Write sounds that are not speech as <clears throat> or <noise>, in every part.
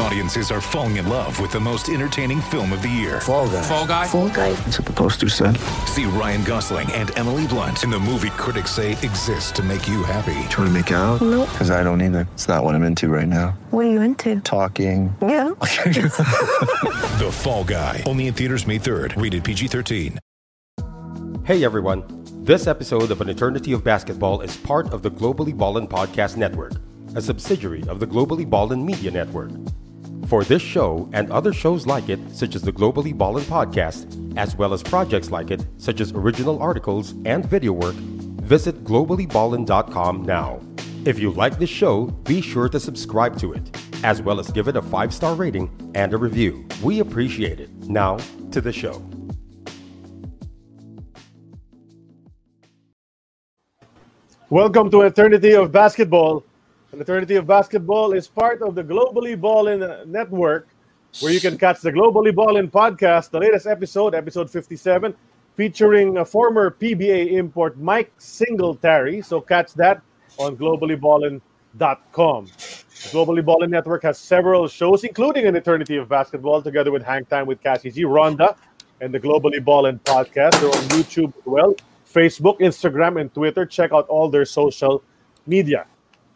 Audiences are falling in love with the most entertaining film of the year. Fall guy. Fall guy. Fall guy. That's what the poster said. See Ryan Gosling and Emily Blunt in the movie critics say exists to make you happy. Trying to make it out? Nope. Because I don't either. It's not what I'm into right now. What are you into? Talking. Yeah. <laughs> <laughs> The Fall Guy. Only in theaters May 3rd. Rated PG-13. Hey everyone! This episode of An Eternity of Basketball is part of the Globally Ballin Podcast Network, a subsidiary of the Globally Ballin Media Network. For this show and other shows like it, such as the Globally Ballin Podcast, as well as projects like it, such as original articles and video work, visit globallyballin.com now. If you like this show, be sure to subscribe to it, as well as give it a five star rating and a review. We appreciate it. Now, to the show. Welcome to Eternity of Basketball. Eternity of Basketball is part of the Globally Ballin Network, where you can catch the Globally Ballin podcast, the latest episode, episode 57, featuring uh, a former PBA import Mike Singletary. So catch that on globallyballin.com. The Globally Ballin Network has several shows, including An Eternity of Basketball, together with Hang Time with Cassie G, Rhonda, and the Globally Ballin podcast. They're on YouTube as well. Facebook, Instagram, and Twitter. Check out all their social media.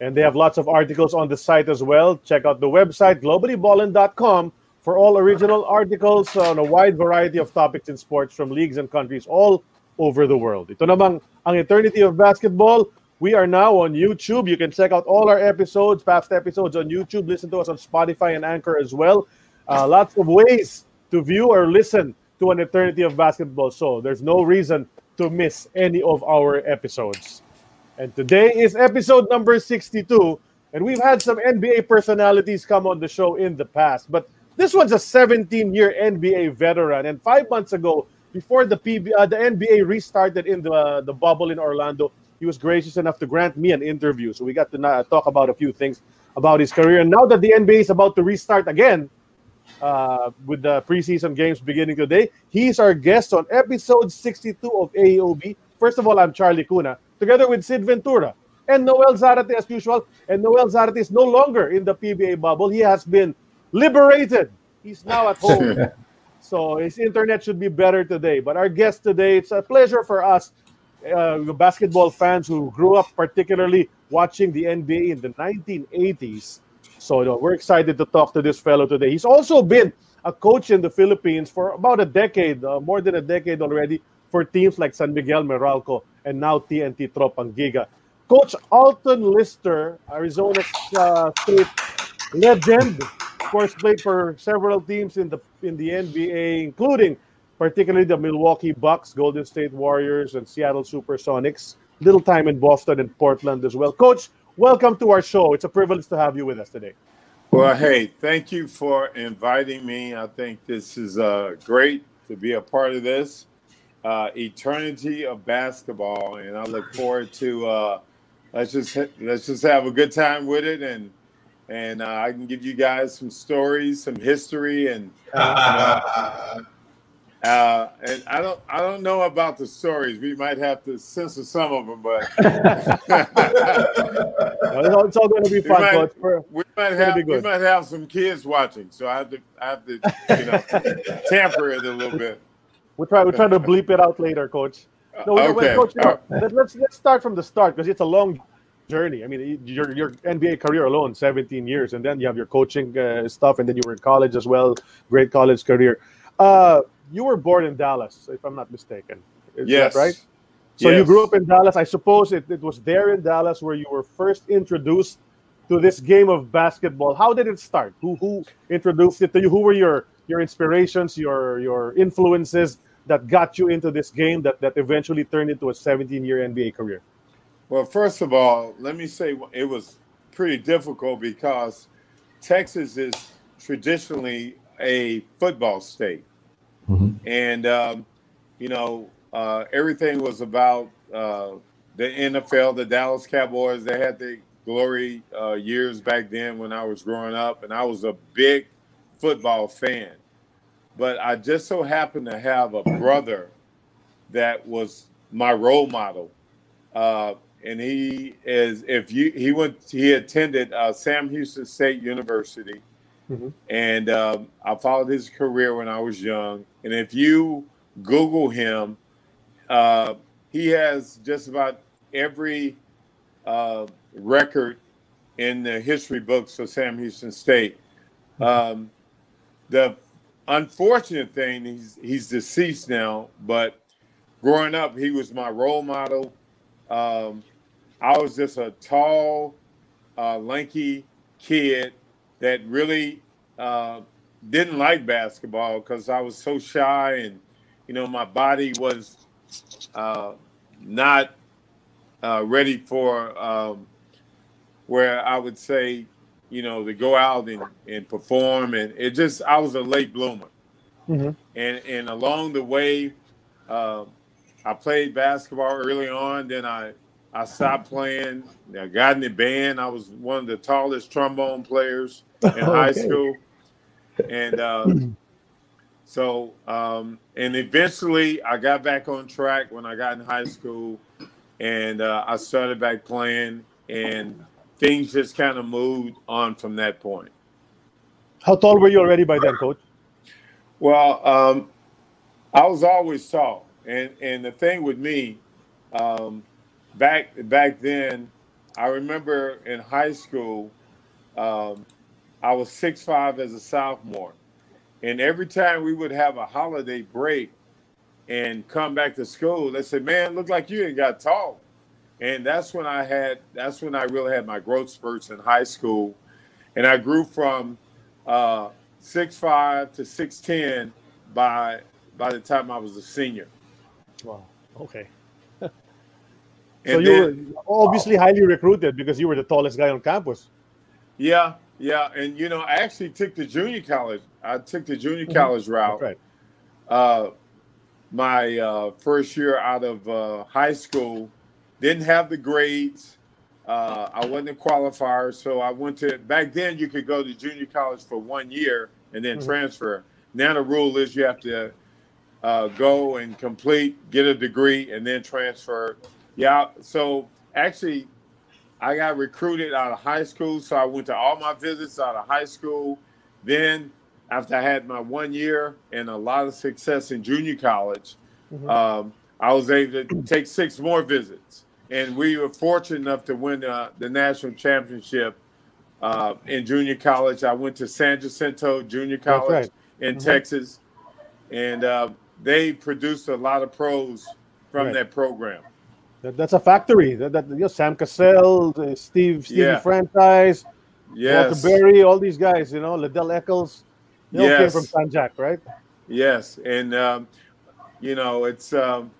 And they have lots of articles on the site as well. Check out the website, globallyballin.com, for all original articles on a wide variety of topics in sports from leagues and countries all over the world. Ito namang ang Eternity of Basketball. We are now on YouTube. You can check out all our episodes, past episodes on YouTube. Listen to us on Spotify and Anchor as well. Uh, lots of ways to view or listen to an Eternity of Basketball. So there's no reason to miss any of our episodes. And today is episode number 62. And we've had some NBA personalities come on the show in the past. But this one's a 17 year NBA veteran. And five months ago, before the, PB, uh, the NBA restarted in the, uh, the bubble in Orlando, he was gracious enough to grant me an interview. So we got to uh, talk about a few things about his career. And now that the NBA is about to restart again, uh, with the preseason games beginning today. He's our guest on episode 62 of AOB. First of all, I'm Charlie Cuna, together with Sid Ventura and Noel Zarate as usual. And Noel Zarate is no longer in the PBA bubble. He has been liberated. He's now at home. <laughs> so his internet should be better today. But our guest today, it's a pleasure for us, uh, basketball fans who grew up particularly watching the NBA in the 1980s. So you know, we're excited to talk to this fellow today. He's also been a coach in the Philippines for about a decade, uh, more than a decade already, for teams like San Miguel Meralco and now TNT Tropang Giga. Coach Alton Lister, Arizona uh, State legend, of course, played for several teams in the in the NBA, including particularly the Milwaukee Bucks, Golden State Warriors, and Seattle Supersonics. Little time in Boston and Portland as well. Coach, welcome to our show. It's a privilege to have you with us today. Well, hey, thank you for inviting me. I think this is uh, great to be a part of this uh, eternity of basketball, and I look forward to uh, let's just let's just have a good time with it, and and uh, I can give you guys some stories, some history, and uh, <laughs> uh, and I don't I don't know about the stories. We might have to censor some of them, but <laughs> <laughs> it's all, it's all going to be we fun, might, Coach. We're- we might have we might have some kids watching, so I have to I have to you know tamper it a little bit. We'll try. We'll try to bleep it out later, Coach. No, Okay. Coach. Know, let, let's let's start from the start because it's a long journey. I mean, your your NBA career alone, 17 years, and then you have your coaching uh, stuff, and then you were in college as well. Great college career. Uh, you were born in Dallas, if I'm not mistaken. Is Yes. that right? So you grew up in Dallas. I suppose it, it was there in Dallas where you were first introduced to this game of basketball. How did it start? Who who introduced it to you? Who were your your inspirations, your your influences that got you into this game that that eventually turned into a 17 year NBA career? Well, first of all, let me say it was pretty difficult because Texas is traditionally a football state. And, um, you know, uh, everything was about uh, the NFL, the Dallas Cowboys. They had the glory uh, years back then when I was growing up, and I was a big football fan. But I just so happened to have a brother that was my role model. Uh, and he is if you he went he attended uh, Sam Houston State University, Mhm. and um, I followed his career when I was young. And if you Google him, uh, he has just about every uh, record in the history books for Sam Houston State. Um, the unfortunate thing, he's he's deceased now, but growing up, he was my role model. Um, I was just a tall, uh, lanky kid that really uh, didn't like basketball because I was so shy and, you know, my body was uh, not uh, ready for um, where I would say, you know, to go out and, and perform. And it just, I was a late bloomer. Mhm. And, and along the way, uh, I played basketball early on. Then I, I stopped playing. I got in the band. I was one of the tallest trombone players <laughs> in high school. And uh, <clears throat> so, um, and eventually I got back on track when I got in high school and uh, I started back playing, and things just kind of moved on from that point. How tall were you already by then, coach? Well, um, I was always tall, and and the thing with me, um, back back then, I remember in high school, um, I was six five as a sophomore, and every time we would have a holiday break and come back to school, they said, "Man, look like you ain't got tall," and that's when I had that's when I really had my growth spurts in high school, and I grew from uh, six five to six ten by by the time I was a senior. Wow. Okay. <laughs> So you then- were obviously highly recruited because you were the tallest guy on campus. yeah, yeah, and you know, I actually took the junior college. I took the junior Mhm. college That's route. right. Uh, my uh, first year out of uh, high school, didn't have the grades. Uh, I wasn't a qualifier, so I went to. Back then, you could go to junior college for one year and then Mhm. transfer. Now the rule is you have to uh, go and complete, get a degree, and then transfer. Yeah. So actually, I got recruited out of high school, so I went to all my visits out of high school. Then, after I had my one year and a lot of success in junior college, Mhm. um, I was able to take six more visits, and we were fortunate enough to win uh, the national championship uh, in junior college. I went to San Jacinto Junior College right. in Mhm. Texas, and uh, they produced a lot of pros from Right. that program. That, that's a factory. That, that you know, Sam Cassell, uh, Steve, Stevie Yeah. Franchise, Yes, Walter Berry, all these guys. You know, Liddell Eccles. They all came from San Jack, right? yes, and um, you know it's um,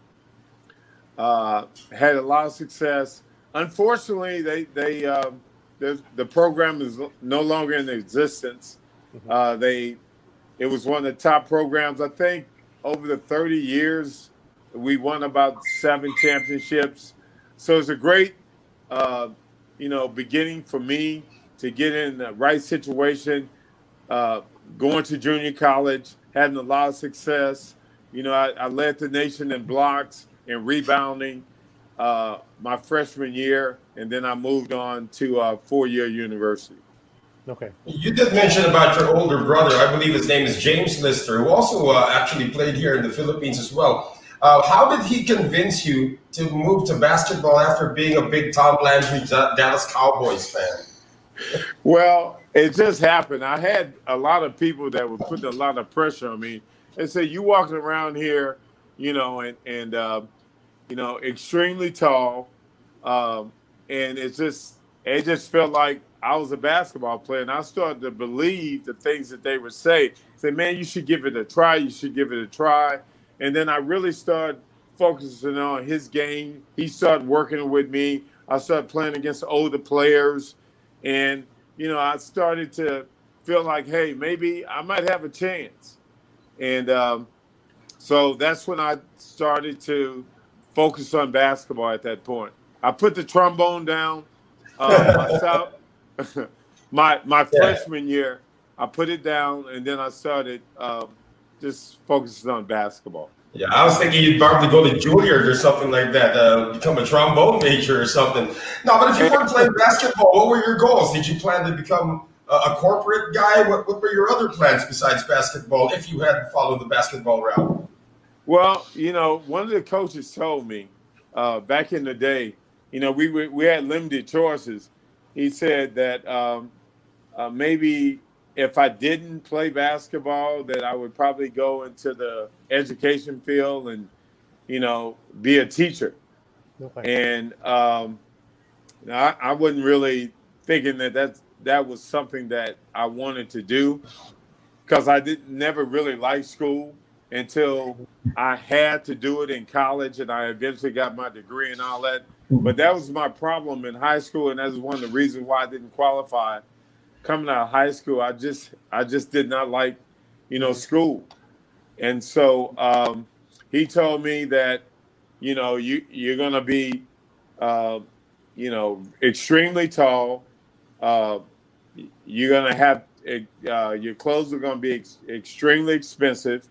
uh, had a lot of success. Unfortunately, they they um, the the program is no longer in existence. Uh, they it was one of the top programs. I think over the 30 years, we won about seven championships. So it's a great, uh, you know, beginning for me to get in the right situation, uh, going to junior college, having a lot of success. You know, I, I led the nation in blocks and rebounding uh, my freshman year, and then I moved on to a four-year university. Okay. You did mention about your older brother. I believe his name is James Lister, who also uh, actually played here in the Philippines as well. Uh, how did he convince you to move to basketball after being a big Tom Landry Da- Dallas Cowboys fan? Well, it just happened. I had a lot of people that were putting a lot of pressure on me. They said, "You walking around here, you know, and and uh, you know, extremely tall, um, and it's just it just felt like I was a basketball player, and I started to believe the things that they would say. Say, man, you should give it a try. You should give it a try. And then I really started focusing on his game. He started working with me. I started playing against older players, and you know, I started to feel like, hey, maybe I might have a chance. And um, so that's when I started to focus on basketball at that point. I put the trombone down. Uh, <laughs> myself, <laughs> my my freshman year, I put it down, and then I started um, just focusing on basketball. Yeah, I was thinking you'd probably go to Juilliard or something like that, uh, become a trombone major or something. No, but if you weren't playing basketball, what were your goals? Did you plan to become a, a corporate guy? What, what were your other plans besides basketball if you hadn't followed the basketball route? Well, you know, one of the coaches told me uh, back in the day, you know, we we had limited choices. He said that um, uh, maybe if I didn't play basketball, that I would probably go into the education field and, you know, be a teacher. Okay. And um, I, I wasn't really thinking that that's, that was something that I wanted to do because I didn't never really like school until I had to do it in college and I eventually got my degree and all that. But that was my problem in high school, and that's one of the reasons why I didn't qualify coming out of high school, I just I just did not like, you know, school, and so um, he told me that, you know, you you're gonna be, uh, you know, extremely tall. Uh, you're gonna have uh, your clothes are gonna be ex- extremely expensive,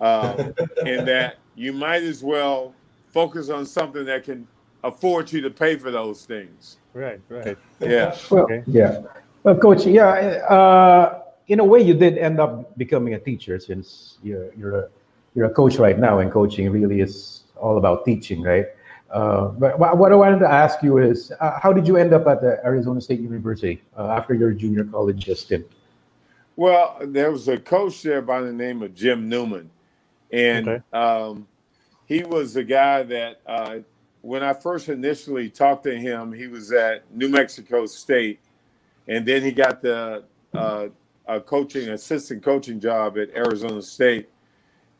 uh, and that you might as well focus on something that can afford you to pay for those things. Right, right. Yeah. Well, okay. yeah. Well, coach, yeah, uh, in a way, you did end up becoming a teacher since you're you're a, you're a coach right now, and coaching really is all about teaching, right? Uh, but what I wanted to ask you is, uh, how did you end up at the Arizona State University uh, after your junior college stint? Well, there was a coach there by the name of Jim Newman, and okay. um, he was the guy that uh, when I first initially talked to him, he was at New Mexico State and then he got the uh, a coaching assistant coaching job at Arizona State,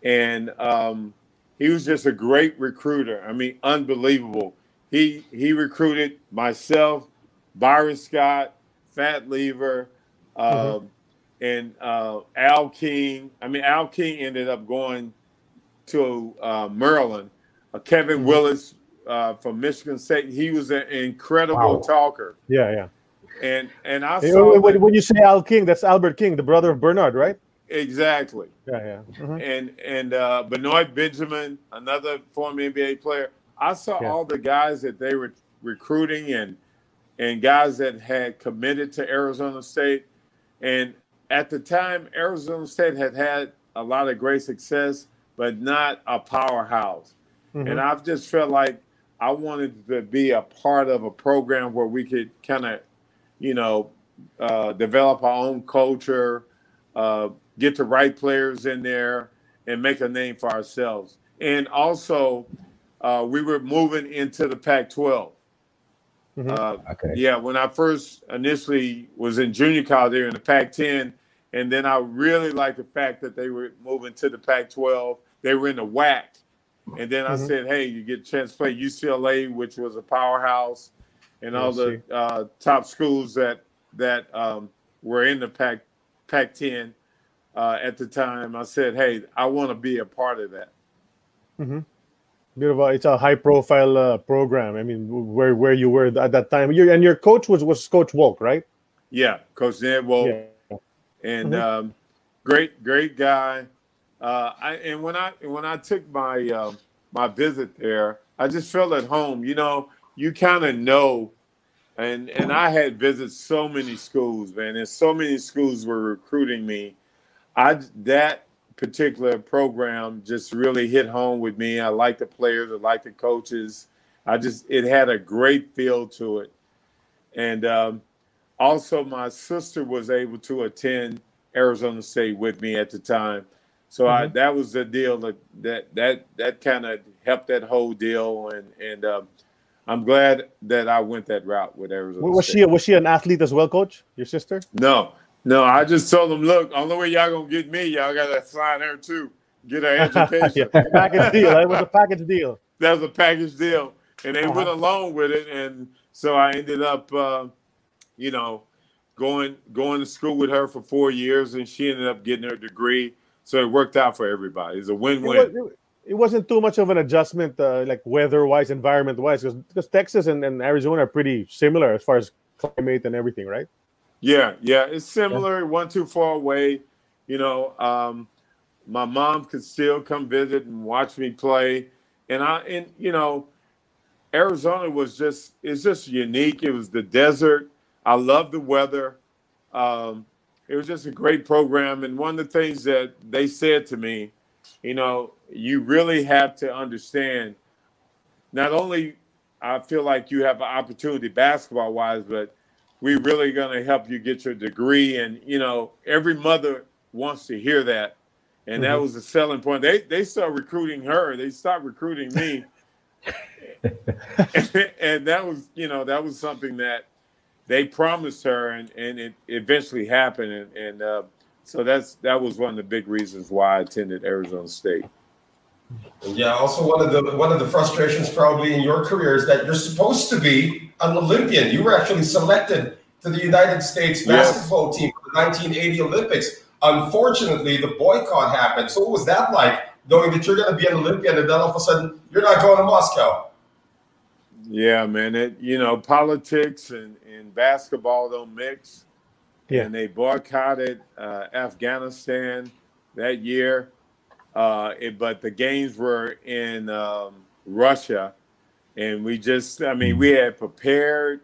and um, he was just a great recruiter. I mean, unbelievable. He he recruited myself, Byron Scott, Fat Lever, uh, mm-hmm. And uh, Al King. I mean, Al King ended up going to uh, Maryland. Uh, Kevin mm-hmm. Willis uh, from Michigan State. He was an incredible wow. talker. Yeah, yeah. And and I saw when, when, you say Al King, that's Albert King, the brother of Bernard, right? Exactly. Yeah, yeah. Mm-hmm. And and uh, Benoit Benjamin, another former NBA player. I saw yeah. all the guys that they were recruiting and and guys that had committed to Arizona State. And at the time, Arizona State had had a lot of great success, but not a powerhouse. Mm-hmm. And I've just felt like I wanted to be a part of a program where we could kind of you know, uh, develop our own culture, uh, get the right players in there, and make a name for ourselves. And also, uh, we were moving into the Pac-12. Mm-hmm. Uh, okay. Yeah, when I first initially was in junior college, they were in the Pac-10, and then I really liked the fact that they were moving to the Pac-12. They were in the WAC, and then mm-hmm. I said, "Hey, you get a chance to play UCLA, which was a powerhouse." and all the uh, top schools that that um, were in the Pac Pac ten uh, at the time. I said, "Hey, I want to be a part of that." Mm-hmm. Beautiful. It's a high profile uh, program. I mean, where where you were at that time, you and your coach was was Coach Wulk, right? Yeah, Coach Ned Wulk, yeah. And mm-hmm. um, great great guy. Uh, I and when I when I took my uh, my visit there, I just felt at home. You know, you kind of know and and I had visited so many schools, man, and so many schools were recruiting me. I that particular program just really hit home with me. I like the players, I like the coaches. I just it had a great feel to it, and um, also my sister was able to attend Arizona State with me at the time. So mm-hmm. I, that was the deal that that that, that kind of helped that whole deal, and and um, I'm glad that I went that route with Arizona. Was State. she was she an athlete as well, Coach? Your sister? No, no. I just told them, look, only way y'all gonna get me, y'all gotta sign her too, get her <laughs> education. yeah, <laughs> package deal. It was a package deal. <laughs> That was a package deal, and they uh-huh. went along with it, and so I ended up, uh, you know, going going to school with her for four years, and she ended up getting her degree. So it worked out for everybody. It's a win-win it wasn't too much of an adjustment, uh, like weather-wise, environment-wise, because Texas and, and, Arizona are pretty similar as far as climate and everything, right? Yeah, yeah, it's similar. Yeah. One too far away, you know. Um, my mom could still come visit and watch me play. And I and you know, Arizona was just it's just unique. It was the desert. I love the weather. Um, it was just a great program. And one of the things that they said to me, you know, you really have to understand not only I feel like you have an opportunity basketball wise, but we really going to help you get your degree. And, you know, every mother wants to hear that. And mm-hmm. that was a selling point. They, they start recruiting her. They stopped recruiting me. and, <laughs> <laughs> and that was, you know, that was something that they promised her and, and it eventually happened. And, and uh, so that's, that was one of the big reasons why I attended Arizona State. Yeah. Also, one of the one of the frustrations probably in your career is that you're supposed to be an Olympian. You were actually selected to the United States basketball yes. team for the 1980 Olympics. Unfortunately, the boycott happened. So, what was that like, knowing that you're going to be an Olympian and then all of a sudden you're not going to Moscow? Yeah, man. It you know politics and, and basketball don't mix. Yeah. And they boycotted uh, Afghanistan that year uh, it, but the games were in um, Russia, and we just, I mean, we had prepared.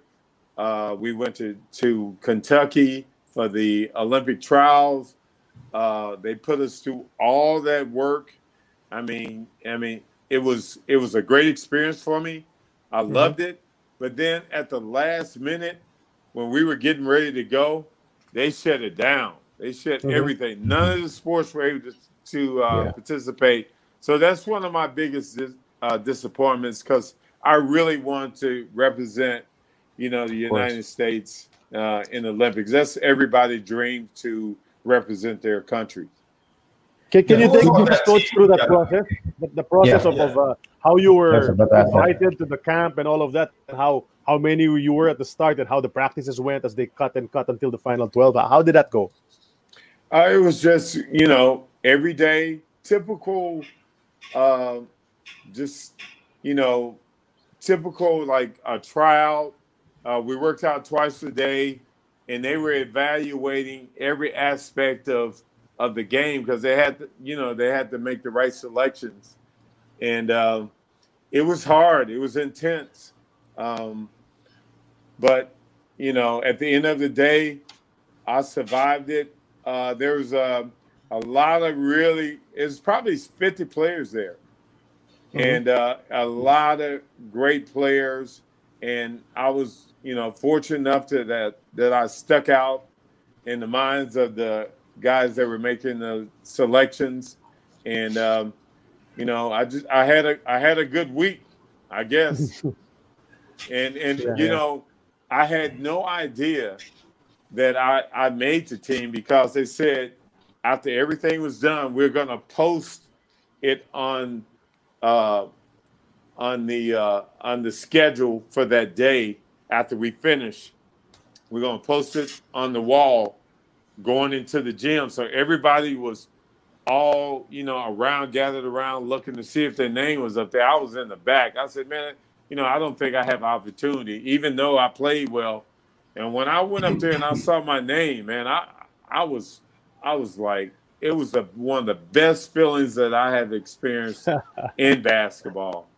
Uh, we went to, to Kentucky for the Olympic trials. Uh, they put us through all that work. I mean, I mean, it was it was a great experience for me. I mm-hmm. loved it. But then at the last minute, when we were getting ready to go, they shut it down. They shut mm-hmm. everything. None of the sports were able to to uh, yeah. participate. So that's one of my biggest uh, disappointments because I really want to represent, you know, the United States uh, in the Olympics. That's everybody's dream to represent their country. Can, can yeah. you take us coach through that yeah. process, the, the process of, of uh, how you were invited to the camp and all of that, and how how many you were at the start, and how the practices went as they cut and cut until the final twelve? How did that go? Uh, it was just you know every day, typical, uh, just you know, typical like a tryout. Uh, we worked out twice a day, and they were evaluating every aspect of of the game because they had to, you know, they had to make the right selections, and uh, it was hard. It was intense, um, but you know, at the end of the day, I survived it. Uh, there was a a lot of really it's probably 50 players there mm-hmm. and uh, a lot of great players and i was you know fortunate enough to that that i stuck out in the minds of the guys that were making the selections and um, you know i just i had a i had a good week i guess <laughs> and and yeah, you yeah. know i had no idea that i i made the team because they said after everything was done, we're going to post it on uh, on the uh, on the schedule for that day after we finish. We're going to post it on the wall going into the gym. So everybody was all you know around, gathered around, looking to see if their name was up there. I was in the back. I said, man, you know, I don't think I have opportunity, even though I played well. And when I went up there and I saw my name, man, I I was I was like, it was a, one of the best feelings that I have experienced <laughs> in basketball.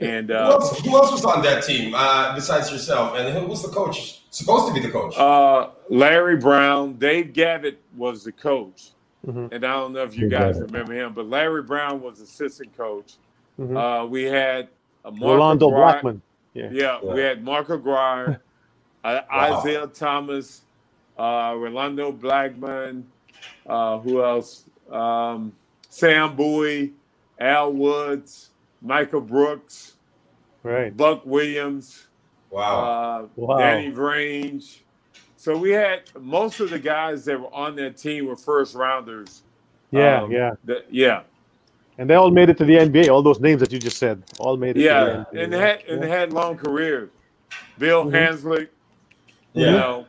And uh, who, else, who, else, was on that team uh, besides yourself? And who was the coach? Supposed to be the coach? Uh, Larry Brown. Dave Gavitt was the coach, mm-hmm. and I don't know if you guys remember him, but Larry Brown was assistant coach. Mm-hmm. Uh, we had Rolando Blackman. Yeah. yeah. yeah, we had Mark Aguirre, <laughs> uh, wow. Isiah Thomas, uh, Rolando Blackman, uh, who else? Um, Sam Bowie, Al Woods, Michael Brooks, right? Buck Williams. Wow. Uh, wow. Danny Range. So we had most of the guys that were on that team were first rounders. Yeah, um, yeah, the, yeah. And they all made it to the NBA. All those names that you just said, all made it. Yeah, the and they had and they had long careers. Bill mm-hmm. Hanzlik. Yeah. You know,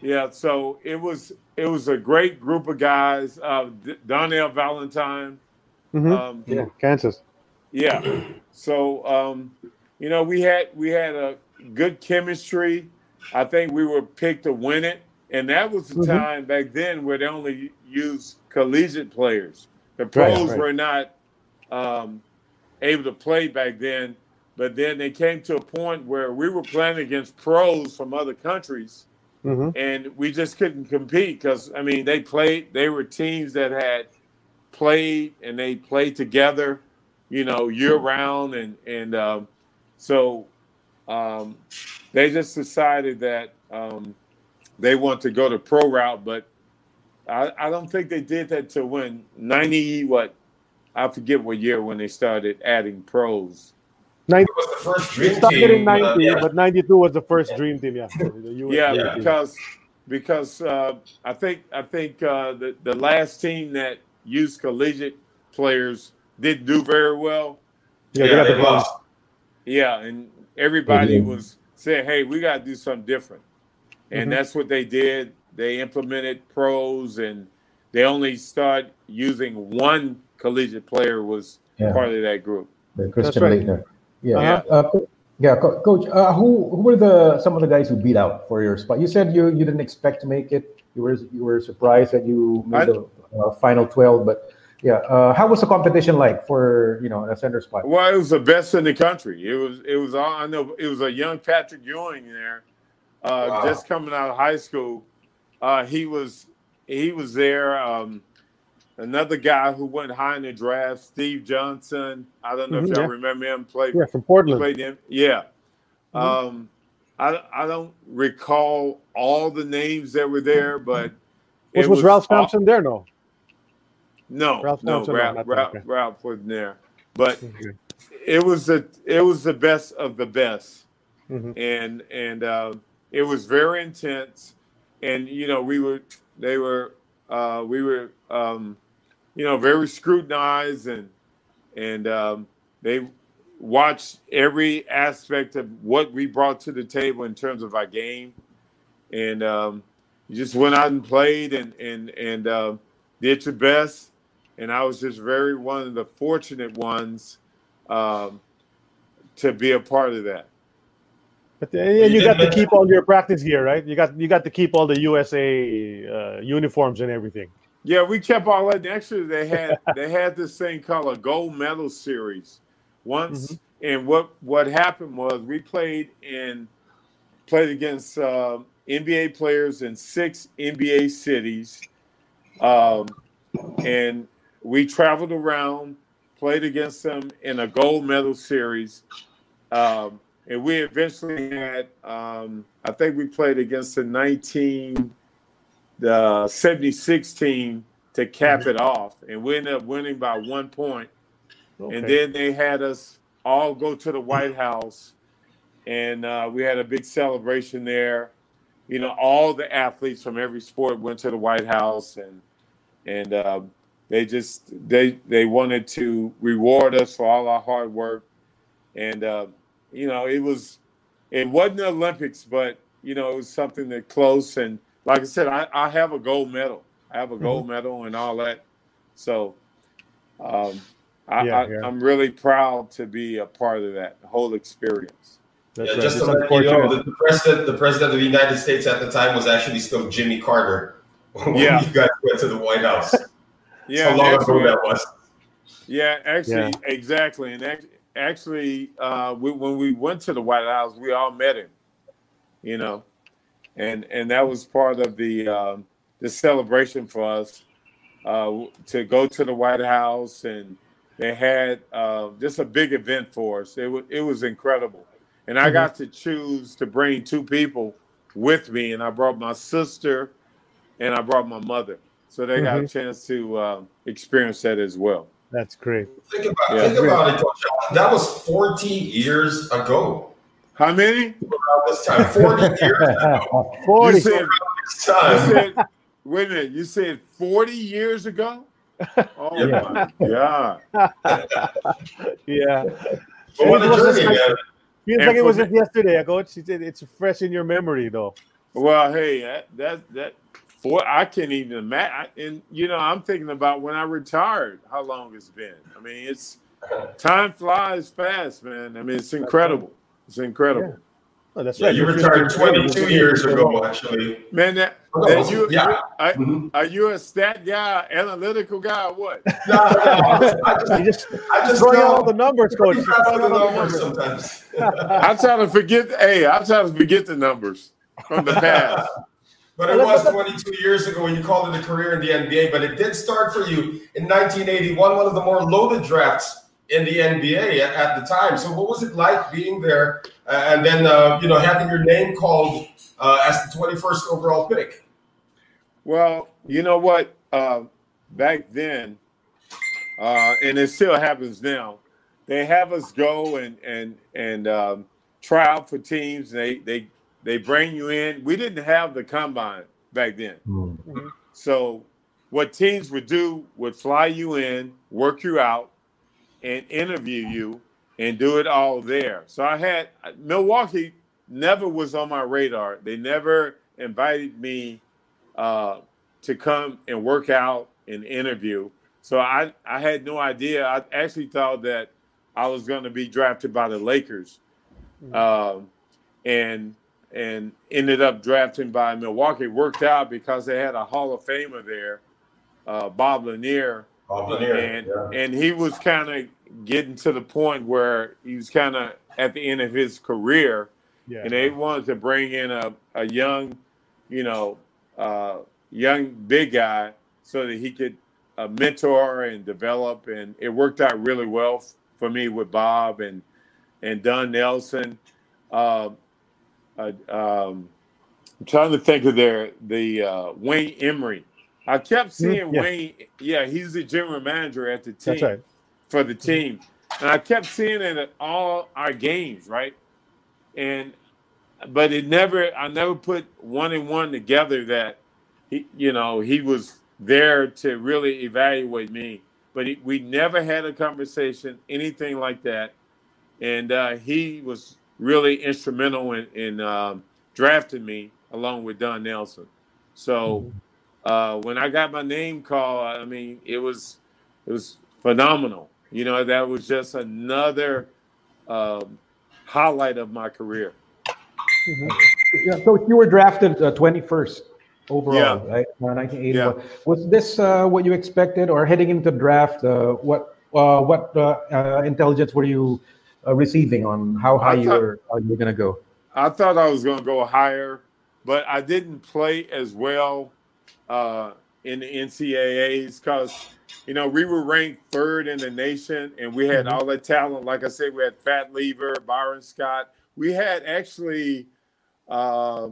yeah. So it was it was a great group of guys. Uh, Darnell Valentine. Mm-hmm. Um, yeah, Kansas. Yeah. So um, you know, we had we had a good chemistry. I think we were picked to win it, and that was the mm-hmm. time back then where they only used collegiate players. The pros right. were not um, able to play back then, but then they came to a point where we were playing against pros from other countries, Mhm. and we just couldn't compete because I mean they played. They were teams that had played and they played together, you know, year round, and and um, so um, they just decided that um, they want to go the pro route, but I, I don't think they did that to when ninety what I forget what year when they started adding pros. 90 was the first dream Started team. in 90, uh, yeah. but 92 was the first dream team. Yeah. <laughs> The US Yeah, because because uh, I think I think uh, the the last team that used collegiate players didn't do very well. yeah, they Yeah, got the they bronze. lost. Yeah, and everybody Mhm. was saying, "Hey, we got to do something different," and Mhm. that's what they did. They implemented pros, and they only start using one collegiate player was Yeah. part of that group. The Christian right. Laettner. Yeah. Uh-huh. Uh, yeah, coach. Uh, who who were the some of the guys who beat out for your spot? You said you you didn't expect to make it. You were you were surprised that you I- made the uh, final twelve, but yeah. Uh, how was the competition like for you know a center spot? Well, it was the best in the country. It was it was all I know. It was a young Patrick Ewing there, uh, Wow. just coming out of high school. Uh, he was he was there. Um, another guy who went high in the draft, Steve Johnson. I don't know Mhm, if y'all yeah. remember him. Played Yeah, from Portland. played him. Yeah. Mhm. Um, I I don't recall all the names that were there, but Was, was Ralph all- Sampson there? No. No, Ralph no, Sampson, Ralph, Ralph, okay. Ralph wasn't there. But <laughs> it was the it was the best of the best, Mhm. and and um, it was very intense. And you know, we were they were uh, we were um, you know very scrutinized, and and um, they watched every aspect of what we brought to the table in terms of our game, and um, you just went out and played and and and uh, did your best. And I was just very one of the fortunate ones um, to be a part of that. But uh, and you got to keep all your practice gear, right? You got you got to keep all the USA uh, uniforms and everything. Yeah, we kept all that. Actually, they had <laughs> they had this thing called a gold medal series once, and what what happened was we played in played against uh, NBA players in six NBA cities, um, and we traveled around, played against them in a gold medal series, um, and we eventually had. Um, I think we played against the nineteen the 76 team to cap it off, and we ended up winning by one point. And then they had us all go to the White House, and uh, we had a big celebration there. You know, all the athletes from every sport went to the White House, and and um, they just they they wanted to reward us for all our hard work. And uh, you know, it was it wasn't the Olympics, but you know, it was something that close. And like I said, I, I have a gold medal. I have a gold Mm-hmm. medal and all that. So um, I, Yeah, I, yeah. I'm really proud to be a part of that whole experience. That's yeah, right. just It's to let you know, the, the president, the president of the United States at the time was actually still Jimmy Carter. <laughs> When Yeah. you guys went to the White House. Yeah, How long ago actually- that was. Yeah, actually, Yeah. exactly. And act- actually, uh, we, when we went to the White House, we all met him. You know, and and that was part of the um, the celebration for us uh, to go to the White House, and they had uh, just a big event for us. It was it was incredible, and I got to choose to bring two people with me, and I brought my sister, and I brought my mother, so they got a chance to uh, experience that as well. That's great. Think about, Yeah. think about it, Coach. That was 40 years ago. How many? Around this time, 40 years ago. <laughs> Forty. You said, you said, wait a minute, you said 40 years ago? <laughs> Oh Yeah. my God. <laughs> yeah. But what a It was just journey, like- man. Feels like it was just yesterday, coach. He said It's fresh in your memory, though. Well, hey, that that, that for I can't even imagine. And you know, I'm thinking about when I retired, how long it's been. I mean, it's time flies fast, man. I mean, it's incredible. It's incredible. Oh, that's Yeah, right. you You're retired 15 22 years ago, actually. Man, that, Oh, that you, Yeah. are, Mhm. are you a stat guy, analytical guy, or what? <laughs> No, no, I just, You just I just throwing out know all the numbers, coach. Pretty Just fast with throwing the out all the numbers numbers. sometimes. I'm trying to forget. Hey, I'm trying to forget the numbers from the past. <laughs> But it was 22 years ago when you called it a career in the NBA. But it did start for you in 1981, one of the more loaded drafts in the NBA at, at the time. So, what was it like being there uh, and then uh, you know having your name called uh, as the 21st overall pick? Well, you know what? Uh, back then, uh, and it still happens now. They have us go and and and um, try out for teams. They they they bring you in. We didn't have the combine back then, Mm. so what teams would do would fly you in, work you out, and interview you, and do it all there. So I had Milwaukee never was on my radar. They never invited me uh, to come and work out and interview. So I, I had no idea. I actually thought that I was going to be drafted by the Lakers, um, and and ended up drafting by Milwaukee. Worked out because they had a Hall of Famer there, uh, Bob Lanier, Bob Lanier, and yeah. and he was kind of getting to the point where he was kind of at the end of his career Yeah. and they wanted to bring in a, a young, you know, uh, young big guy so that he could uh, mentor and develop. And it worked out really well f- for me with Bob and and Don Nelson. Uh, uh, um, I'm trying to think of their the uh, Wayne Embry. I kept seeing yeah. Wayne. Yeah, he's the general manager at the team That's right. for the team. And I kept seeing it at all our games, right? And but it never I never put one and one together that he you know, he was there to really evaluate me. But he, we never had a conversation, anything like that. And uh, he was really instrumental in, in um, drafting me along with Don Nelson. So uh, when I got my name called, I mean, it was it was phenomenal. You know, that was just another um, highlight of my career. Yeah, so you were drafted uh, 21st overall, Yeah. right? Uh, 1981. Was this uh, what you expected, or heading into draft? Uh, what uh, what uh, intelligence were you uh, receiving on how high you were uh, you were gonna go? I thought I was going to go higher, but I didn't play as well uh, in the NCAAs because, you know, we were ranked third in the nation and we had all that talent. Like I said, we had Fat Lever, Byron Scott. We had actually uh,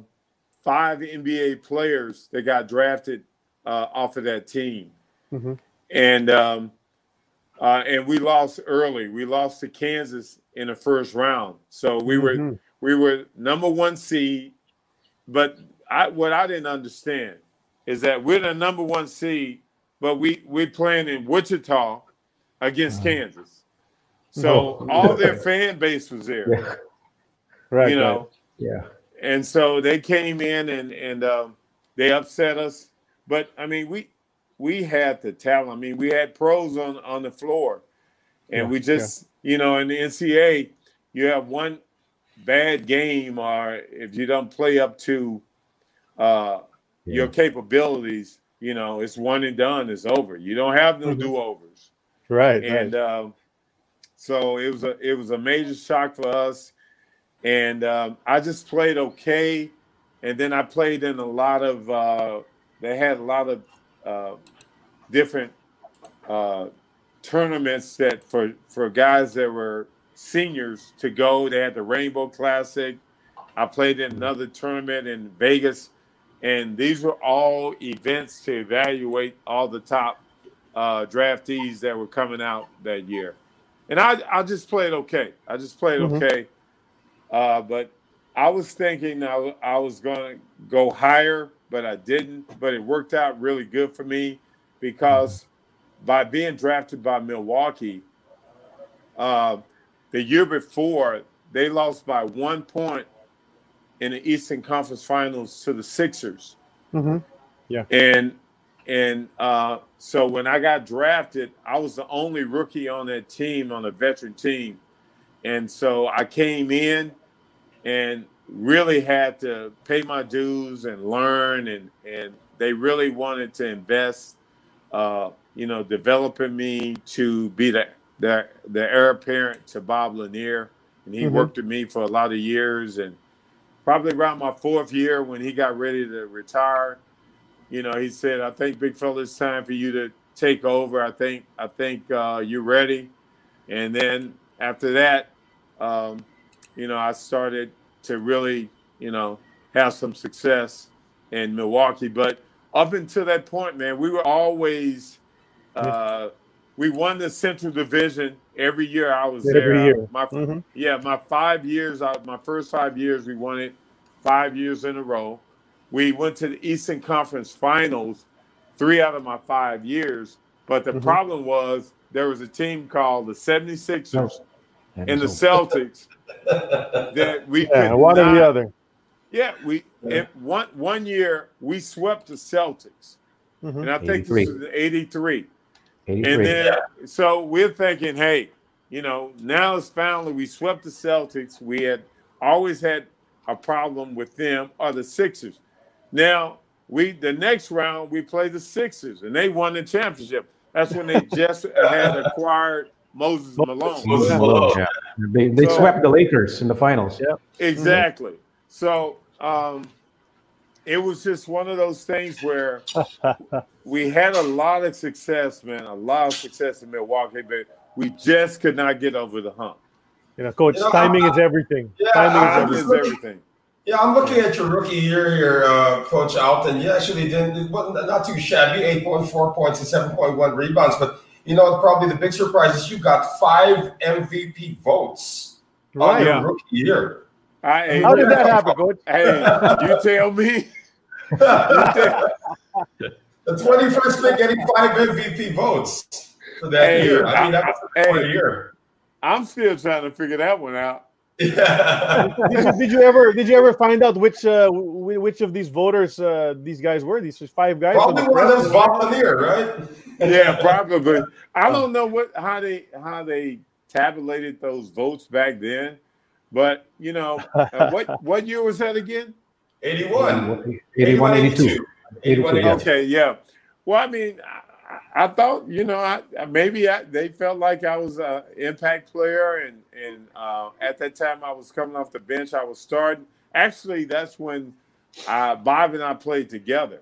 five NBA players that got drafted uh, off of that team. Mhm. And um, uh, and we lost early. We lost to Kansas in the first round. So we were Mhm. we were number one seed, but I, what I didn't understand is that we're the number one seed, but we we're playing in Wichita against Kansas. So Oh. all their <laughs> fan base was there, Yeah, Right. you right. know, yeah. and so they came in and and um, they upset us. But I mean, we we had the talent. I mean, we had pros on on the floor, and Yeah, we just you know in the NCAA, you have one bad game, or if you don't play up to uh, your capabilities, you know, it's one and done. It's over. You don't have no Mhm. do overs Right. and right. um, so it was a it was a major shock for us. And um, I just played okay, and then I played in a lot of. Uh, they had a lot of uh, different uh, tournaments that for for guys that were seniors to go. They had the Rainbow Classic. I played in another tournament in Vegas, and these were all events to evaluate all the top uh, draftees that were coming out that year. And I, I just played okay. I just played Mhm. okay. Uh, but I was thinking I, I was going to go higher, but I didn't. But it worked out really good for me because by being drafted by Milwaukee, uh, the year before, they lost by one point in the Eastern Conference Finals to the Sixers. Mhm. And and uh, so when I got drafted, I was the only rookie on that team, on a veteran team. And so I came in and really had to pay my dues and learn, and and they really wanted to invest, uh, you know, developing me to be the the, the heir apparent to Bob Lanier, and he Mhm. worked with me for a lot of years, and probably around my fourth year when he got ready to retire, you know, he said, "I think, big fella, it's time for you to take over. I think, I think uh, you're ready." And then after that, um, you know, I started to really, you know, have some success in Milwaukee. But up until that point, man, we were always, uh, we won the Central Division every year I was Every there. year. My, Mhm. yeah, my five years, my first five years, we won it five years in a row. We went to the Eastern Conference Finals three out of my five years. But the Mhm. problem was there was a team called the 76ers And and the Celtics that we Yeah, could one or the other. Yeah, we it, one one year we swept the Celtics, Mhm. and I think 83. this was in '83. 83. And then so we're thinking, hey, you know, now it's finally we swept the Celtics. We had always had a problem with them or the Sixers. Now we the next round we play the Sixers and they won the championship. That's when they just had acquired Moses Malone. Moses Malone. yeah. They, they So- swept the Lakers in the finals. Yeah. Exactly. So um, it was just one of those things where we had a lot of success, man, a lot of success in Milwaukee, but we just could not get over the hump. You know, coach, You know, timing I- is everything. Yeah, timing I- is Time everything. is everything. Yeah, I'm looking at your rookie year here, uh, Coach Alton. You actually didn't, it wasn't not too shabby, 8.4 points and 7.1 rebounds. But, you know, probably the big surprise is you got five MVP votes on your Yeah. rookie year. I, How did that happen, coach? Hey, you tell me. The 21st pick getting five MVP votes for that Hey, year. I mean, that was I- a hey. year. I'm still trying to figure that one out. Yeah. did, you, did you ever did you ever find out which uh, which of these voters uh, these guys were? These five guys. Probably the one of press? them's Bob right? Yeah, probably. I don't know what how they how they tabulated those votes back then, but you know, uh, what what year was that again? 81. 81, 82. 81, Yeah. Okay, yeah. Well, I mean, I, I thought you know, I, maybe I, they felt like I was an impact player, and and uh, at that time I was coming off the bench. I was starting. Actually, that's when uh, Bob and I played together.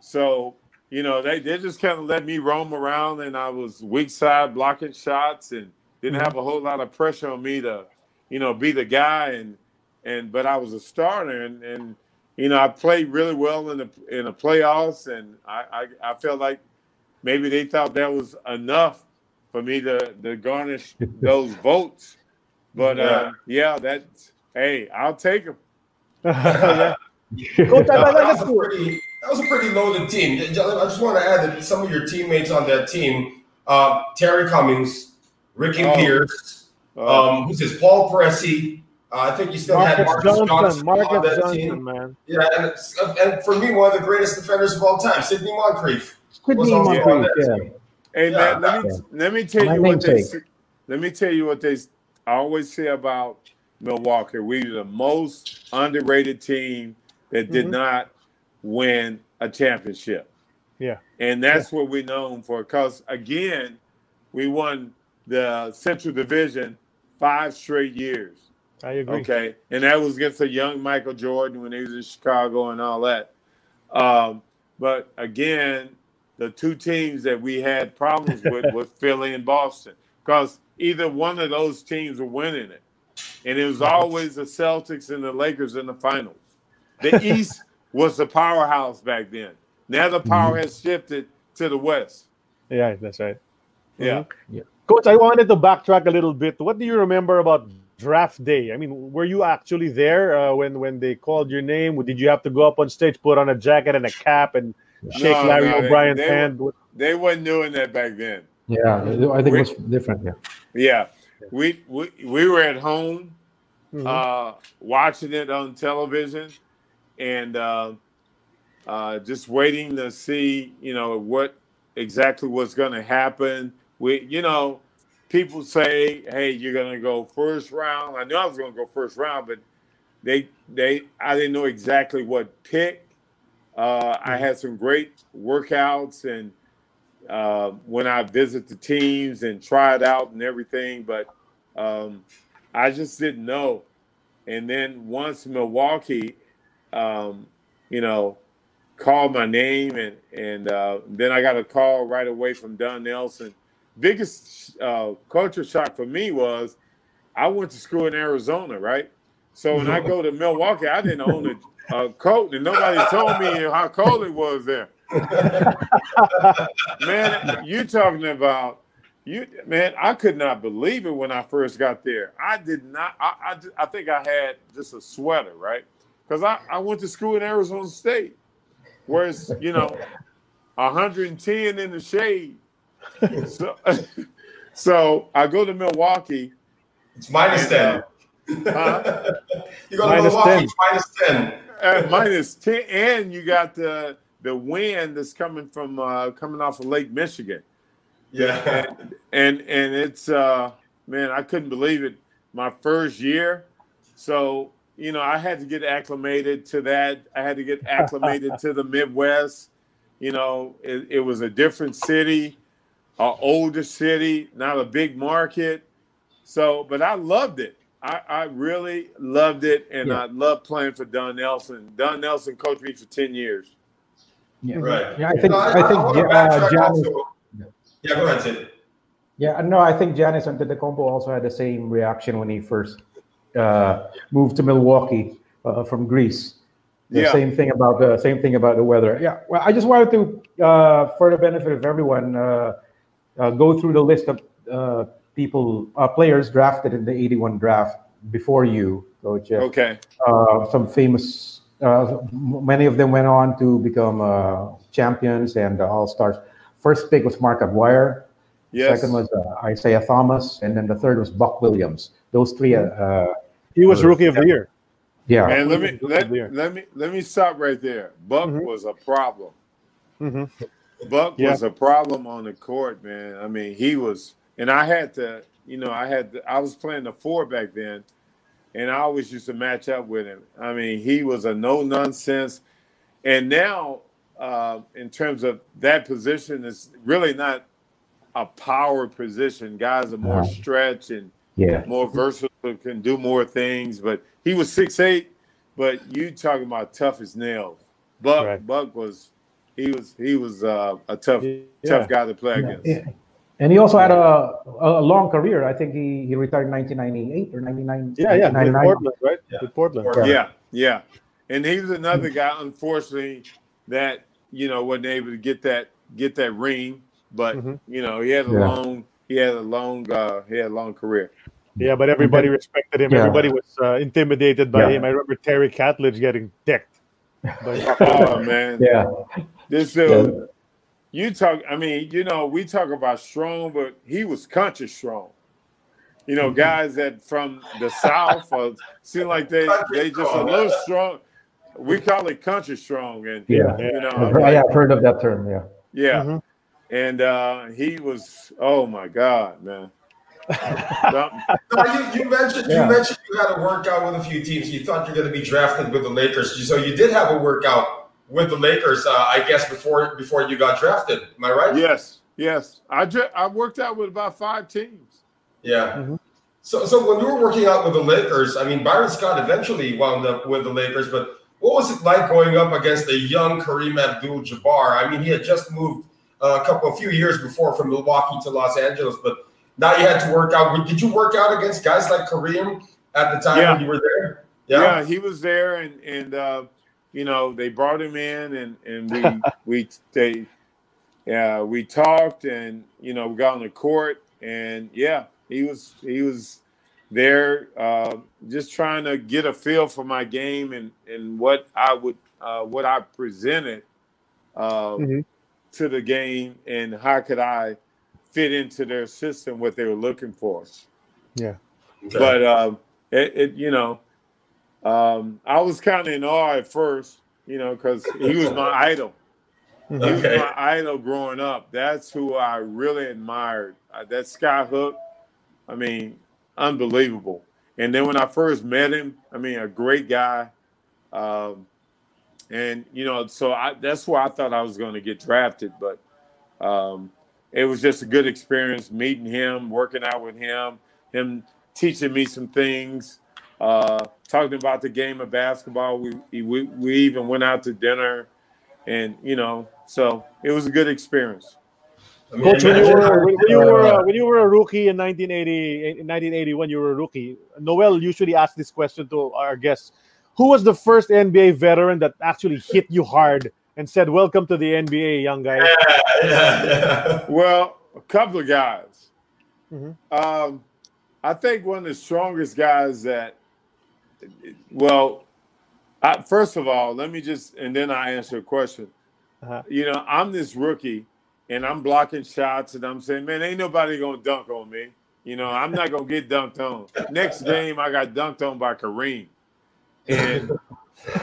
So you know, they they just kind of let me roam around, and I was weak side blocking shots, and didn't have a whole lot of pressure on me to, you know, be the guy, and and but I was a starter, and and you know, I played really well in the in the playoffs, and I, I, I felt like maybe they thought that was enough for me to, to garnish <laughs> those votes. But Yeah. uh, yeah, that's hey, I'll take them. Yeah. <laughs> That, I, that let's was a pretty. That was a pretty loaded team. I just want to add that some of your teammates on that team, uh, Terry Cummings, Ricky Oh. Pierce, Uh, um, who's this? Paul Pressey. Uh, I think you still had Marcus Marcus Johnson, Johnson on Marcus that Johnson, team. man. Yeah, and, and for me, one of the greatest defenders of all time, Sidney Moncrief. Sidney Was also Moncrief, yeah. team. hey Yeah. man, let me let me tell My you what they let me tell you what they s- I always say about Milwaukee. We were the most underrated team that did Mhm. not win a championship. Yeah. And that's what we're known for. Because again, we won the Central Division five straight years. I agree. Okay. And that was against a young Michael Jordan when he was in Chicago and all that. Um, but again, the two teams that we had problems with <laughs> was Philly and Boston. Because either one of those teams were winning it. And it was always the Celtics and the Lakers in the finals. The <laughs> East was the powerhouse back then. Now the power has shifted to the West. Yeah, that's right. Yeah, Yeah. Coach, I wanted to backtrack a little bit. What do you remember about draft day? I mean, were you actually there uh, when when they called your name? Did you have to go up on stage, put on a jacket and a cap, and shake No, Larry no, they- O'Brien's they hand? They wasn't doing that back then. Yeah, I think it was different. Yeah. Yeah. We we, we were at home Mhm. uh, watching it on television and uh, uh, just waiting to see, you know, what exactly was going to happen. We, you know, people say, "Hey, you're going to go first round." I knew I was going to go first round, but they they I didn't know exactly what pick. Uh, I had some great workouts and uh, when I visit the teams and try it out and everything, but um, I just didn't know. And then once Milwaukee, um, you know, called my name, and and uh, then I got a call right away from Don Nelson. Biggest uh, culture shock for me was I went to school in Arizona, right? So when I go to Milwaukee, I didn't own a, a coat, and nobody told me how cold it was there. <laughs> man, you talking about you? Man, I could not believe it when I first got there. I did not. I I, I think I had just a sweater, right? Because I, I went to school in Arizona State, where it's you know 110 in the shade. <laughs> So, so I go to Milwaukee. It's minus and, 10. uh, <laughs> you go to Minus Milwaukee, 10. it's minus 10. at minus 10 and you got the the wind that's coming from uh coming off of lake michigan Yeah. and and, and it's uh man i couldn't believe it my first year so you know i had to get acclimated to that i had to get acclimated to the midwest you know it, it was a different city a older city not a big market so but i loved it I, I really loved it, and Yeah. I love playing for Don Nelson. Don Nelson coached me for ten years. Yeah. Right. Yeah, I think No, I, think wanna uh, backtrack Giannis, also. Yeah, go ahead, Sid. Yeah, no, I think Giannis Antetokounmpo also had the same reaction when he first uh, moved to Milwaukee uh, from Greece. The Yeah. same thing about the same thing about the weather. Yeah, well, I just wanted to, uh, for the benefit of everyone, uh, go through the list of uh, people, uh, players drafted in the '81 draft before you, Coach. Uh, Okay. uh, some famous, uh, many of them went on to become uh, champions and all stars. First pick was Mark Aguirre. Yes. Second was uh, Isiah Thomas, and then the third was Buck Williams. Those three, uh, uh, He was rookie of the year. yeah, And let me let, let me let me stop right there. Buck Mhm. was a problem. Mhm. Buck Yeah. was a problem on the court, man. I mean, he was, and I had to, you know, I had, to, I was playing the four back then, and I always used to match up with him. I mean, he was a no nonsense, and now, uh, in terms of that position, is really not a power position. Guys are more stretch and yeah, more versatile, can do more things. But he was six eight. But you talking about tough as nails. Buck Right. Buck was he was he was uh, a tough Yeah. tough guy to play against. Yeah. and he also had a, a long career. I think he, he retired in 1998 or 99. Yeah, yeah. With 1999. Portland, right? Yeah. With Portland. Portland. Yeah, yeah. And he was another guy, unfortunately, that you know wasn't able to get that get that ring. But Mhm. you know he had a Yeah. long he had a long uh, he had a long career. Yeah, but everybody respected him. Yeah. Everybody was uh, intimidated by Yeah. him. I remember Terry Catledge getting decked. <laughs> By Oh man, Yeah, This dude, you talk. I mean, you know, we talk about strong, but he was country strong. You know, guys that from the south uh, seem like they they just a little strong. We call it country strong, and yeah. you know, I've heard, like, yeah, I've heard of that term. Yeah, yeah. Mhm. And uh, he was, oh my God, man. Some- <laughs> you, you mentioned Yeah. you mentioned you had a workout with a few teams. You thought you're going to be drafted with the Lakers, so you did have a workout with the Lakers. Uh, I guess before before you got drafted. Am I right? yes, yes. I ju- I worked out with about five teams. Yeah. Mhm. So, so when you were working out with the Lakers, I mean, Byron Scott eventually wound up with the Lakers, but what was it like going up against a young Kareem Abdul-Jabbar? I mean, he had just moved uh, a couple, a few years before from Milwaukee to Los Angeles, but now you had to work out. Did you work out against guys like Kareem at the time Yeah. when you were there? Yeah, he was there, and and uh, you know they brought him in, and and we <laughs> we they yeah we talked, and you know we got on the court, and yeah he was he was there uh, just trying to get a feel for my game and and what I would uh, what I presented uh, Mhm. to the game, and how could I fit into their system what they were looking for Yeah. Okay. but um, it, it you know, um, I was kind of in awe at first, you know, because he was my <laughs> idol. He was Okay. my idol growing up. That's who I really admired. Uh, that sky hook, I mean, unbelievable. And then when I first met him, I mean, a great guy. Um, and you know, so I, that's where I thought I was going to get drafted, but um, it was just a good experience meeting him, working out with him, him teaching me some things, uh, talking about the game of basketball. We, we we even went out to dinner, and you know, so it was a good experience. Coach, when you were when you were uh, when you were a rookie in 1980 in 1980 when you were a rookie, Noel usually asks this question to our guests: Who was the first NBA veteran that actually hit you hard and said, "Welcome to the NBA, young guy"? Yeah, yeah, yeah. Well, a couple of guys. Mhm. Um, I think one of the strongest guys that, well, I, first of all, let me just, and then I answer a question. Uh-huh. You know, I'm this rookie and I'm blocking shots and I'm saying, man, ain't nobody going to dunk on me. You know, I'm not going to get dunked on. Next game, I got dunked on by Kareem. And,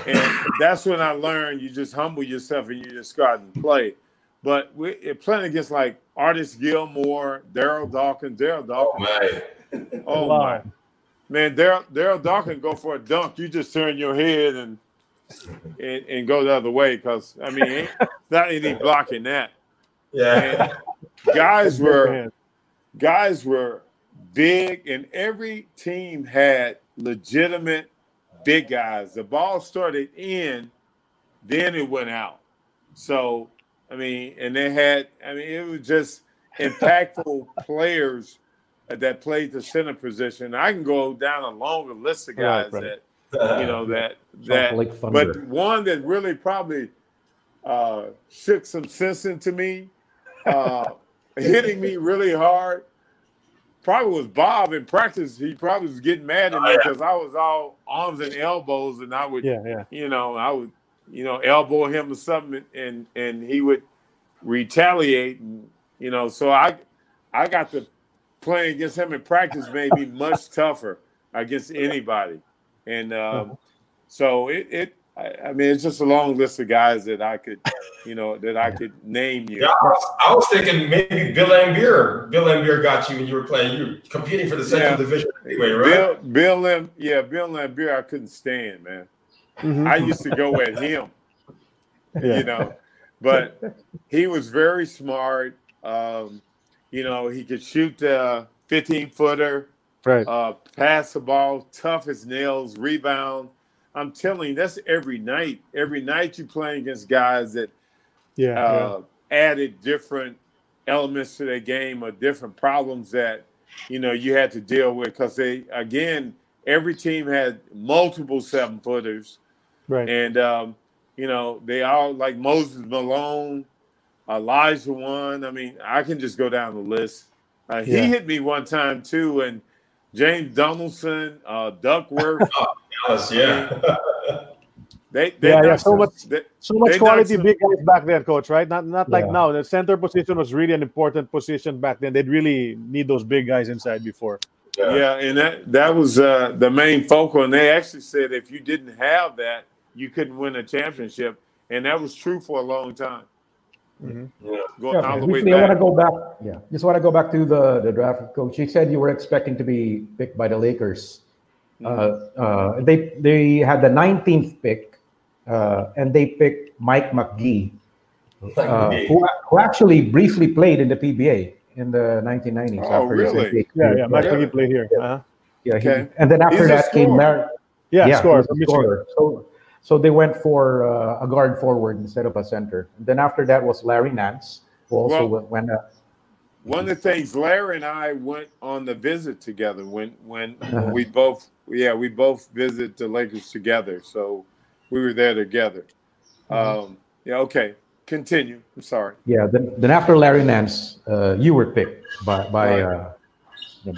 and that's when I learned you just humble yourself and you just go out and play. But we're playing against like Artis Gilmore, Darryl Dawkins, Darryl Dawkins. Oh Dawkins. man. Oh my man, Darryl Darryl Dawkins go for a dunk. You just turn your head and and, and go the other way because I mean, ain't not any blocking that. Yeah. And guys were guys were big, and every team had legitimate big guys. The ball started in, then it went out. So, I mean, and they had, I mean, it was just impactful players that played the center position. I can go down a longer list of guys right. that, you know, <laughs> that, that, Lake Thunder. but one that really probably uh, shook some sense into me, uh, <laughs> hitting me really hard. Probably was Bob in practice. He probably was getting mad at me because I was all arms and elbows, and I would, Yeah, yeah. you know, I would, you know, elbow him or something, and and he would retaliate, and you know, so I, I got to playing against him in practice made me much tougher against anybody, and um, so it, it I, I mean, it's just a long list of guys that I could, you know, that I could name you. Yeah, I was, I was thinking maybe Bill Laimbeer. Bill Laimbeer got you when you were playing. You were competing for the Central Yeah. Division anyway, right? Bill, Bill Lam, yeah, Bill Laimbeer, I couldn't stand, man. Mhm. I used to go at him, Yeah. you know, but he was very smart. Um, you know, he could shoot the 15 footer, Right. uh, pass the ball, tough as nails, rebound. I'm telling you, that's every night. Every night you playing against guys that yeah. yeah. uh, added different elements to their game or different problems that you know you had to deal with because they again every team had multiple seven footers Right. and um, you know they all like Moses Malone, Olajuwon. I mean, I can just go down the list. Uh, he Yeah. hit me one time too, and James Donaldson, uh, Duckworth. <laughs> Dallas, yeah. They, they Yeah, yeah, so much- they- So much quality big guys back then, coach. Right? Not not like Yeah. now. The center position was really an important position back then. They'd really need those big guys inside before. Yeah, and that that was uh, the main focal. And they actually said if you didn't have that, you couldn't win a championship, and that was true for a long time. Yeah. Going Yeah, all the way briefly, I want to go back. Yeah, just want to go back to the the draft coach. You said you were expecting to be picked by the Lakers. Mm-hmm. Uh, uh, they they had the 19th pick, uh, and they picked Mike McGee, uh, who, who actually briefly played in the PBA in the 1990s. Oh, after really? NBA Yeah, yeah. Mike Yeah. McGee played here. Uh-huh. Yeah, he- Okay. and then after He's that came scorer. Larry. Yeah, Yeah, score he was from a Michigan. scorer. So, so they went for uh, a guard forward instead of a center. And then after that was Larry Nance, who also Well- went. uh, One of the things Larry and I went on the visit together when when, <laughs> we both yeah we both visited the Lakers together, so we were there together. Mm-hmm. Um, yeah, okay, continue. I'm sorry. yeah. Then, then after Larry Nance, uh, you were picked by by uh,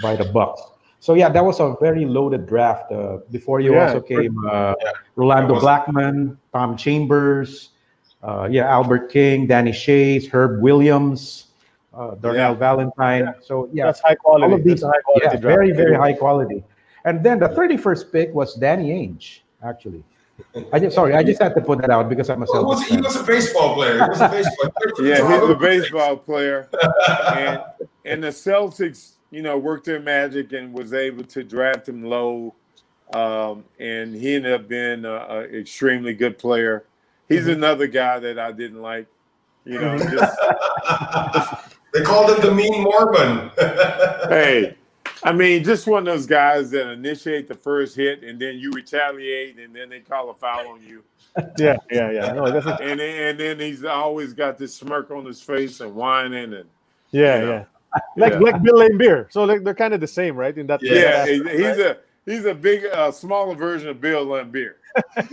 by the Bucks. So yeah, that was a very loaded draft. Uh, before you Yeah, also came uh, Rolando was- Blackman, Tom Chambers, uh, yeah, Albert King, Danny Schayes, Herb Williams, uh, Darnell Yeah. Valentine. So yeah, That's high quality. all of these high quality yeah, draft. very very high quality. And then the 31st pick was Danny Ainge, actually. I just sorry, I just had to put that out because I'm a Well, was, he fan. was a baseball player. He was a <laughs> baseball player. Yeah, he's a baseball player, and and the Celtics you know, worked their magic and was able to draft him low. Um, and he ended up being an extremely good player. He's Mm-hmm. another guy that I didn't like. You know, <laughs> just They called him the mean Mormon. <laughs> hey, I mean, just one of those guys that initiate the first hit and then you retaliate and then they call a foul on you. Yeah, yeah, yeah. No, And then, and then he's always got this smirk on his face and whining and yeah, you know. yeah. <laughs> Like Yeah. like Bill Laimbeer. So like they're kind of the same, right? In that. yeah, he- he's a he's a big uh, smaller version of Bill Laimbeer. <laughs>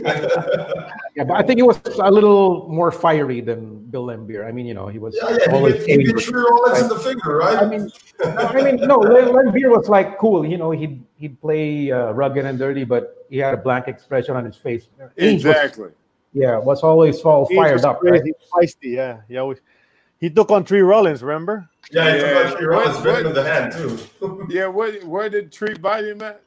Yeah, but I think he was a little more fiery than Bill Laimbeer. I mean, you know, he was yeah, yeah. He always could, he could angry. Tree Rollins in the finger, right? I mean, I mean, no, Lam- Laimbeer was like cool. You know, he'd he'd play uh, rugged and dirty, but he had a blank expression on his face. Ainge was- Exactly. yeah, was always all He fired was up. Right? feisty. Yeah, he always. He took on Tree Rollins. Remember? yeah, he Yeah. took out Tree Rollins, What- bit him what- in the hand too. <laughs> Yeah, where where did Tree bite him at?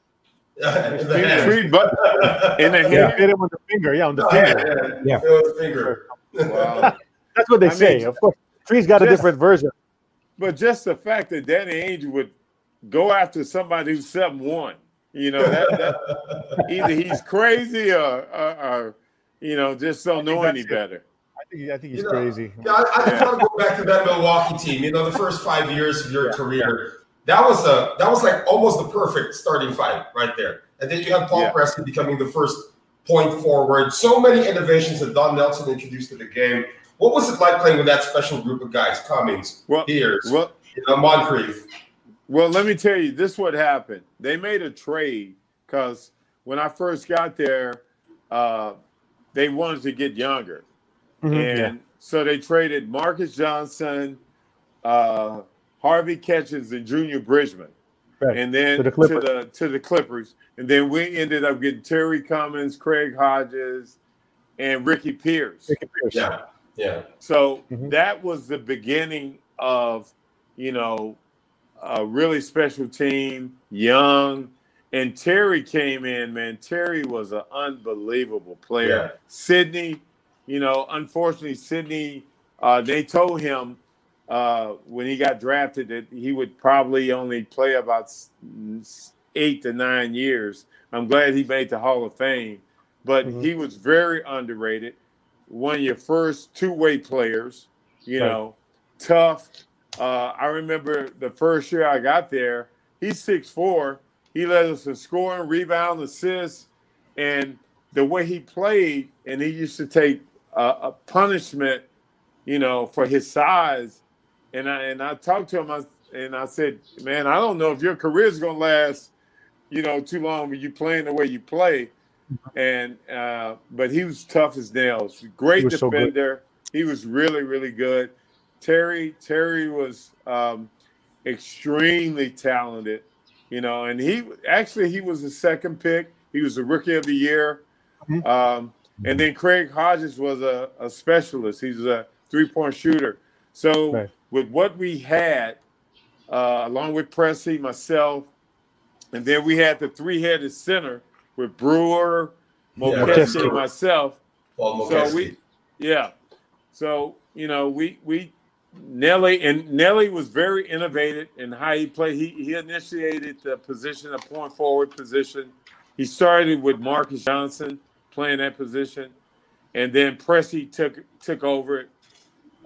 yeah, <laughs> in the hand. Tree but <laughs> in the Yeah. hand. Hit him on the finger. Yeah, on the Oh, finger. yeah, yeah. Yeah. Feel his finger. Wow. That's what they I say. mean, of course, Tree's got a different version. But just the fact that Danny Ainge would go after somebody who's seven one, you know, that, that either he's crazy or, or, or you know just don't know any that's it. better. I think he's You know, crazy. Yeah, I, I just want to go back to that Milwaukee team. You know, the first five years of your career, that was a that was like almost the perfect starting five right there. And then you had Paul Yeah. Pressey becoming the first point forward. So many innovations that Don Nelson introduced to the game. What was it like playing with that special group of guys? Cummings, Well, Pierce, well, you know, Moncrief. Well, let me tell you, this what happened. They made a trade because when I first got there, uh, they wanted to get younger, Mhm, and yeah. so they traded Marcus Johnson, uh, Harvey Catchings, and Junior Bridgeman, Right. and then To to the the, Clippers. to the Clippers, and then we ended up getting Terry Cummings, Craig Hodges, and Ricky Pierce. Ricky Pierce. Yeah, yeah. So Mhm. that was the beginning of, you know, a really special team, young. And Terry came in, man. Terry was an unbelievable player. Yeah. Sidney, you know, unfortunately, Sidney, uh, they told him uh, when he got drafted that he would probably only play about eight to nine years. I'm glad he made the Hall of Fame, but Mhm. he was very underrated. One of your first two way players, you Right. know, tough. Uh, I remember the first year I got there, he's six four. He led us in scoring, rebound, assists, and the way he played, and he used to take uh, a punishment, you know, for his size. And I and I talked to him, I, and I said, "Man, I don't know if your career is gonna last, you know, too long when you playing the way you play." And uh, but he was tough as nails. Great He was so defender. he was really, really good. Terry Terry was um, extremely talented, you know, and he actually he was the second pick. He was the rookie of the year. Mhm. Um, and then Craig Hodges was a, a specialist. He's a three point shooter. So Right. with what we had, uh, along with Pressey, myself, and then we had the three headed center with Brewer, Yeah, Mokeski, Mokeski. and myself. Paul So we, yeah. So you know, we we Nelly and Nelly was very innovative in how he played. He he initiated the position, a point forward position. He started with Marcus Johnson playing that position, and then Pressey took took over it.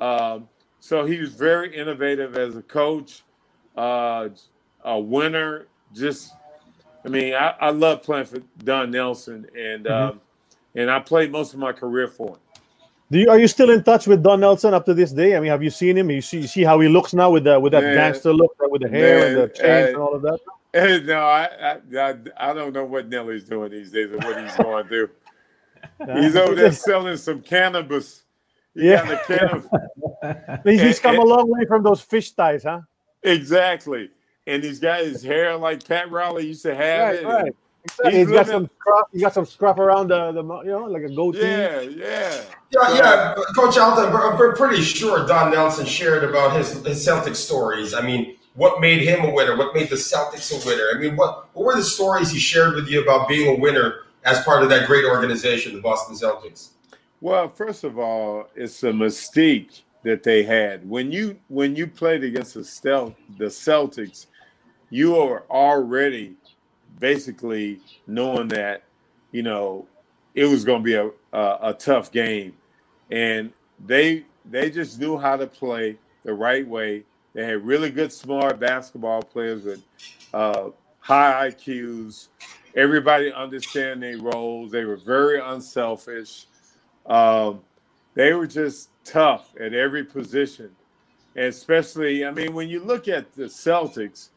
Um, so he was very innovative as a coach, uh, a winner. Just, I mean, I, I love playing for Don Nelson, and um, and I played most of my career for him. Do you are you still in touch with Don Nelson up to this day? I mean, have you seen him? You see, you see how he looks now with the with that Man. gangster look, right, with the hair and the Man, chains I- and all of that. <laughs> no, I I I don't know what Nelly's doing these days or what he's <laughs> going through. He's over there selling some cannabis. He Yeah. got the cannabis. <laughs> He's, he's come and- a long way from those fish ties, huh? exactly. And he's got his hair like Pat Riley used to have Right, it. right. He's He's got some scruff. He got some scruff around the, the you know like a goatee. Yeah, yeah. Yeah, yeah, Coach Alton, but we're pretty sure Don Nelson shared about his, his Celtic stories. I mean, what made him a winner? What made the Celtics a winner? I mean, what what were the stories he shared with you about being a winner as part of that great organization, the Boston Celtics? Well, first of all, it's a mystique that they had when you when you played against the Stel- the Celtics. you are already basically knowing that you know it was going to be a, a a tough game, and they they just knew how to play the right way. They had really good, smart basketball players with uh, high IQs. Everybody understand their roles. They were very unselfish. Um, they were just tough at every position, and especially, I mean, when you look at the Celtics,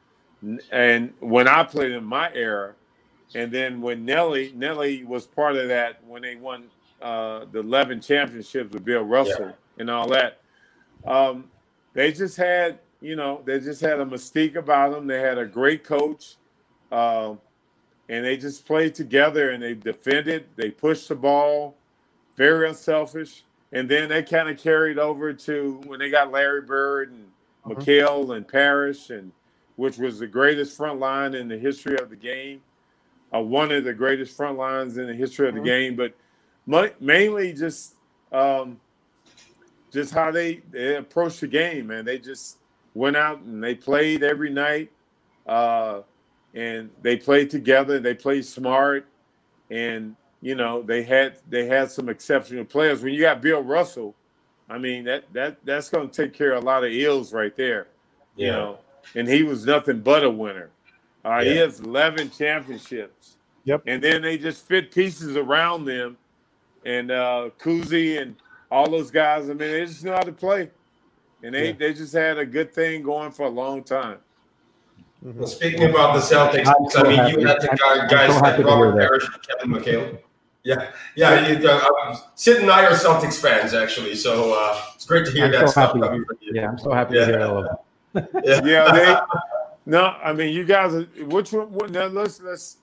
and when I played in my era, and then when Nelly Nelly was part of that when they won uh, the 11 championships with Bill Russell yeah. and all that, um, they just had you know they just had a mystique about them. They had a great coach, um, and they just played together and they defended. They pushed the ball, very unselfish. And then they kind of carried over to when they got Larry Bird and. McHale and Parish, and which was the greatest front line in the history of the game, uh, one of the greatest front lines in the history of the uh-huh. game. But mainly just um, just how they, they approached the game, man. They just went out and they played every night, uh, and they played together. They played smart, and you know they had they had some exceptional players. When you got Bill Russell, I mean that that that's going to take care of a lot of ills right there. Yeah. You know, and he was nothing but a winner. Uh, yeah. He has 11 championships. Yep. And then they just fit pieces around them, and uh, Cousy and all those guys. I mean, they just know how to play, and they yeah. they just had a good thing going for a long time. Mm-hmm. Well, speaking about the Celtics, so I mean, happy. you had the guys so like Robert Parish and Kevin McHale. Yeah, yeah. You, uh, Sid and I are Celtics fans, actually, so uh, it's great to hear I'm that so stuff happy. coming from you. Yeah, I'm so happy yeah. to hear all of that. yeah, yeah they, <laughs> no, I mean, you guys. Are, which one? What, now let's let's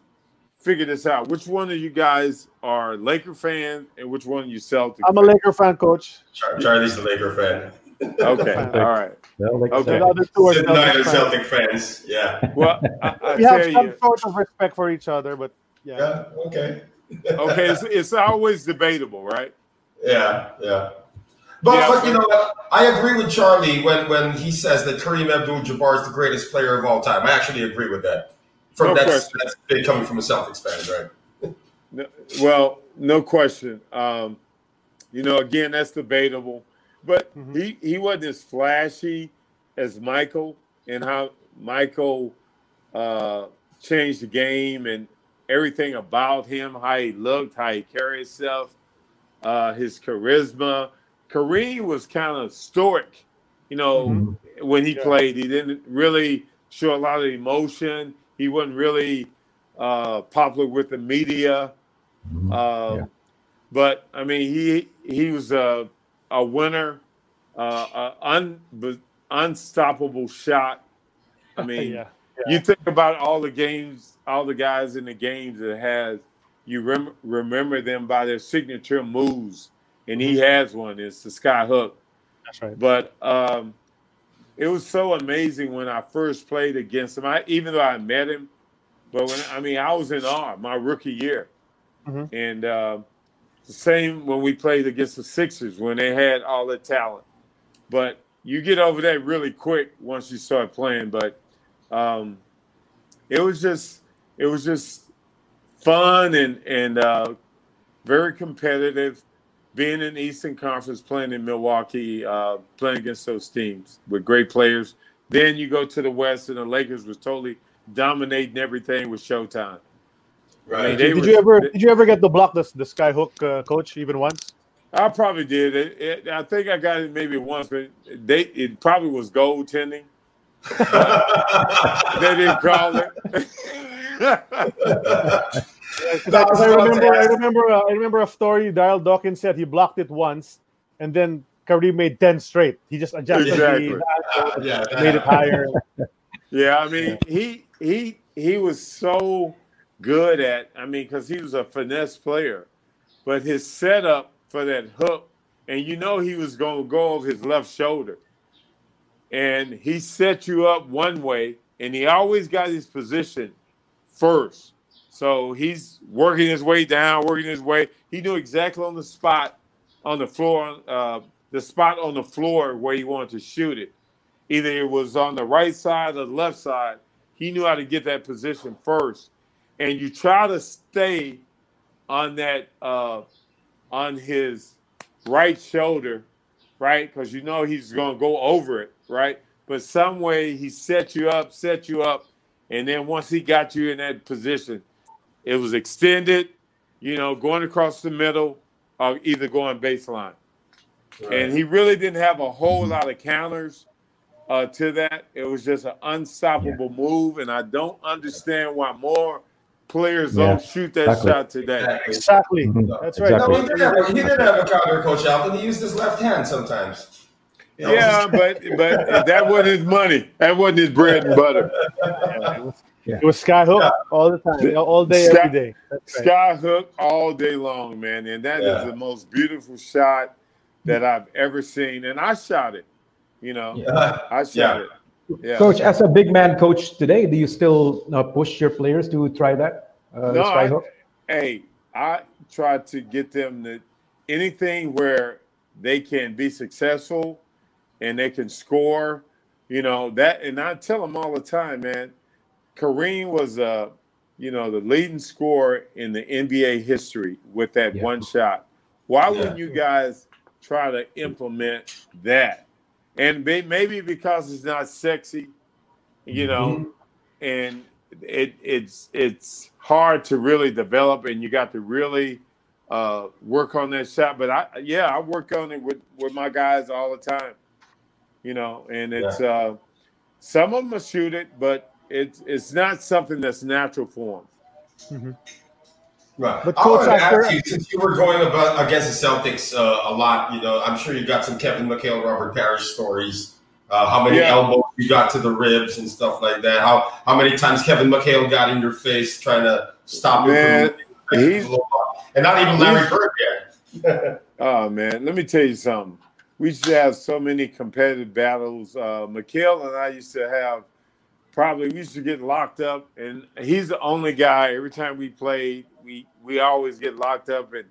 figure this out. Which one of you guys are Laker fans, and which one you Celtics? I'm a Laker fan, coach. Char- Charlie's a Laker fan. <laughs> Okay, all right. okay. The other two are Celtic, Celtic fans. Yeah. <laughs> Well, I, I we have some you, sort of respect for each other, but yeah. yeah okay. <laughs> okay, it's, it's always debatable, right? Yeah, yeah. But, yeah, but you know what? I agree with Charlie when, when he says that Kareem Abdul-Jabbar is the greatest player of all time. I actually agree with that. From no that's, that's big coming from a Celtics fan, right? no, well, no question. Um, you know, again, that's debatable. But mm-hmm. he, he wasn't as flashy as Michael and how Michael uh, changed the game and everything about him, how he looked, how he carried himself, uh, his charisma. Kareem was kind of stoic, you know, mm-hmm. when he yeah. played. He didn't really show a lot of emotion. He wasn't really uh, popular with the media. Uh, yeah. But I mean, he he was a a winner, uh, un, unstoppable shot. I <laughs> mean, yeah. Yeah. you think about all the games, all the guys in the games that has you rem- remember them by their signature moves, and he mm-hmm. has one. It's the sky hook. That's right. But um, it was so amazing when I first played against him. I even though I met him, but when I mean I was in awe my rookie year, mm-hmm. and. Uh, the same when we played against the Sixers when they had all the talent. But you get over that really quick once you start playing. But um, it was just it was just fun and and uh, very competitive. Being in the Eastern Conference, playing in Milwaukee, uh, playing against those teams with great players. Then you go to the West, and the Lakers was totally dominating everything with Showtime. Right. I mean, did, were, you ever did you ever get the block the the skyhook uh, coach even once? I probably did. It, it, I think I got it maybe once, but they it probably was goaltending. they didn't call it. <laughs> <laughs> I remember, I remember, uh, I remember a story. Darryl Dawkins said he blocked it once, and then Kareem made ten straight. He just adjusted exactly. the <laughs> yeah. made it higher. Yeah, I mean, he he he was so good at. I mean, because he was a finesse player, but his setup for that hook, and you know he was going to go over his left shoulder, and he set you up one way, and he always got his position first. So he's working his way down, working his way. He knew exactly on the spot on the floor, uh, the spot on the floor where he wanted to shoot it. Either it was on the right side or the left side, he knew how to get that position first, and you try to stay on that uh, on his right shoulder, right? Because you know he's going to go over it, right? But some way he set you up, set you up, and then once he got you in that position, it was extended, you know, going across the middle, or either going baseline. And he really didn't have a whole lot of counters uh, to that. It was just an unstoppable move, and I don't understand why more players Yeah, don't shoot that exactly. shot today. Exactly. Mhm. That's right. Exactly. No, he did have, he did have a counter, Coach Alton. He used his left hand sometimes. You know, Yeah, but but that wasn't his money. That wasn't his bread and butter. It was skyhook all the time, all day, Sky- every day. That's right. Sky hook all day long, man, and that is Yeah. the most beautiful shot that I've ever seen. And I shot it. You know, Yeah. I shot Yeah. it. Yeah. Coach, as a big man coach today, do you still uh, push your players to try that? Uh, No, sky I- hey, I try to get them to anything where they can be successful and they can score, you know, that and I tell them all the time, man, Kareem was uh, you know, the leading scorer in the NBA history with that Yeah. one shot. Why Yeah. wouldn't you guys try to implement that? And maybe because it's not sexy, you know, and it it's it's hard to really develop and you got to really uh work on that shot. But i yeah i work on it with with my guys all the time you know and it's uh some of them will shoot it but it's it's not something that's natural for them Right. But I Coach, wanted to ask you, since you were going about against the Celtics uh, a lot, you know, I'm sure you got some Kevin McHale, Robert Parish stories. Uh, how many Yeah. elbows you got to the ribs and stuff like that? How how many times Kevin McHale got in your face trying to stop Man, you from <laughs> and not even Larry Bird yet. <laughs> Oh man, let me tell you something. We used to have so many competitive battles. Uh, McHale and I used to have probably we used to get locked up, and he's the only guy. Every time we played, we we always get locked up and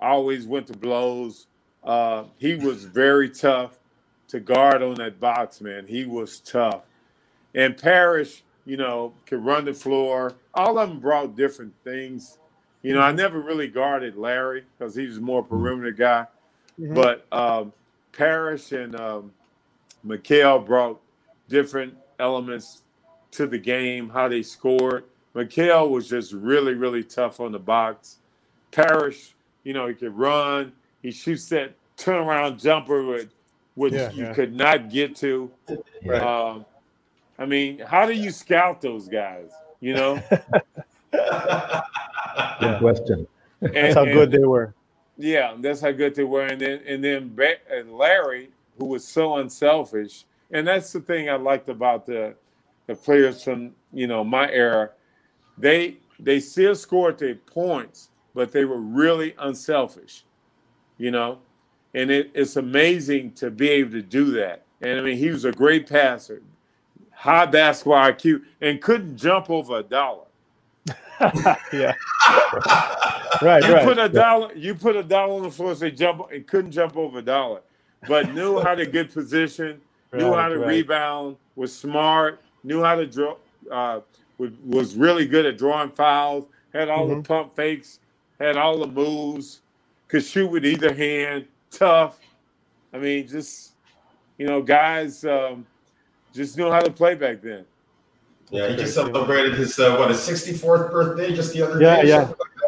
always went to blows. Uh, he was very tough to guard on that box, man. He was tough. And Parish, you know, could run the floor. All of them brought different things. You know, I never really guarded Larry because he was more perimeter guy. Mhm. But um, Parish and um, McHale brought different elements to the game, how they scored. McHale was just really, really tough on the box. Parish, you know, he could run. He shoots that turnaround jumper with, which Yeah, you yeah. could not get to. Right. Um, I mean, how do you scout those guys? You know, <laughs> Good question. And- That's how and- good they were. Yeah, that's how good they were. And then and then Ba- and Larry, who was so unselfish, and that's the thing I liked about the the players from you know my era. They they still scored their points, but they were really unselfish. You know, and it, it's amazing to be able to do that. And I mean, he was a great passer, high basketball IQ, and couldn't jump over a dollar. <laughs> yeah. right, You right. put a dollar. You put a dollar on the floor. Say jump. It couldn't jump over a dollar, but knew how to get position. knew Right, how to right. rebound. Was smart. Knew how to draw. Uh, was, was really good at drawing fouls. Had all Mhm. the pump fakes. Had all the moves. Could shoot with either hand. Tough. I mean, just you know, guys um, just knew how to play back then. Yeah, he just celebrated his uh, what his 64th birthday just the other Yeah, day. or yeah.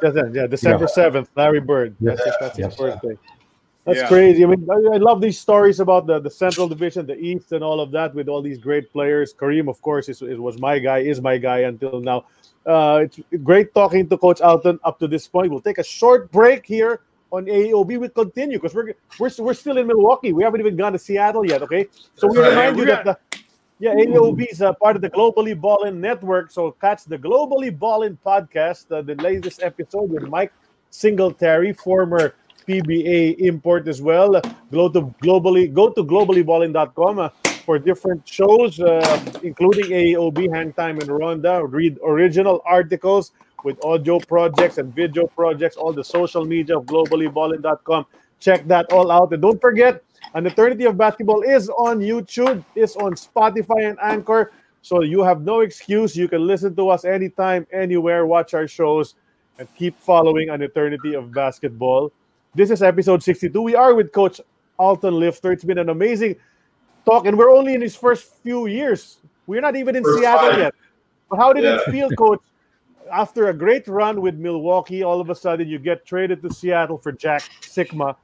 like that? Yeah, yeah, December seventh, Larry Bird. Yes, That's, his- that's his yes. birthday. That's Yeah. crazy. I mean, I, I love these stories about the, the Central Division, the East, and all of that with all these great players. Kareem, of course, is, is was my guy, is my guy until now. Uh, it's great talking to Coach Alton up to this point. We'll take a short break here on AOB. We continue because we're, we're we're still in Milwaukee. We haven't even gone to Seattle yet. Okay, so we right. remind We you that the yeah, AOB is a part of the Globally Ballin Network. So catch the Globally Ballin podcast, uh, the latest episode with Mike Singletary, former PBA import as well. Go to globally go to globallyballin.com uh, for different shows, uh, including AOB Hang Time and Ronda. Read original articles with audio projects and video projects. All the social media of globallyballin.com. Check that all out, and don't forget an eternity of basketball is on YouTube, is on Spotify and Anchor. So you have no excuse. You can listen to us anytime, anywhere, watch our shows, and keep following an eternity of basketball. This is episode 62. We are with Coach Alton Lister. It's been an amazing talk, and we're only in his first few years. We're not even in First Seattle five. yet. But how did it feel, Coach? After a great run with Milwaukee, all of a sudden you get traded to Seattle for Jack Sikma,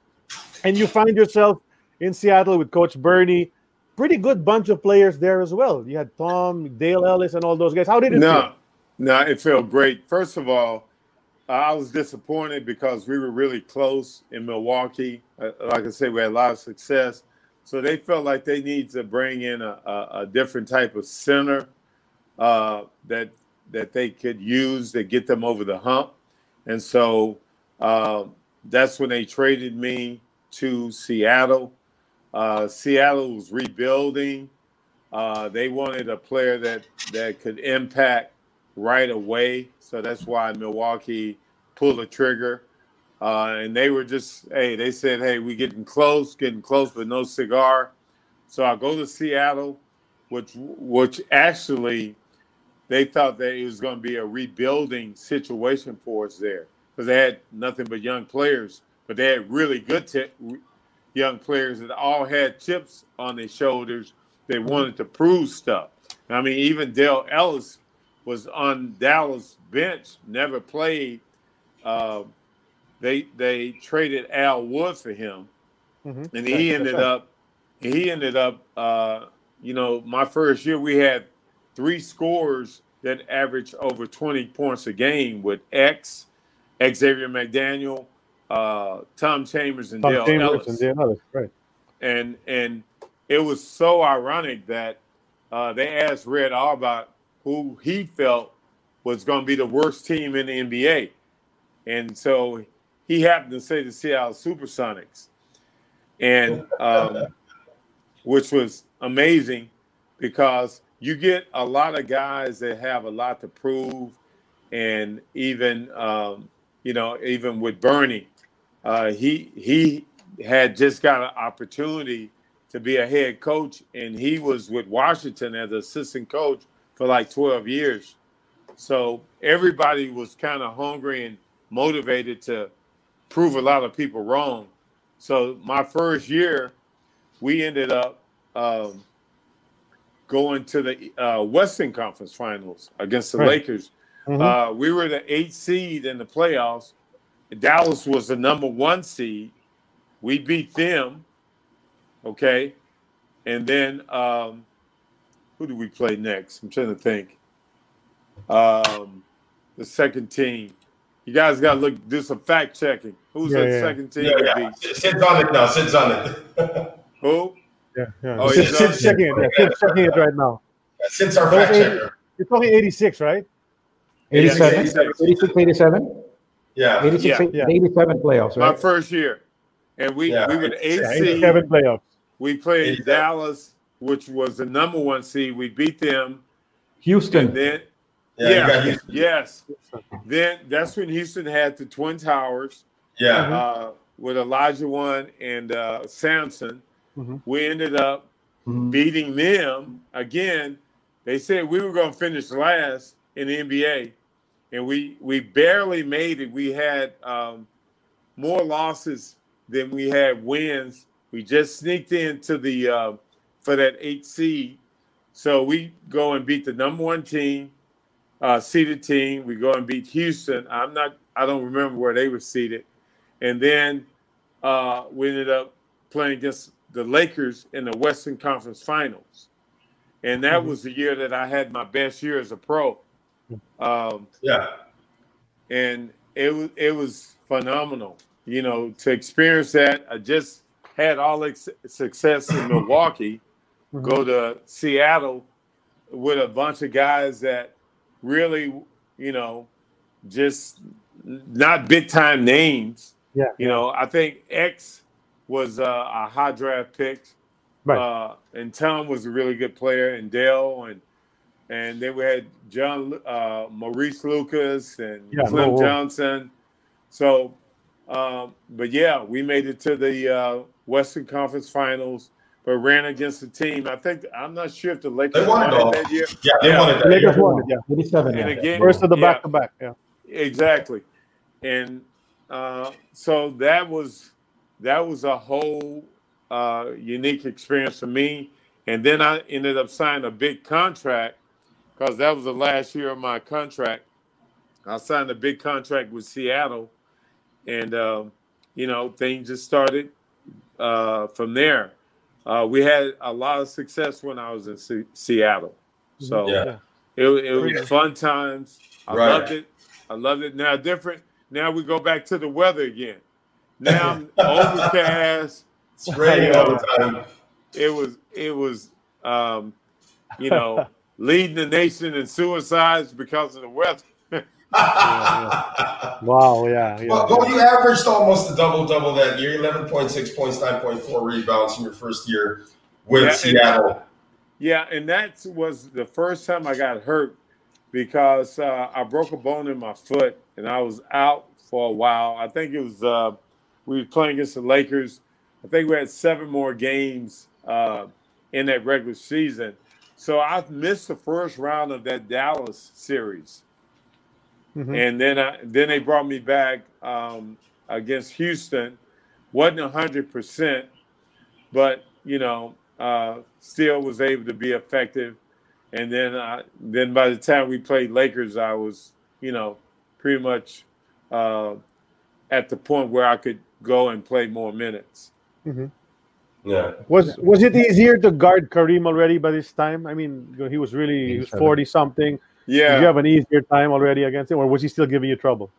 and you find yourself in Seattle with Coach Bernie. Pretty good bunch of players there as well. You had Tom, Dale Ellis, and all those guys. How did it No, feel? no, it felt great. First of all, I was disappointed because we were really close in Milwaukee. Uh, Like I said, we had a lot of success. So they felt like they need to bring in a, a, a different type of center uh, that that they could use to get them over the hump. And so uh, that's when they traded me to Seattle. Uh, Seattle was rebuilding. Uh, they wanted a player that that could impact right away. So that's why Milwaukee pulled the trigger. Uh, and they were just, hey, they said, hey, we're getting close, getting close, but no cigar. So I go to Seattle, which which actually they thought that it was going to be a rebuilding situation for us there because they had nothing but young players, but they had really good young players that all had chips on their shoulders. They wanted to prove stuff. I mean, even Dale Ellis was on Dallas bench, never played. Uh, they they traded Al Wood for him, Mhm. and he ended up he ended up uh, you know my first year we had three scores that averaged over 20 points a game with X, Xavier McDaniel, uh, Tom Chambers, and Tom Dale Chambers Ellis and Dale Ellis, right? and and it was so ironic that uh, they asked Red Auerbach who he felt was going to be the worst team in the NBA, and so he happened to say the Seattle SuperSonics, and um, which was amazing because you get a lot of guys that have a lot to prove, and even um, you know even with Bernie, uh, he he had just got an opportunity to be a head coach, and he was with Washington as an assistant coach for like 12 years. So everybody was kind of hungry and motivated to prove a lot of people wrong. So my first year, we ended up um, going to the uh, Western Conference Finals against the Right. Lakers. Mhm. Uh, we were the eighth seed in the playoffs. Dallas was the number one seed. We beat them. Okay. And then um, who do we play next? I'm trying to think. Um, the second team. You guys got to look, do some fact checking. Who's Yeah, the yeah. second team? Yeah, yeah. Sid's on it now. Sid's on it. <laughs> Who? Yeah, yeah. Oh, Sid- Sid's checking it. Yeah, Sid's checking it right now. Sid's our Those fact checker. You're talking 86, right? 87, 86. 86, 87, Yeah. 86, Yeah. Yeah. 87 playoffs, My first year. And we, Yeah. we were the eighth Yeah, seed. 87 playoffs. We played 87. Dallas, which was the number one seed. We beat them. Houston. And then, Yeah. yeah, got Houston. yes. Then that's when Houston had the Twin Towers Yeah. uh, with Olajuwon and uh, Sampson. Mhm. We ended up Mhm. beating them again. They said we were going to finish last in the NBA, and we we barely made it. We had um, more losses than we had wins. We just sneaked into the uh, for that eight seed, so we go and beat the number one team, uh, seeded team. We go and beat Houston. I'm not. I don't remember where they were seated, and then uh, we ended up playing against the Lakers in the Western Conference Finals, and that was the year that I had my best year as a pro. Um, Yeah. and it was it was phenomenal. You know, to experience that. I just had all the ex- success in Milwaukee. Go to Seattle with a bunch of guys that really, you know, just not big time names. Yeah. You know, I think X was uh, a high draft pick, Right. uh, and Tom was a really good player, and Dale, and and then we had John uh, Maurice Lucas and Yeah, Clem Mo- Johnson. So, um, but yeah, we made it to the uh, Western Conference Finals. But ran against the team. I think I'm not sure if the Lakers They won it all. that year. Yeah, they Yeah. won it. The that Lakers year. won it, yeah. 87. And yeah. again, First of the back to back, yeah. Exactly, and uh, so that was that was a whole uh, unique experience for me. And then I ended up signing a big contract because that was the last year of my contract. I signed a big contract with Seattle, and uh, you know things just started uh, from there. Uh, we had a lot of success when I was in Se- Seattle, so Yeah. it, it was fun times. I Right. loved it. I loved it. Now different. Now we go back to the weather again. Now I'm <laughs> overcast. It's raining all the time. It was it was um, you know leading the nation in suicides because of the weather. Wow, yeah, yeah. Well, well, you averaged almost a double double that year 11.6 points, 9.4 rebounds in your first year with Yeah, and- Seattle. Yeah, and that was the first time I got hurt because uh, I broke a bone in my foot and I was out for a while. I think it was uh, we were playing against the Lakers. I think we had seven more games uh, in that regular season. So I missed the first round of that Dallas series, Mhm. and then I, then they brought me back um, against Houston. wasn't hundred percent, but you know, uh, still was able to be effective. And then, uh, then by the time we played Lakers, I was, you know, pretty much uh, at the point where I could go and play more minutes. Yeah. Was was it easier to guard Kareem already by this time? I mean, he was really he was forty something. Did Yeah, you have an easier time already against him, or was he still giving you trouble?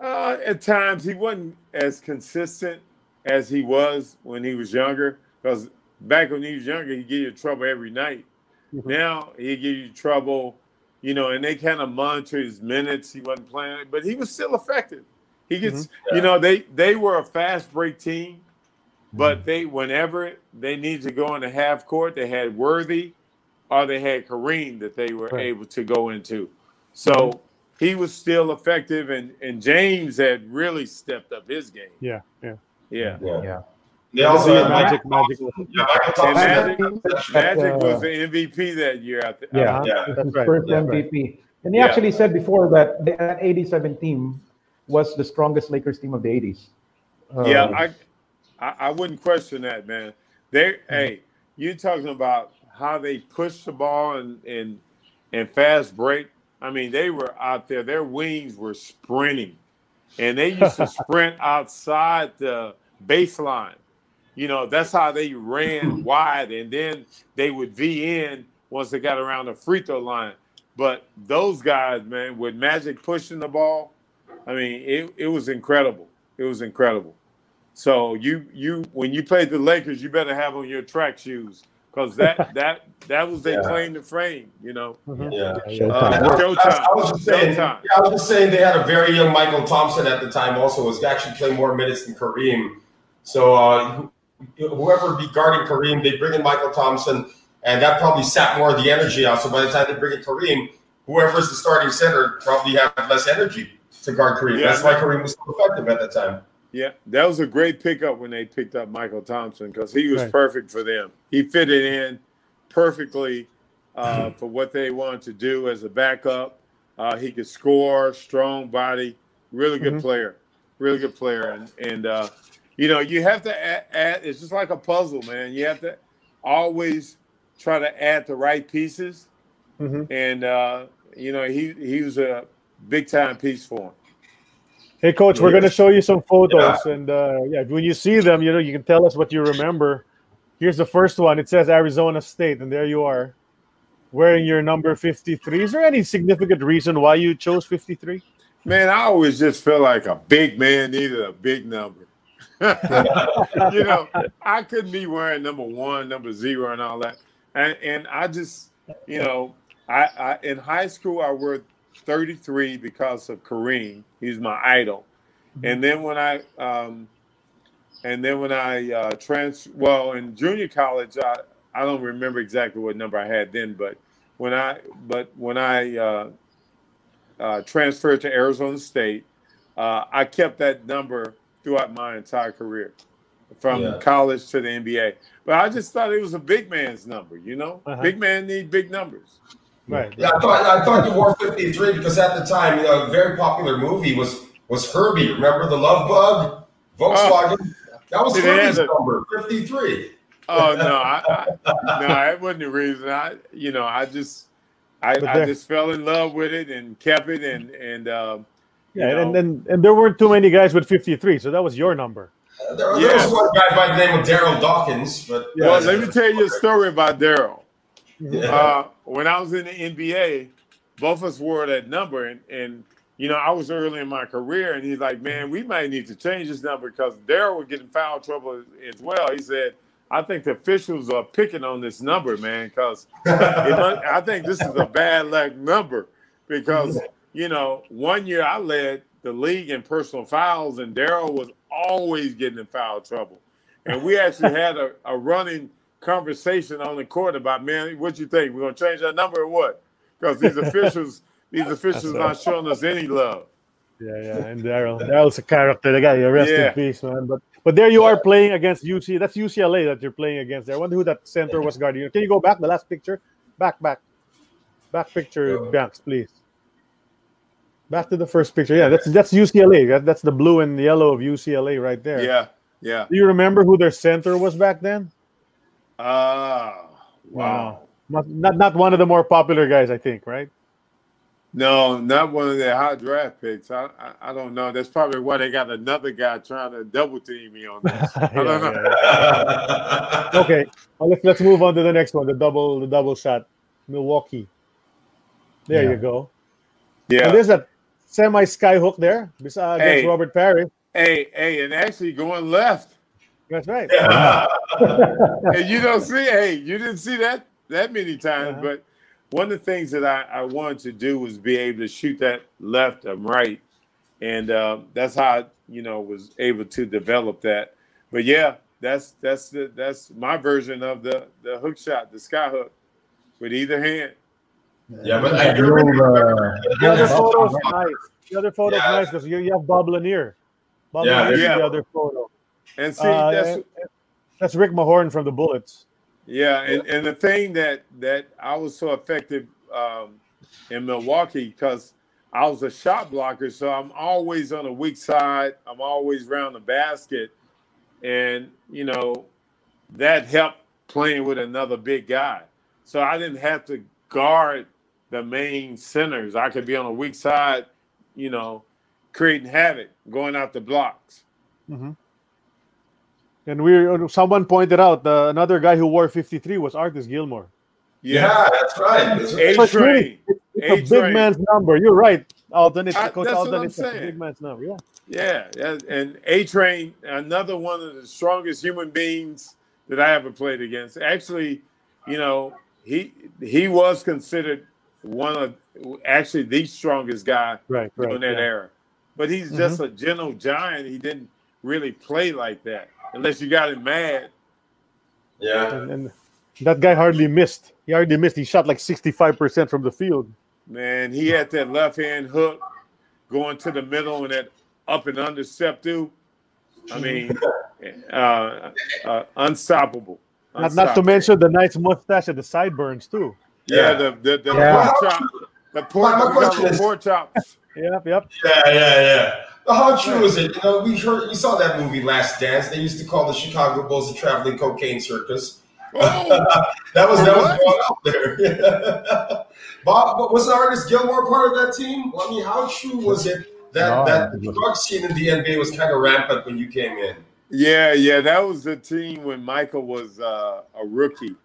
uh, at times he wasn't as consistent as he was when he was younger. Because back when he was younger, he give you trouble every night. Mhm. Now he give you trouble, you know, and they kind of monitor his minutes. He wasn't playing, but he was still effective. He gets, you know, they they were a fast break team, but they whenever they needed to go into half court, they had Worthy or they had Kareem that they were Right. able to go into. So he was still effective, and and James had really stepped up his game. Yeah, yeah. Yeah, Yeah. Yeah. They also had Magic, Michael, Magic. yeah, Michael And Thompson. Magic, Magic uh, was the MVP that year. I th- Yeah, Yeah. That's his right, first yeah, MVP. And he Yeah. actually said before that the- that 87 team was the strongest Lakers team of the 80s. Uh, Yeah, I, I I wouldn't question that, man. They, hey, you're talking about how they push the ball and and and fast break. I mean, they were out there. Their wings were sprinting, and they used to <laughs> sprint outside the baseline. You know, that's how they ran <laughs> wide, and then they would V in once they got around the free throw line. But those guys, man, with Magic pushing the ball, I mean, it, it was incredible. It was incredible. So you you when you played the Lakers, you better have on your track shoes because that <laughs> that that was their Yeah. claim to fame. You know, Yeah. Showtime. uh, I Showtime. was just saying, Showtime. yeah, I was just saying they had a very young Michael Thompson at the time. Also, was actually playing more minutes than Kareem. So uh, whoever be guarding Kareem, they bring in Michael Thompson, and that probably sat more of the energy out. So by the time they bring in Kareem, whoever's the starting center probably have less energy to guard Kareem. Yeah. That's why Kareem was so effective at that time. Yeah, that was a great pickup when they picked up Michael Thompson because he was Right. perfect for them. He fitted in perfectly uh, <clears throat> for what they wanted to do as a backup. Uh, he could score, strong body, really good Mhm. player, really good player. And and uh, you know you have to add, add. It's just like a puzzle, man. You have to always try to add the right pieces. Mhm. And uh, you know he he was a big time piece for him. Hey, coach, we're going to show you some photos, and uh, yeah, when you see them, you know you can tell us what you remember. Here's the first one. It says Arizona State, and there you are, wearing your number fifty-three. Is there any significant reason why you chose fifty-three? Man, I always just felt like a big man needed a big number. <laughs> you know, I couldn't be wearing number one, number zero, and all that. And and I just, you know, I, I in high school I wore 33 because of Kareem. He's my idol. And then when I um and then when I uh trans well in junior college I I don't remember exactly what number I had then, but when I but when I uh uh, transferred to Arizona State. Uh, I kept that number throughout my entire career. from Yeah. college to the NBA. But I just thought it was a big man's number. You know, Uh-huh. big man need big numbers. Right. Yeah, I thought I thought you wore 53 because at the time, you know, a very popular movie was was Herbie. Remember the Love Bug? Volkswagen. that was Did they Herbie's have the- number, 53. Oh no, I, I, no, that wasn't the reason. I, you know, I just, I, But I just fell in love with it and kept it, and and um, Yeah, you and, know, and and there weren't too many guys with 53, so that was your number. Uh, There, there was one guy by the name of Daryl Dawkins, but well, let me tell you a story about Daryl. Yeah. Uh, when I was in the NBA, both of us wore that number, and and you know, I was early in my career, and he's like, "Man, we might need to change this number because Daryl was getting foul trouble as, well." He said, "I think the officials are picking on this number, man, because <laughs> I think this is a bad luck number because you know, one year I led the league in personal fouls, and Daryl was always getting in foul trouble, and we actually had a, a running conversation on the court about, man, what you think? We're gonna change that number or what? Because these <laughs> officials, these officials not showing us any love. Yeah, yeah. And Daryl, Daryl's a character. The guy, rest Yeah. in peace, man. But but there you are playing against UC. That's UCLA that you're playing against. There. I wonder who that center was guarding you. Can you go back the last picture? Back, back, back picture, Banks, please. Back to the first picture. Yeah, that's that's UCLA. That, that's the blue and yellow of UCLA right there. Yeah, yeah. Do you remember who their center was back then? Ah, wow. Not, not not one of the more popular guys, I think, right? No, not one of their high draft picks. I, I, I don't know. That's probably why they got another guy trying to double team me on this. <laughs> I don't Yeah, know. yeah, Okay, well, let's let's move on to the next one. The double the double shot, Milwaukee. There Yeah. you go. Yeah. And there's a semi sky hook there bes- against Hey. Robert Parish. Hey, hey, and actually going left. That's right. <laughs> and you don't see, hey, you didn't see that that many times. Uh-huh. But one of the things that I, I wanted to do was be able to shoot that left and right, and um, that's how I, you know was able to develop that. But yeah, that's that's the, that's my version of the the hook shot, the sky hook, with either hand. Yeah, but I I do drove, remember. uh, The other Yeah. photo's nice. The other photo's Yeah. nice because you, you have Bob Lanier. Bob Yeah, Lanier's in yeah. the other photo. And see, Uh, that's That's Rick Mahorn from the Bullets. Yeah, and, and the thing that that I was so effective um, in Milwaukee because I was a shot blocker, so I'm always on the weak side. I'm always around the basket, and you know that helped playing with another big guy. So I didn't have to guard the main centers. I could be on the weak side, you know, creating havoc, going out the blocks. And we someone pointed out uh, another guy who wore 53 was Artis Gilmore. Yeah, that's right. That's right. A it's really- train. It's a big A-Train. man's number. You're right, Alton. It's I- Coach that's what Alton. I'm It's a big man's number. Yeah. Yeah, yeah, and A Train, another one of the strongest human beings that I ever played against. Actually, you know, he he was considered one of actually the strongest guy Right. Right. in that yeah. era. But he's just a gentle giant. He didn't really play like that unless you got him mad. Yeah. And, and that guy hardly missed. He hardly missed. He shot like 65% from the field. Man, he had that left hand hook going to the middle and that up and under step through. I mean, <laughs> uh, uh, unstoppable. Not, not to mention the nice mustache and the sideburns too. Yeah, Yeah. the the, the Yeah. pork chop, the pork, My- my the pork chops. Yep, yep. Yeah, yeah, yeah. But how true is it? You know, we heard we saw that movie Last Dance. They used to call the Chicago Bulls the traveling cocaine circus. Oh, <laughs> That was that was going out there. <laughs> Bob, but was Artis Gilmore part of that team? Well, I mean, how true was it that that the drug scene in the NBA was kind of rampant when you came in? yeah, yeah, that was the team when Michael was uh, a rookie.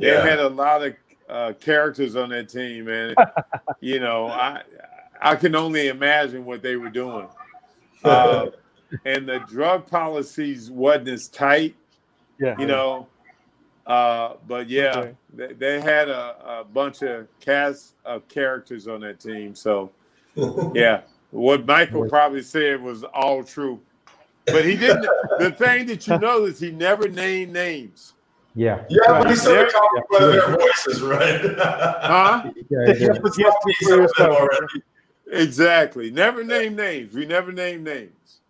They Yeah. had a lot of uh, characters on that team, and <laughs> you know, I I can only imagine what they were doing. Uh, <laughs> and the drug policies wasn't as tight, Yeah. you know. Uh, but yeah, Okay. they, they had a, a bunch of cast of characters on that team. So <laughs> yeah, what Michael probably said was all true. But he didn't. <laughs> the thing that you notice, he never named names. Yeah. Yeah, but he started Yeah. calling their voices, right? Huh? Yeah, Yes, yeah. Yes, yes, He's yes, up there yes. already. Exactly. Never name names. We never name names.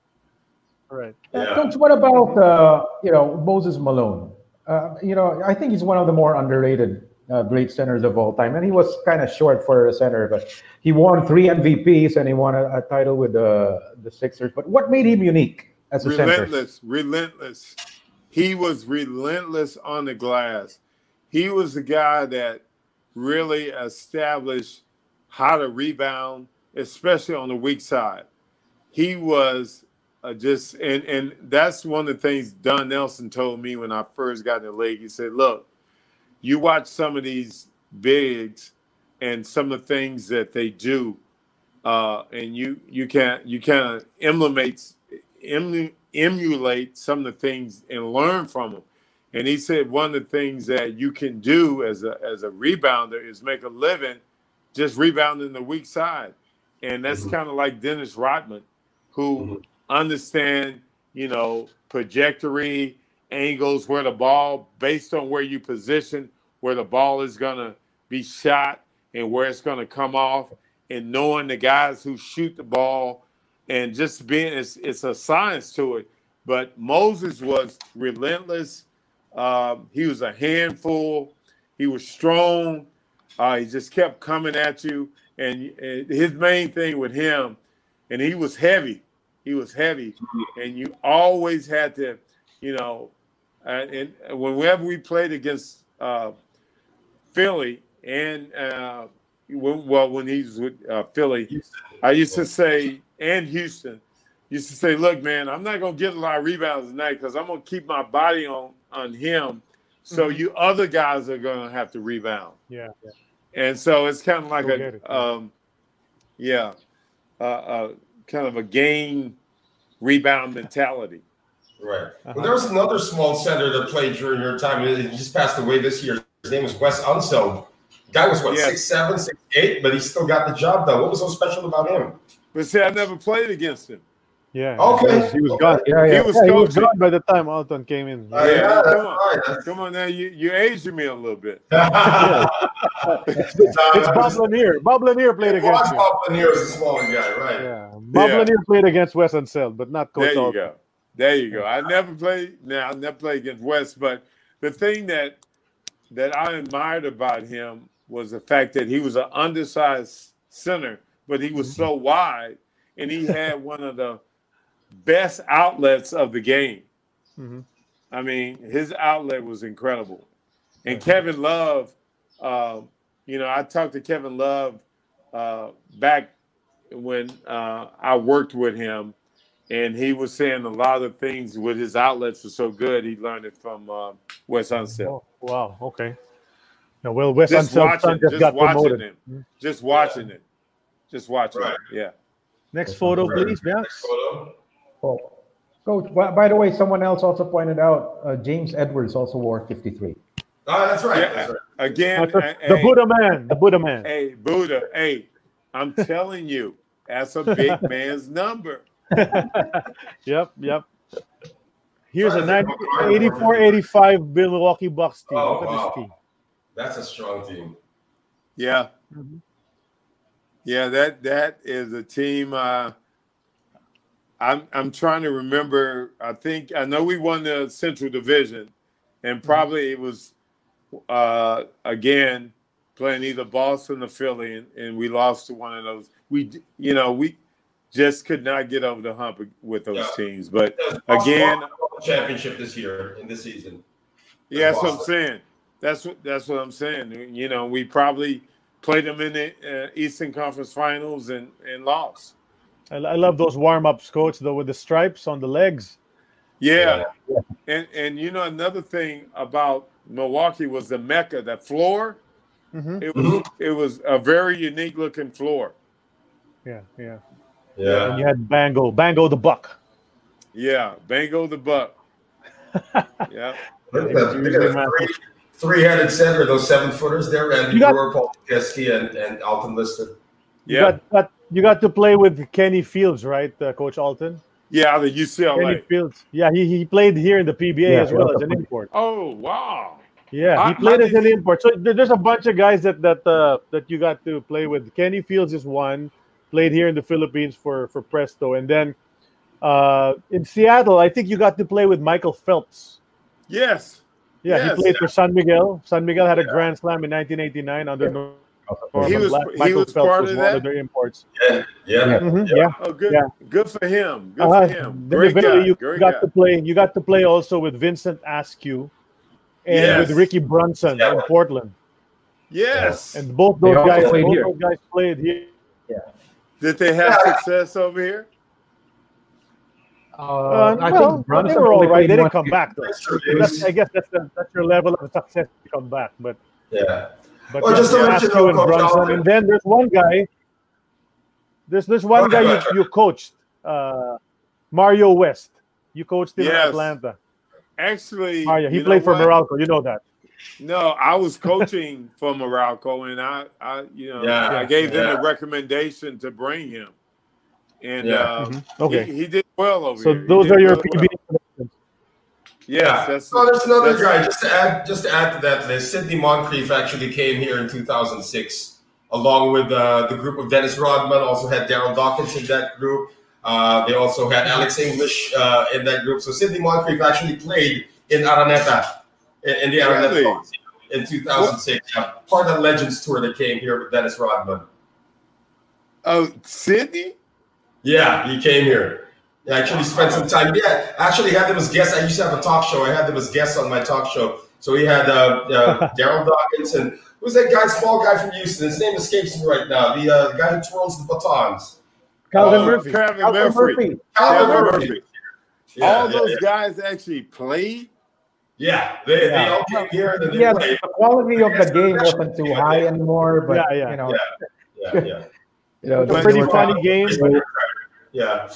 Right. Uh, Yeah. Coach, what about uh, you know Moses Malone? Uh, you know, I think he's one of the more underrated uh, great centers of all time, and he was kind of short for a center, but he won three MVPs and he won a, a title with the the Sixers. But what made him unique as a center? relentless, relentless. He was relentless on the glass. He was the guy that really established how to rebound, especially on the weak side. He was uh, just, and and that's one of the things Don Nelson told me when I first got in the league. He said, "Look, you watch some of these bigs and some of the things that they do, uh, and you you can you kind of emulate emu, emulate some of the things and learn from them. And he said one of the things that you can do as a as a rebounder is make a living just rebounding the weak side, and that's kind of like Dennis Rodman, who understand you know trajectory angles where the ball based on where you position where the ball is going to be shot and where it's going to come off and knowing the guys who shoot the ball and just being it's, it's a science to it. But moses was relentless. Um, he was a handful. He was strong. Uh, he just kept coming at you and, and his main thing with him and he was heavy he was heavy and you always had to you know uh, and whenever we played against uh, Philly and uh, when, well when he was with uh, Philly, I used to say and Houston used to say, "Look, man, I'm not gonna get a lot of rebounds tonight because I'm gonna keep my body on on him, so Mhm. you other guys are gonna have to rebound." Yeah. yeah. And so it's kind of like Go a, it. um, yeah, uh, uh, kind of a game rebound mentality. Right. Well, there was another small center that played during your time. He just passed away this year. His name was Wes Unseld. Guy was what Yes. six seven, six eight, but he still got the job done. What was so special about him? But see, I never played against him. Yeah. Okay. He was, he was gone. Yeah, He was Yeah, he was gone by the time Alton came in. Uh, yeah, that's come on. right. Come on now, you you aged me a little bit. <laughs> It's Bob Lanier. Bob Lanier played against Watch him. Bob Lanier is a small guy, right? Yeah. Bob Yeah. Lanier played against Wes Unseld, but not Coach There you Alton. go. There you go. I never played. Now I never played against Wes, but the thing that that I admired about him was the fact that he was an undersized center, but he was so wide, and he had one of the best outlets of the game. Mhm. I mean, his outlet was incredible. And Kevin Love, uh, you know, I talked to Kevin Love uh, back when uh, I worked with him, and he was saying a lot of things with his outlets were so good. He learned it from uh, Wes Unseld. Oh, wow. Okay. Yeah, well, Wes Just Unseld's watching, just just got watching promoted. him, just watching it, just watching Right. it. Yeah. Next photo, Right. please. Yeah. Next photo. Oh. Coach, by, by the way, someone else also pointed out uh, James Edwards also wore 53. Oh, that's right. Yeah. That's right. Again, the, hey, the Buddha man. The Buddha man. Hey, Buddha. Hey, I'm telling you, that's a big <laughs> man's number. <laughs> Yep. Yep. Here's a Sorry, 90, 84 85 Milwaukee Bucks team. Oh, Look at wow. this team. That's a strong team. Yeah. Mhm. Yeah, that that is a team. Uh, I'm I'm trying to remember. I think I know we won the Central Division, and probably it was uh, again playing either Boston or Philly, and, and we lost to one of those. We you know we just could not get over the hump with those Yeah. teams. But Again- championship this year in this season. Yeah, that's what I'm saying. That's what that's what I'm saying. You know, we probably played them in the uh, Eastern Conference Finals and and lost. I, I love those warm ups, coach, though, with the stripes on the legs. Yeah. and and you know another thing about Milwaukee was the Mecca, that floor. Mhm. It was it was a very unique looking floor. Yeah. Yeah. Yeah. And you had Bango, Bango the Buck. Yeah, Bango the Buck. <laughs> yeah, Look Yeah, at that. he was Look at usually that massive. three, three-headed center, those seven footers there, Randy You got- Paul Keski, and, and Alton Lister. You yeah, got, got you got to play with Kenny Fields, right, uh, Coach Alton? yeah. The UCLA. Kenny Fields. Yeah, he, he played here in the PBA Yeah, as well as an import. Oh wow. Yeah, How- he played how as an import. So there's a bunch of guys that that uh, that you got to play with. Kenny Fields is one. Played here in the Philippines for for Presto, and then Uh, in Seattle, I think you got to play with Michael Phelps. Yes. Yeah, Yes. he played for San Miguel. San Miguel had a Grand Slam in 1989 under Norman He was- Black. he was Phelps part was of one that? of their imports. Yeah, yeah, yeah. yeah. Oh, good. Yeah. Good for him. Good Uh, for him. Great eventually guy. you Great got guy. to play. You got to play also with Vincent Askew and Yes. with Ricky Brunson Yeah. in Portland. Yes. And both those guys, played both here. those guys played here. Yeah. Did they have success over here? Uh, Uh, I well, think Brunson they were all only right. played They didn't come year. back though. That's true. That's, I guess that's the, that's your level of success to come back. But Yeah. But Well, just to yeah, let you Askew know, and Brunson, Alvin- and then there's one guy. There's this one Go guy you, you coached, uh, Mario West. You coached him Yes. in Atlanta. Actually, Mario, he played for what? Meralco. You know that. No, I was coaching <laughs> for Meralco, and I, I, you know, Yeah, I gave them yeah. the recommendation to bring him, and Yeah. uh, Mhm. Okay. he, he did well over So here. He those are your really PB. Well. Yes, that's. So there's another that's- guy. Just to add, just to add to that list, Sidney Moncrief actually came here in 2006, along with uh, the group of Dennis Rodman. Also had Daryl Dawkins in that group. Uh, they also had Alex English uh, in that group. So Sidney Moncrief actually played in Araneta, in, in the Araneta Really? In 2006. Yeah, part of the Legends tour that came here with Dennis Rodman. Oh, Sidney. Yeah, he came here. He actually spent some time. Yeah, I actually had them as guests. I used to have a talk show. I had them as guests on my talk show. So we had uh, uh, <laughs> Daryl Dawkins and who's that guy, small guy from Houston? His name escapes me right now. The, uh, the guy who twirls the batons. Calvin Uh, Murphy. Calvin Calvin Murphy. Murphy. Calvin Calvin Murphy. Murphy. Yeah, All yeah, those yeah. guys actually played. Yeah, they, they Yeah. all came here and then they Yeah, played. the quality of the game wasn't too high anymore, but Yeah, yeah. you know, Yeah, yeah, yeah. <laughs> you know, It's a pretty funny game. but- Yeah,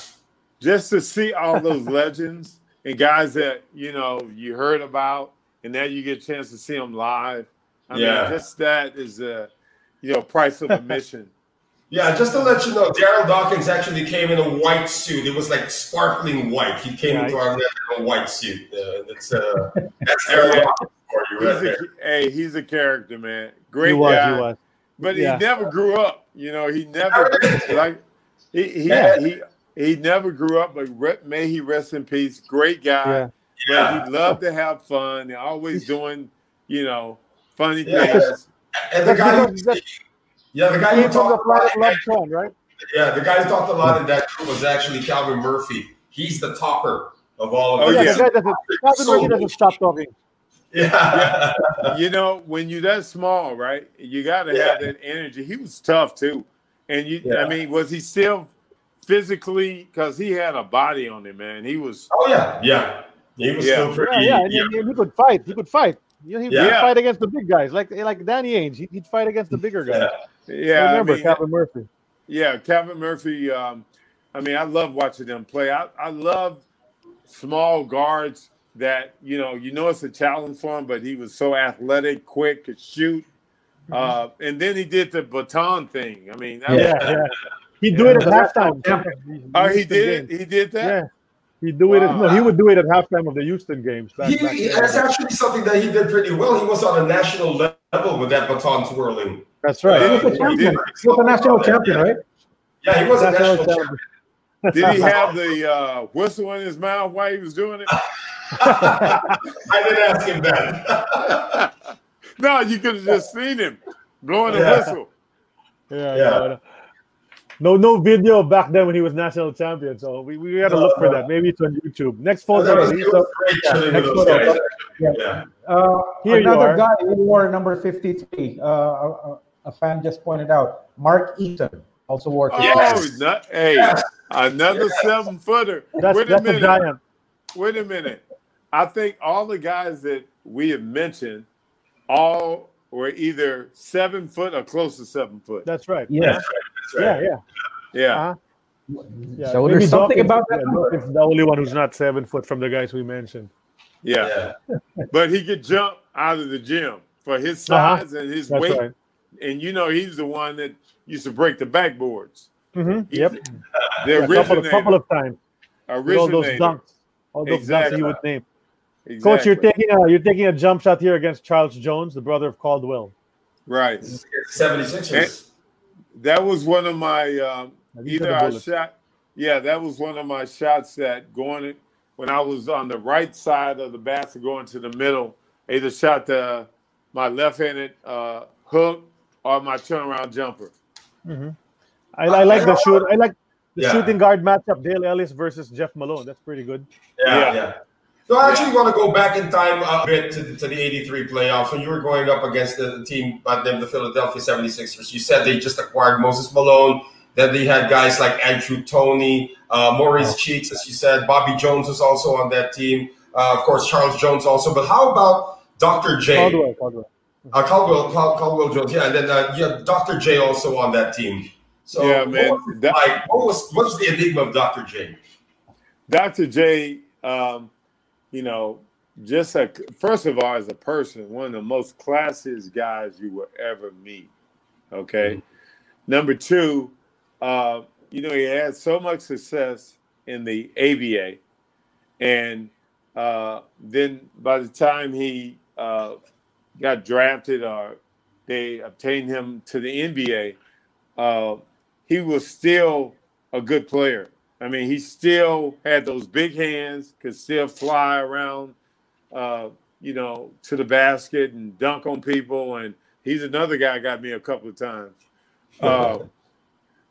just to see all those <laughs> legends and guys that you know you heard about, and now you get a chance to see them live. I Yeah. mean, just that is a you know price of admission. <laughs> yeah. Just to let you know, Daryl Dawkins actually came in a white suit. It was like sparkling white. He came Yeah, into Araneta in a white suit. Uh, that's uh, <laughs> that's Daryl Dawkins for you right he's there. a, hey, he's a character, man. Great He was. guy, He was. but Yeah. he never grew up. You know, he never like he he, Yeah. he he never grew up. But re- may he rest in peace. Great guy, Yeah. but he loved to have fun. They're always doing you know funny Yeah. things. And the guy, who, yeah, the guy who from the talked a lot, Planet Love song, right? yeah, the guy who talked a lot in that group was actually Calvin Murphy. He's the talker of all of Oh, them. yeah, yeah. the. Calvin So- Murphy doesn't stop talking. yeah. you know, when you're that small, right? You got to have that energy. He was tough too, and you. Yeah. I mean, was he still physically? Because he had a body on him, man. He was. Oh yeah, yeah. He was Yeah. still pretty. Yeah, yeah, yeah. and he could fight. He could fight. You know, he Yeah. fight against the big guys, like like Danny Ainge. He- He'd fight against the bigger guys. Yeah. Yeah, I remember mean, Calvin Murphy. yeah, Calvin Murphy. Um, I mean, I love watching them play. I, I love small guards that you know. You know, it's a challenge for him, but he was so athletic, quick, could shoot. Uh, and then he did the baton thing. I mean, that Yeah, was- yeah. He'd do it at Yeah. halftime. Yeah. oh, he did games. it. He did that. Yeah, he'd do it. At, no, he would do it at halftime of the Houston games. Back, He, back he- that's actually something that he did pretty well. He was on a national level with that baton twirling. That's right. He was a champion. He was a national champion, right? Yeah, he was a National national champion. champion. Did he have the uh, whistle in his mouth while he was doing it? <laughs> I didn't ask him that. <laughs> no, you could have just seen him blowing the Yeah. whistle. Yeah, Yeah. No, no. No, no video back then when he was national champion. So we, we got to look for that. Maybe it's on YouTube. Next photo. was, please. it was great chilling with next photo. Yeah. Yeah. Uh, Here you another are. guy who wore number 53, uh, a, a fan just pointed out, Mark Eaton also wore 53. Oh, not, hey, Yes. another Yes. seven footer. That's, Wait a that's a minute. giant. Wait a minute. I think all the guys that we have mentioned all were either seven foot or close to seven foot. That's right. Yes. That's Yeah, right. yeah. Yeah. Uh-huh. yeah. So Maybe there's something Dawkins- about that yeah, number. Dawkins the only one who's not seven foot from the guys we mentioned. Yeah. Yeah. But he could jump out of the gym for his Uh-huh. size and his That's weight. right. And you know, he's the one that used to break the backboards. hmm Yep. The Yeah, a couple, of, couple of times. All those dunks. All those dunks Exactly. you would name. Exactly. Coach, you're taking a you're taking a jump shot here against Charles Jones, the brother of Caldwell. right. 76ers. That was one of my um, either got a I bullet? shot yeah, that was one of my shots that going when I was on the right side of the basket going to the middle, I either shot the my left-handed uh, hook or my turnaround jumper. I, I like the shoot. I like the Yeah. shooting guard matchup. Dale Ellis versus Jeff Malone. That's pretty good. Yeah, Yeah. yeah. So I actually want to go back in time a bit to the, to the 83 playoffs when you were going up against the, team by the name the Philadelphia 76ers. You said they just acquired Moses Malone. Then they had guys like Andrew Toney, uh, Maurice Cheeks, as you said. Bobby Jones was also on that team. Uh, of course, Charles Jones also. But how about Dr. J? Caldwell, Caldwell. Uh, Caldwell, Cal- Caldwell Jones, yeah, and then uh, yeah, Dr. J also on that team. So Yeah, man, what was, that- like, what was what's the enigma of Dr. J? Dr. J, um, you know, just a, first of all, as a person, one of the most classiest guys you will ever meet. Okay. Number two, uh, you know, he had so much success in the ABA. And uh, then by the time he uh, got drafted or they obtained him to the NBA, uh, he was still a good player. I mean, he still had those big hands, could still fly around, uh, you know, to the basket and dunk on people. And he's another guy got me a couple of times. Uh,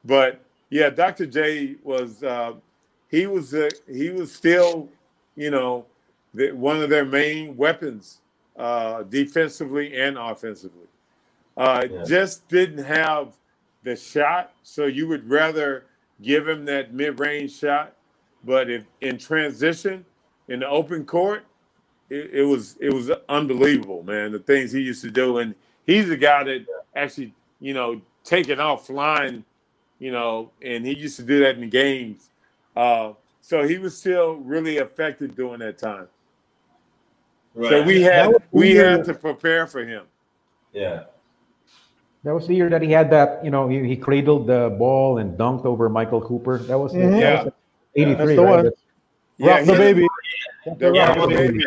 but yeah, Dr. J was uh, he was uh, he was still, you know, the, one of their main weapons uh, defensively and offensively. Uh, Just didn't have the shot, so you would rather give him that mid-range shot. But if in transition in the open court, it, it was it was unbelievable, man. The things he used to do, and he's the guy that actually, you know, taking off flying, you know, and he used to do that in games. Uh, so he was still really effective during that time. So we had we had to prepare for him. yeah. That was the year that he had that, you know, he, he cradled the ball and dunked over Michael Cooper. That was, Mhm. that Yeah. was 83, That's the right? one. Yeah, Rock the baby. the Yeah, Rock the he baby.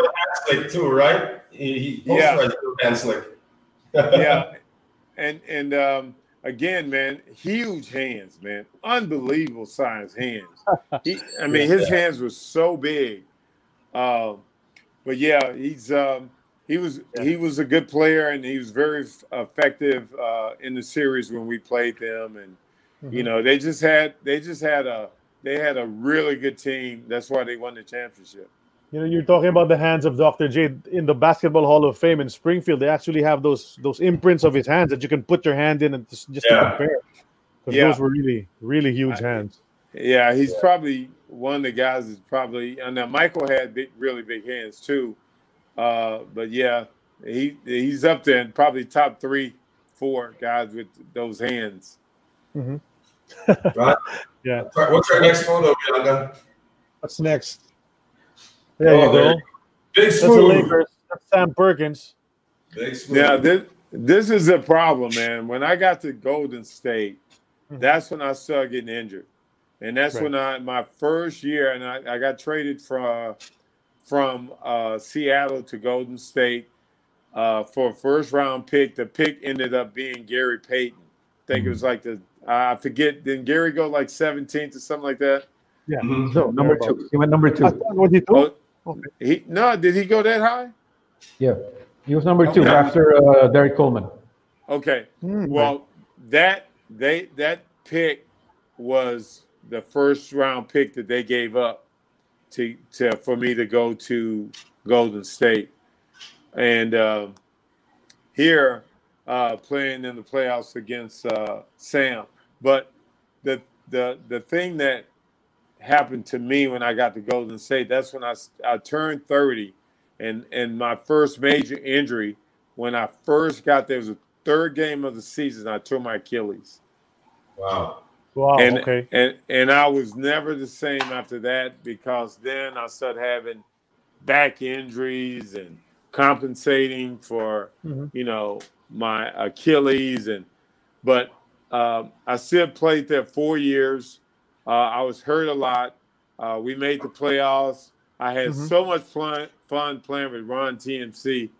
Hanzlik too, right? He, he Yeah. posterized Bill yeah, <laughs> and and um, again, man, huge hands, man, unbelievable size hands. <laughs> He, I mean, his hands were so big. Um, but yeah, he's um, he was he was a good player, and he was very effective uh, in the series when we played them, and you know they just had they just had a they had a really good team. That's why they won the championship. You know, you're talking about the hands of Dr. J in the Basketball Hall of Fame in Springfield. They actually have those those imprints of his hands that you can put your hand in and just, just Yeah. to compare. Because Yeah. those were really, really huge hands. Yeah, he's probably one of the guys that's probably. And now Michael had big, really big hands too, uh, but yeah, he he's up there and probably top three, four guys with those hands. right? <laughs> Yeah. What's our next photo, Bianca? What's next? There Oh, you there- go. Big That's the smooth. Lakers. That's Sam Perkins. Big smooth. Yeah, this this is a problem, man. When I got to Golden State, Mhm. that's when I started getting injured, and that's Right. when I my first year, and I, I got traded from from uh, Seattle to Golden State uh, for a first round pick. The pick ended up being Gary Payton. I think it was like the I forget. Didn't Gary go like 17th or something like that? Yeah. Mhm. No, number two. He went number two. I thought, what he do? Oh, Okay. he no, did he go that high? Yeah. He was number two Okay. after uh, Derrick Coleman. Okay. Hmm. Well, that they that pick was the first round pick that they gave up to to for me to go to Golden State, and uh, here uh, playing in the playoffs against uh, Sam. But the the the thing that happened to me when I got to Golden State, that's when I I turned thirty, and and my first major injury when I first got there was a third game of the season. I tore my Achilles, Wow. Wow. and okay. and and I was never the same after that because then I started having back injuries and compensating for Mhm. you know my Achilles and but um, I still played there four years. Uh, I was hurt a lot. Uh, we made the playoffs. I had Mhm. so much fun, fun playing with Run TMC.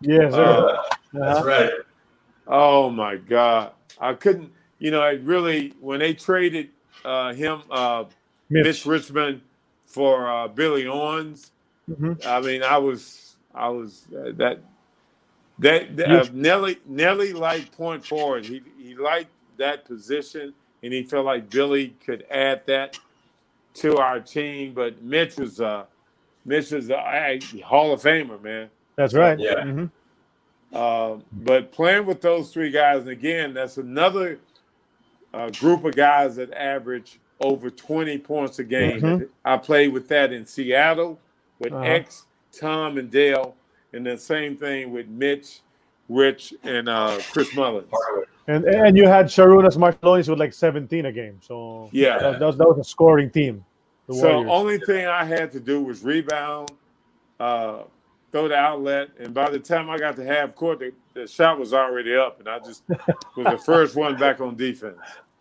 Yes, sir. Uh, That's Uh-huh. right. Oh my God. I couldn't, you know, I really, when they traded uh, him, uh, Mitch, Mitch. Richmond for uh, Billy Owens. Mhm. I mean, I was, I was uh, that that, that uh, Nelly Nelly liked point forward. He he liked that position, and he felt like Billy could add that to our team. But Mitch was uh Mitch was a a Hall of Famer, man. That's right. Yeah. Mhm. Um, but playing with those three guys, and again, that's another uh, group of guys that average over 20 points a game. Mhm. I played with that in Seattle with Uh-huh. X, Tom, and Dale, and the same thing with Mitch, Rich, and uh, Chris Mullins. And and you had Sarunas Marciulionis with like 17 a game. So Yeah. that, that was that was a scoring team. The So only thing I had to do was rebound, uh, throw the outlet, and by the time I got to half court, the, the shot was already up, and I just was the first one back on defense.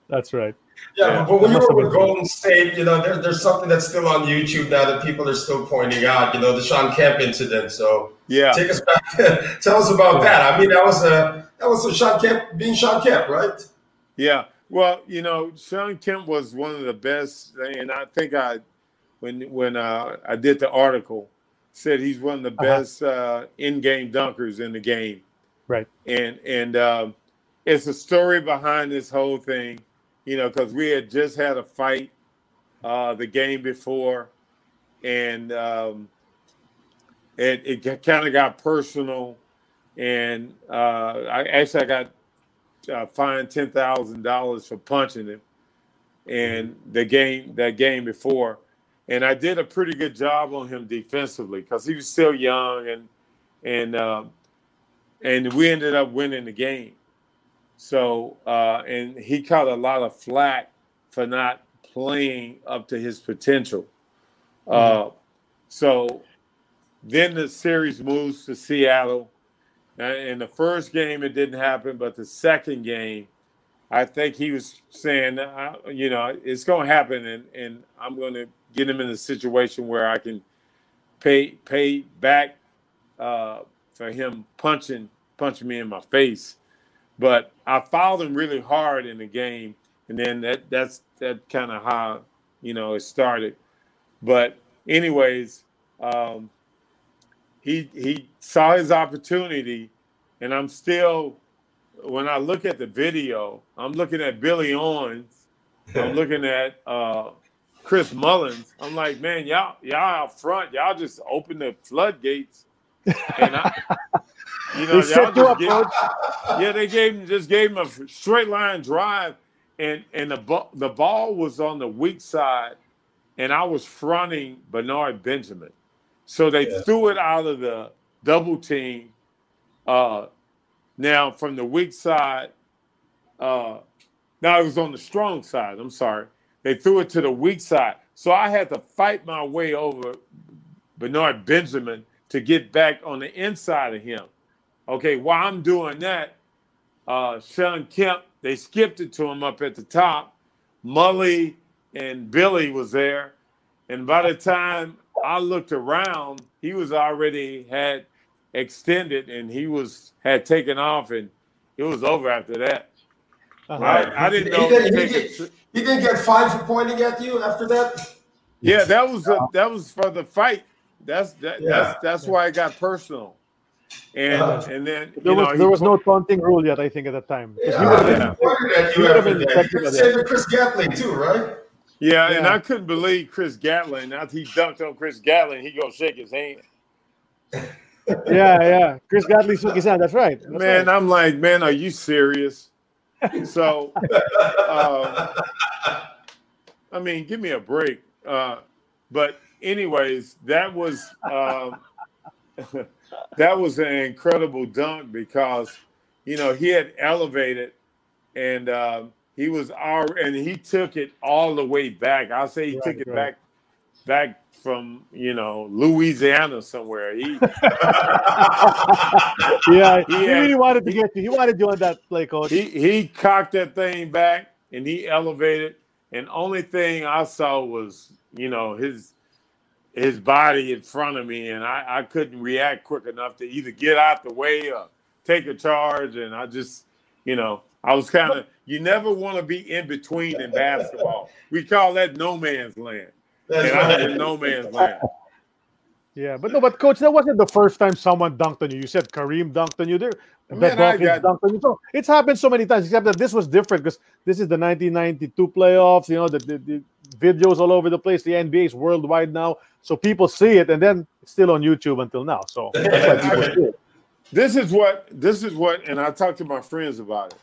That's right. Yeah, Yeah. but when you were with Golden State, you know, there, there's something that's still on YouTube now that people are still pointing out. You know, the Sean Kemp incident. So Yeah, take us back. <laughs> Tell us about that. I mean, that was a that was a Sean Kemp being Sean Kemp, right? yeah. Well, you know, Sean Kemp was one of the best, and I think I, when when uh, I did the article, said he's one of the Uh-huh. best uh, in-game dunkers in the game. Right. and and um, it's a story behind this whole thing, you know, because we had just had a fight uh, the game before, and um, it it kind of got personal, and uh, I actually I got uh, fined ten thousand dollars for punching him, and the game that game before, and I did a pretty good job on him defensively because he was still young and and um, and we ended up winning the game. So uh, and he caught a lot of flack for not playing up to his potential. Uh, so then the series moves to Seattle. In the first game, it didn't happen, but the second game, I think he was saying, uh, you know, it's going to happen, and, and I'm going to get him in a situation where I can pay pay back uh, for him punching punching me in my face. But I fouled him really hard in the game, and then that that's that kind of how you know it started. But anyways, um, he he saw his opportunity, and I'm still when I look at the video, I'm looking at Billy Owens, I'm <laughs> looking at uh, Chris Mullins. I'm like, man, y'all y'all out front, y'all just open the floodgates, and I, you know, They set y'all up, coach. yeah, they gave him just gave him a straight line drive, and and the ball the ball was on the weak side, and I was fronting Benoit Benjamin, so they threw it out of the double team. Uh, now from the weak side, uh, now it was on the strong side. I'm sorry, they threw it to the weak side, so I had to fight my way over Benoit Benjamin to get back on the inside of him. Okay, while I'm doing that, uh, Sean Kemp, they skipped it to him up at the top. Mully and Billy was there. And by the time I looked around, he was already had extended and he was had taken off and it was over after that. Uh-huh. I, I didn't know. He, didn't, to he, take did, it- he didn't get fined for pointing at you after that. Yeah, that was a, that was for the fight. That's that, Yeah. that's that's why it got personal. And Uh-huh. and then There you was know, there was put- no taunting rule yet, I think, at the time. 'Cause Yeah, he would've been- yeah. pointed at he you would've after been that. detected You at said with Chris Gatling too, right? Yeah, and Yeah. I couldn't believe Chris Gatling. After he dunked on Chris Gatling, he go shake his hand. <laughs> yeah, yeah. Chris Gatling shook his hand. That's right. That's man, right. I'm like, man, are you serious? so, <laughs> um, I mean, give me a break. Uh, but anyways, that was um, <laughs> that was an incredible dunk because you know he had elevated and um, he was our and he took it all the way back. I'll say he Right, took it right. back back from you know Louisiana somewhere. He <laughs> <laughs> yeah, He he had- really wanted to get you. He wanted you on that play, coach. he he cocked that thing back and he elevated and only thing i saw was you know his his body in front of me and i i couldn't react quick enough to either get out the way or take a charge and i just you know I was kind of. You never want to be in between in basketball. We call that no man's land. That's and I'm in no man's land. Yeah, but no, but coach, that wasn't the first time someone dunked on you. You said Kareem dunked on you. There, Man, Beth I Hawkins got- dunked on you. So it's happened so many times. Except that this was different because this is the 1992 playoffs. You know, the, the, the videos all over the place. The NBA is worldwide now, so people see it, and then it's still on YouTube until now. So <laughs> that's why people see it. This is what this is what, and I talk to my friends about it.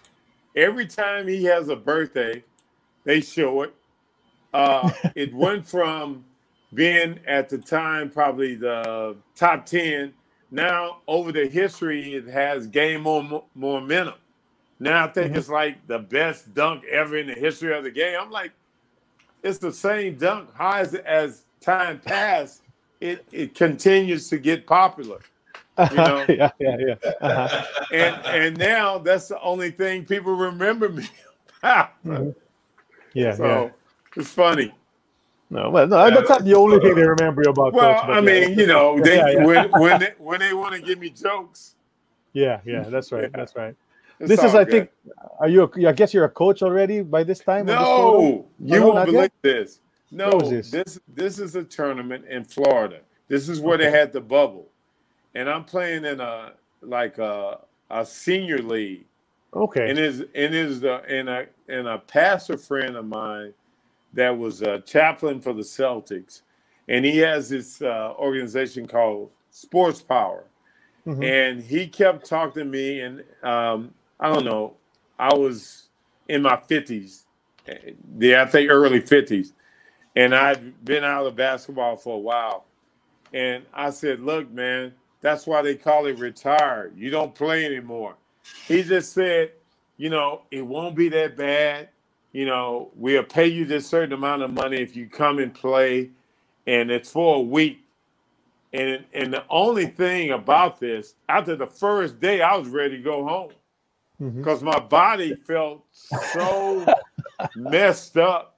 Every time he has a birthday, they show it. Uh, it went from being at the time probably the top ten. Now over the history, it has gained more momentum. Now I think it's like the best dunk ever in the history of the game. I'm like, it's the same dunk. How it as time passed? It it continues to get popular. You know? <laughs> yeah, yeah, yeah. Uh-huh. and and now that's the only thing people remember me. about. Yeah, yeah. So it's funny. No, well, no, that's not the only thing they remember you about. Well, coach, I yeah. mean, you know, they <laughs> Yeah, yeah. when when they, when they want to give me jokes. yeah, yeah, that's right, that's right. It's This is, I good. think, are you? a- I guess you're a coach already by this time. on this? No, you no, won't believe yet? this. No, this? this this is a tournament in Florida. This is where they had the bubble, and I'm playing in a like a a senior league. Okay. and is and is the and a and a pastor friend of mine that was a chaplain for the Celtics, and he has this uh, organization called Sports Power, Mhm. and he kept talking to me, and um, I don't know, I was in my fifties, yeah, I think early fifties, and I'd been out of basketball for a while, and I said, "Look, man, that's why they call it retired. You don't play anymore." He just said, "You know, it won't be that bad. You know, we'll pay you this certain amount of money if you come and play, and it's for a week." And and the only thing about this, after the first day, I was ready to go home Because my body felt so <laughs> messed up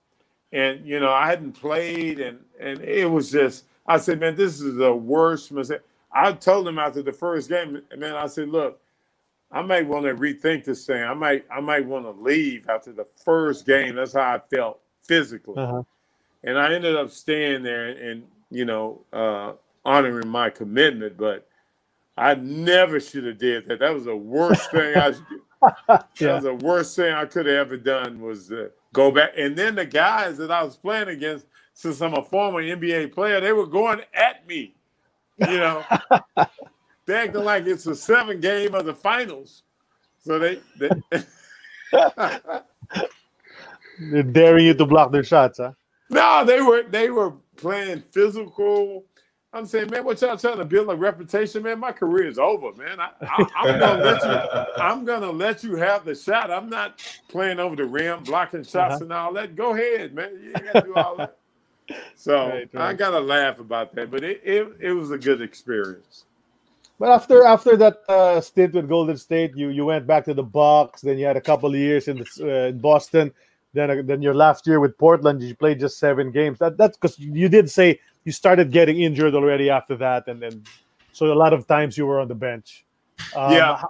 and you know i hadn't played and and it was just i said man this is the worst mistake. I told him after the first game man i said look i might want to rethink this thing. I might i might want to leave after the first game. That's how i felt physically. Uh-huh. and i ended up staying there and, and you know uh honoring my commitment but i never should have did that. That was the worst thing i <laughs> should that Yeah. was the worst thing I could have ever done was uh, go back. And then the guys that I was playing against, since I'm a former NBA player, they were going at me. You know, <laughs> they acting like it's a seven game of the finals. So they, they <laughs> They're daring you to block their shots, huh? no, they were they were playing physical. I'm saying, man, what y'all trying to build a reputation, man? My career is over, man. I, I, I'm gonna let you. <laughs> I'm gonna let you have the shot. I'm not playing over the rim, blocking shots Uh-huh. and all that. Go ahead, man. You gotta do all that. <laughs> So Right, I gotta laugh about that, but it, it it was a good experience. But after after that uh, stint with Golden State, you you went back to the Bucks. Then you had a couple of years in, the, uh, in Boston. Then uh, then your last year with Portland, you played just seven games. That that's because you did say you started getting injured already after that, and then so a lot of times you were on the bench. Um, Yeah.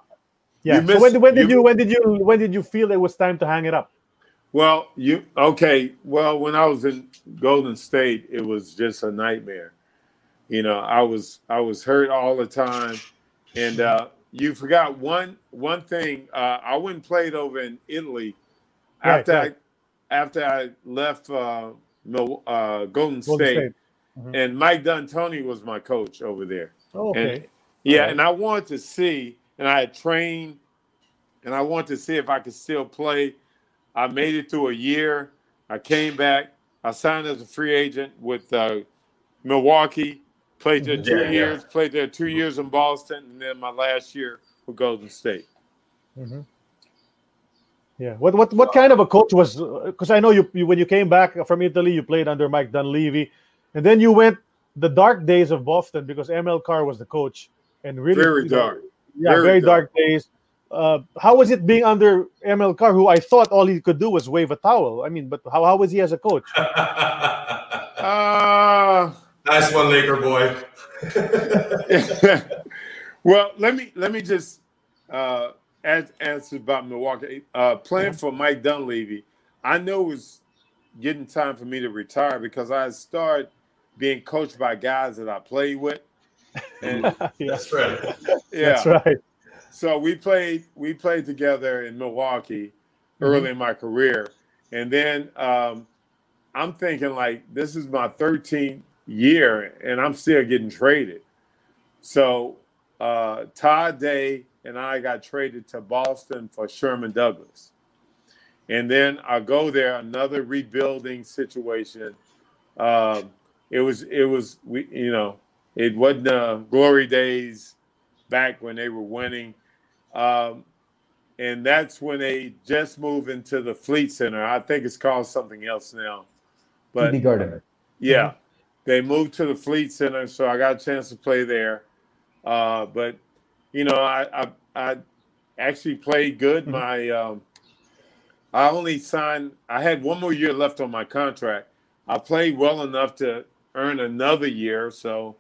yeah. You so when, when did you- you when did you when did you feel it was time to hang it up? Well, you okay? Well, when I was in Golden State, it was just a nightmare. You know, I was I was hurt all the time, and uh, you forgot one one thing. Uh, I went and played over in Italy Right, after right. I after I left uh, Mil- uh, Golden, Golden State, State. Mhm. and Mike D'Antoni was my coach over there. Oh, okay. And, yeah, Alright. and I wanted to see, and I had trained, and I wanted to see if I could still play. I made it through a year. I came back. I signed as a free agent with uh, Milwaukee. Played there two Yeah, yeah. years. Played there two years in Boston, and then my last year with Golden State. Mhm. Yeah. What what what kind of a coach was? Because I know you, you when you came back from Italy, you played under Mike Dunleavy, and then you went the dark days of Boston because ML Carr was the coach, and really Very you know, dark. yeah, very, very dark. days. Uh, how was it being under ML Carr, who I thought all he could do was wave a towel? I mean, but how, how was he as a coach? <laughs> Uh, nice one, Laker boy. <laughs> <laughs> well, let me let me just uh, as answer about Milwaukee. Uh, playing for Mike Dunleavy, I know it was getting time for me to retire because I started being coached by guys that I played with. <laughs> And yeah, <laughs> That's right. yeah, that's right. so we played we played together in Milwaukee early in my career, and then um, I'm thinking like this is my 13th year, and I'm still getting traded. So uh, Todd Day and I got traded to Boston for Sherman Douglas, and then I go there another rebuilding situation. Um, it was it was we you know it wasn't uh, glory days back when they were winning. Um, and that's when they just moved into the Fleet Center. I think it's called something else now. But TD Garden. yeah, they moved to the Fleet Center, so I got a chance to play there. Uh, but you know, I, I I actually played good. Mm-hmm. My um, I only signed. I had one more year left on my contract. I played well enough to earn another year, so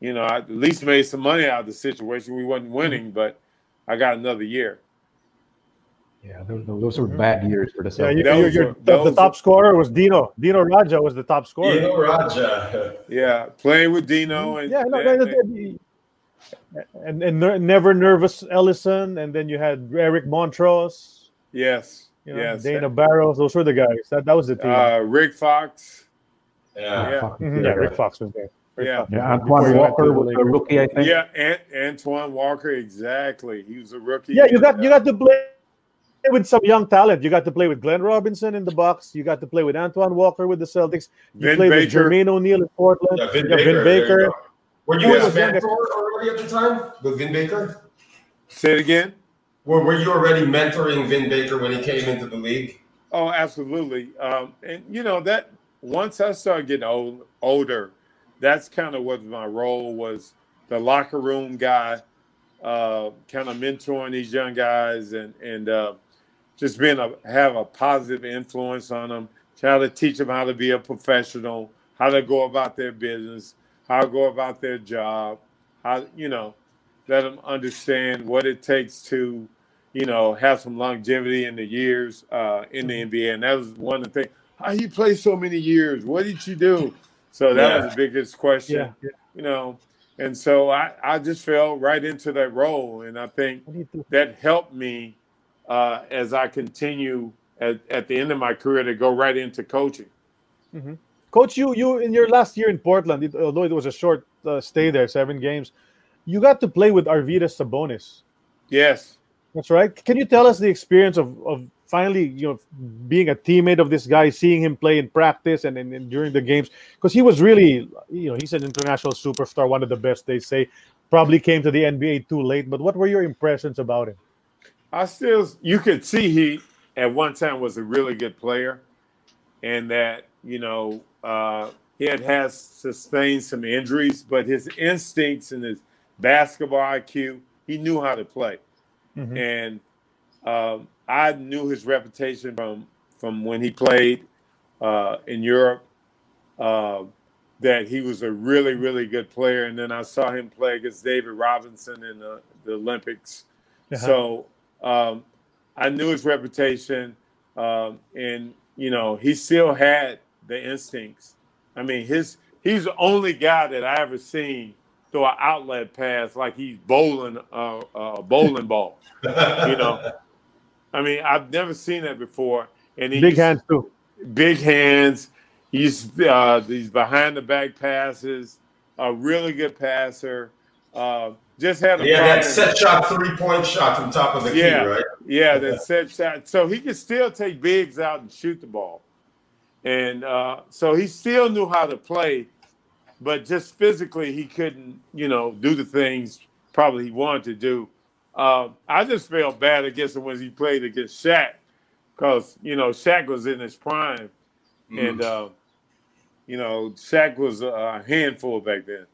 you know, I at least made some money out of the situation. We wasn't mm-hmm. winning, but I got another year. Yeah, those, those were bad mm-hmm. years for the Yeah, you, Celtics. Those you're, you're, the, the top scorer was Dino. Dino Radja was the top scorer. Dino Radja. Yeah, playing with Dino and yeah, no, and- no, no, no, and and ner- never Pervis Ellison, and then you had Eric Montross, yes, you know, yes. Dana Barros. Those were the guys. That that was the team. Uh, Rick Fox. Yeah. Yeah. Fuck, Mhm, yeah, yeah, Rick. Fox was there. Rick Yeah. Fox. Yeah, Antoine Walker was a rookie, I think. Yeah, Ant- Antoine Walker, exactly. He was a rookie. Yeah, you got you got to play with some young talent. You got to play with Glenn Robinson in the box. You got to play with Antoine Walker with the Celtics. You Vin played with Jermaine O'Neal in Portland. Yeah, Vin Yeah, Baker. Vin there Baker. Go. Were you Yeah. his mentor already at the time with Vin Baker? Say it again. Were, were you already mentoring Vin Baker when he came into the league? Oh, absolutely. Um, and you know that once I started getting old, older, that's kind of what my role was. The locker room guy, uh, kind of mentoring these young guys and and uh, just being a have a positive influence on them. Try to teach them how to be a professional, how to go about their business, how to go about their job, how you know, let them understand what it takes to you know, have some longevity in the years uh, in the NBA. And that was one of the things. How you play so many years? What did you do? So that Yeah. was the biggest question, Yeah, yeah. you know. And so I, I just fell right into that role. And I think What do you do? that helped me uh, as I continue at, at the end of my career to go right into coaching. Coach, you you in your last year in Portland, it, although it was a short uh, stay there, seven games, you got to play with Arvydas Sabonis. Yes. That's right. Can you tell us the experience of, of finally, you know, being a teammate of this guy, seeing him play in practice and, and, and during the games? Because he was really, you know, he's an international superstar, one of the best, they say. Probably came to the NBA too late. But what were your impressions about him? I still, you could see he at one time was a really good player, and that you know uh, he had has sustained some injuries, but his instincts and his basketball IQ, he knew how to play, Mhm. and um, I knew his reputation from from when he played uh, in Europe. Uh, that he was a really, really good player, and then I saw him play against David Robinson in the, the Olympics. Uh-huh. So um, I knew his reputation, um, and you know he still had the instincts. I mean, his he's the only guy that I ever seen throw an outlet pass like he's bowling uh, a bowling ball. You know, I mean, I've never seen that before. And he Big used- hands too. big hands. He's uh, these behind the back passes. A really good passer. Uh, just had a Yeah, that set shot, three point shot from top of the Yeah. key, right? yeah, that set shot. So he can still take bigs out and shoot the ball. And uh, so he still knew how to play, but just physically he couldn't, you know, do the things probably he wanted to do. Uh, I just felt bad against him when he played against Shaq because, you know, Shaq was in his prime. And, uh, you know, Shaq was a handful back then.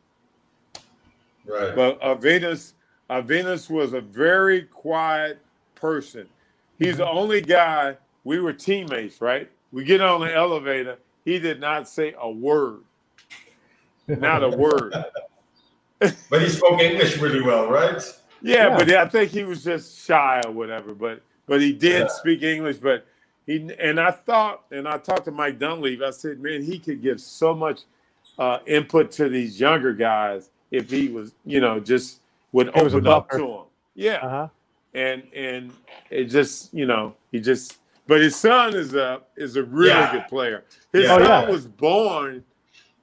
Right. But Avinas, Avinas was a very quiet person. He's the only guy. We were teammates, right? We get on the elevator. He did not say a word. Not a word. <laughs> But he spoke English really well, right? Yeah, Yeah. but I think he was just shy or whatever. But but he did Yeah. speak English. But he and I thought, and I talked to Mike Dunleavy. I said, man, he could give so much uh, input to these younger guys if he was, you know, just would He open up to them. Yeah, Uh-huh. and and it just, you know, he just. But his son is a is a really Yeah. good player. His Yeah. Oh, son yeah. was born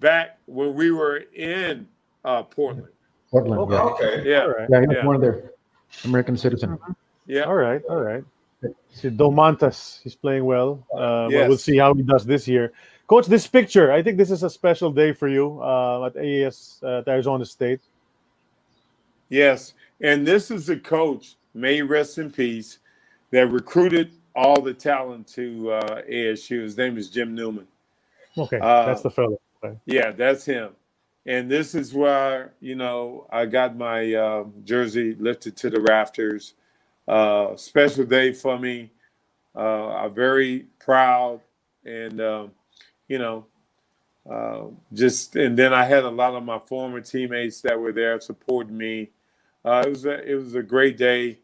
back when we were in uh, Portland. Portland. Okay. Yeah, Okay. Yeah, All right. yeah, he was Yeah. born there. American citizen. yeah. All right. All right. See, Domantas, he's playing well. Uh, well, Yes. We'll see how he does this year. Coach, this picture, I think this is a special day for you uh, at AES uh, at Arizona State. Yes, and this is the coach, may rest in peace, that recruited all the talent to uh, ASU. His name is Jim Newman. Okay, Uh, that's the fellow. Okay. Yeah, that's him. And this is where you know I got my uh, jersey lifted to the rafters. Uh, special day for me. Uh, I'm very proud, and um, you know, uh, just and then I had a lot of my former teammates that were there supporting me. Uh, it was a it was a great day.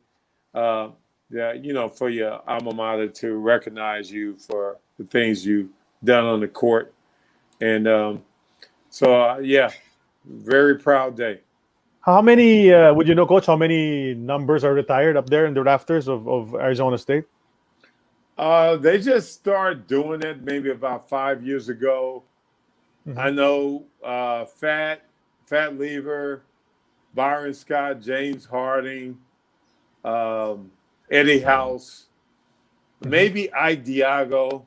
Uh, yeah, you know, for your alma mater to recognize you for the things you've done on the court, and um, so uh, yeah, very proud day. How many, uh, would you know, Coach, how many numbers are retired up there in the rafters of, of Arizona State? Uh, they just started doing it maybe about five years ago. Mhm. I know uh, Fat Fat Lever, Byron Scott, James Harden, um, Eddie House, maybe Ike Diogu,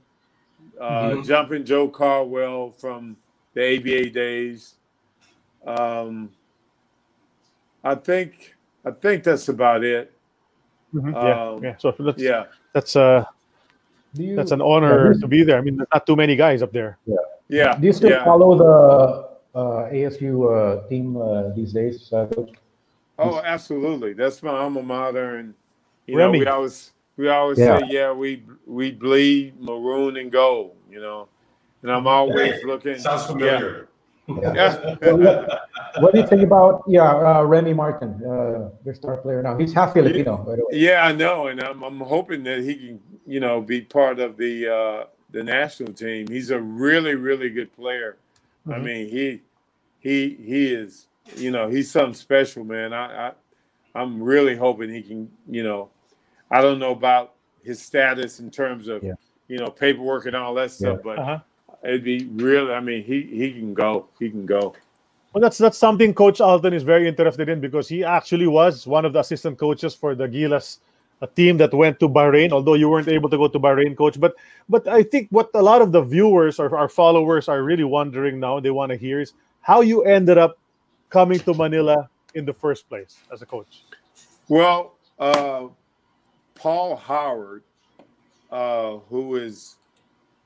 uh, Mhm. Jumping Joe Caldwell from the ABA days. Um, I think I think that's about it. Mhm. Yeah, Um, yeah. So that's Yeah. that's uh you, that's an honor Yeah. to be there. I mean, there's not too many guys up there. Yeah. Yeah. Do you still yeah. follow the uh, ASU uh, team uh, these days? Uh, Coach? Oh, absolutely. That's my alma mater, and you Remy. know we always we always Yeah. say, yeah, we we bleed maroon and gold, you know, and I'm always looking. Sounds familiar. Yeah. Well, what, what do you think about yeah uh, Remy Martin, uh, their star player now? He's half Filipino, by the way. yeah, I know, and I'm I'm hoping that he can, you know, be part of the uh, the national team. He's a really really good player. I Mhm. mean, he he he is, you know, he's something special, man. I, I I'm really hoping he can, you know, I don't know about his status in terms of, Yeah. you know, paperwork and all that stuff, but Uh-huh. it'd be really. I mean, he he can go. He can go. Well, that's that's something Coach Alton is very interested in because he actually was one of the assistant coaches for the Gilas, a team that went to Bahrain. Although you weren't able to go to Bahrain, Coach, but but I think what a lot of the viewers or our followers are really wondering now, they want to hear is how you ended up coming to Manila in the first place as a coach. Well, uh, Paul Howard, uh, who is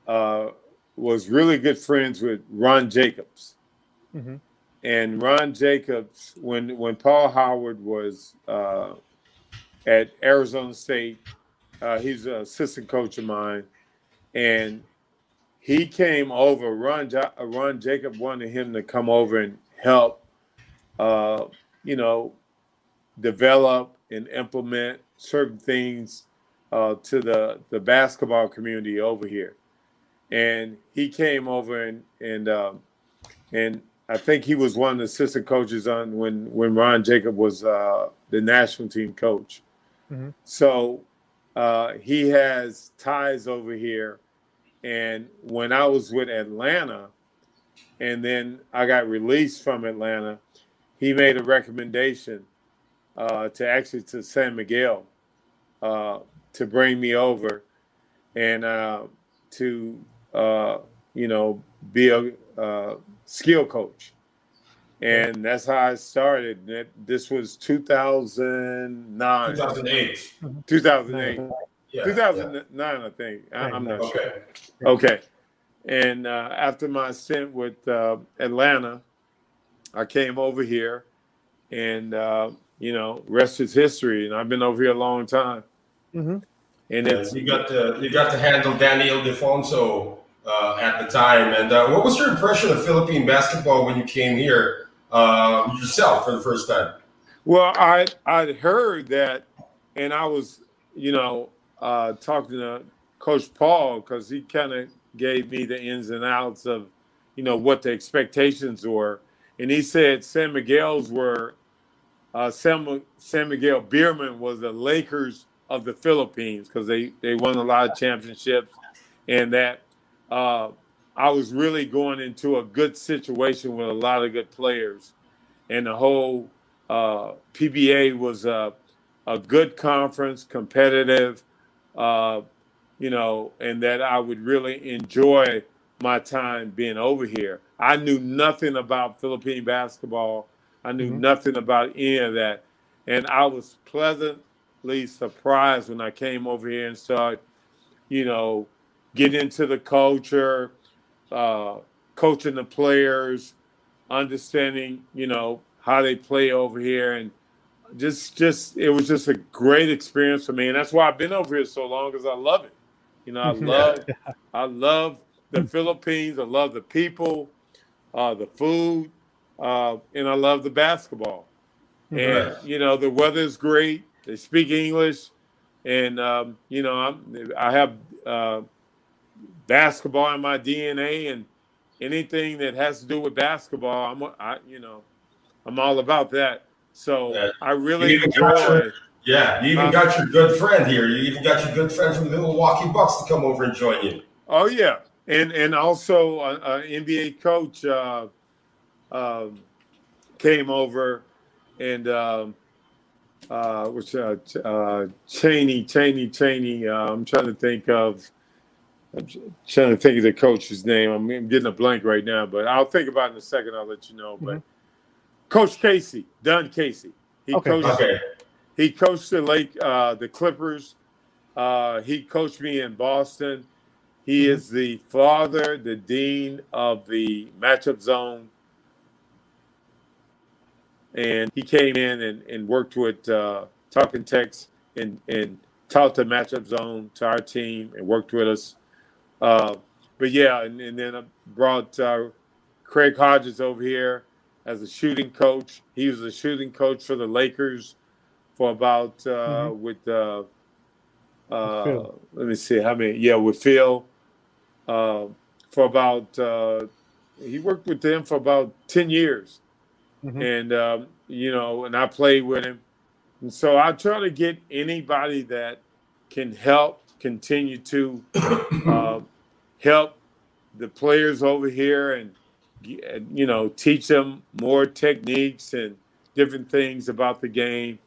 uh, was really good friends with Ron Jacobs, Mhm. and Ron Jacobs, when when Paul Howard was uh, at Arizona State, uh, he's an assistant coach of mine, and he came over. Ron ja- Ron Jacob wanted him to come over and help, uh, you know, develop and implement certain things uh, to the the basketball community over here. And he came over and and um, and I think he was one of the assistant coaches on when when Ron Jacob was uh, the national team coach. Mhm. So uh, he has ties over here. And when I was with Atlanta, and then I got released from Atlanta, he made a recommendation uh, to actually to San Miguel uh, to bring me over and uh, to uh, you know be a uh, skill coach, and that's how I started. This was 2009, 2008. 2008, Yeah. 2009, I think. I, I'm not sure. Okay. Okay. And uh, after my stint with uh, Atlanta, I came over here, and uh, you know, rest is history. And I've been over here a long time. Mhm. And And it's you got to you got to handle Danny Ildefonso uh, at the time. And uh, what was your impression of Philippine basketball when you came here uh, yourself for the first time? Well, I I'd heard that, and I was, you know, uh, talking to Coach Paul because he kind of gave me the ins and outs of, you know, what the expectations were, and he said San Miguel's were, uh, San, San Miguel Beerman was the Lakers of the Philippines because they they won a lot of championships, and that uh, I was really going into a good situation with a lot of good players, and the whole uh, PBA was a, a good conference, competitive, uh, you know, and that I would really enjoy my time being over here. I knew nothing about Philippine basketball. I knew mm-hmm. nothing about any of that. And I was pleasantly surprised when I came over here and started, you know, getting into the culture, uh, coaching the players, understanding, you know, how they play over here and just just it was just a great experience for me and that's why I've been over here so long because I love it. You know, I love <laughs> I love the Philippines, I love the people, uh, the food, uh, and I love the basketball. And you know, the weather is great. They speak English, and um, you know, I'm, I have uh, basketball in my DNA, and anything that has to do with basketball, I'm, I, you know, I'm all about that. So yeah. I really enjoy. Your, yeah, you even uh, got your good friend here. You even got your good friend from the Milwaukee Bucks to come over and join you. Oh yeah, and and also an NBA coach uh, um, came over, and um, uh, which uh, uh, Cheney, Cheney, Cheney. Uh, I'm trying to think of. I'm trying to think of the coach's name. I'm, getting a blank right now, but I'll think about it in a second. I'll let you know. But mm-hmm. Coach Casey, Don Casey. He okay. coached. Okay. He coached the Lake, uh, the Clippers. Uh, he coached me in Boston. He mm-hmm. is the father, the dean of the matchup zone, and he came in and, and worked with uh, Talk 'N Text and and taught the matchup zone to our team and worked with us. Uh, but yeah, and, and then I brought uh, Craig Hodges over here as a shooting coach. He was a shooting coach for the Lakers for about uh, mm-hmm. with uh, uh, let me see how many. Yeah, with Phil uh, for about uh, he worked with them for about ten years, mm-hmm. and um, you know, and I played with him, and so I try to get anybody that can help continue to <coughs> uh, help the players over here and you know, teach them more techniques and different things about the game.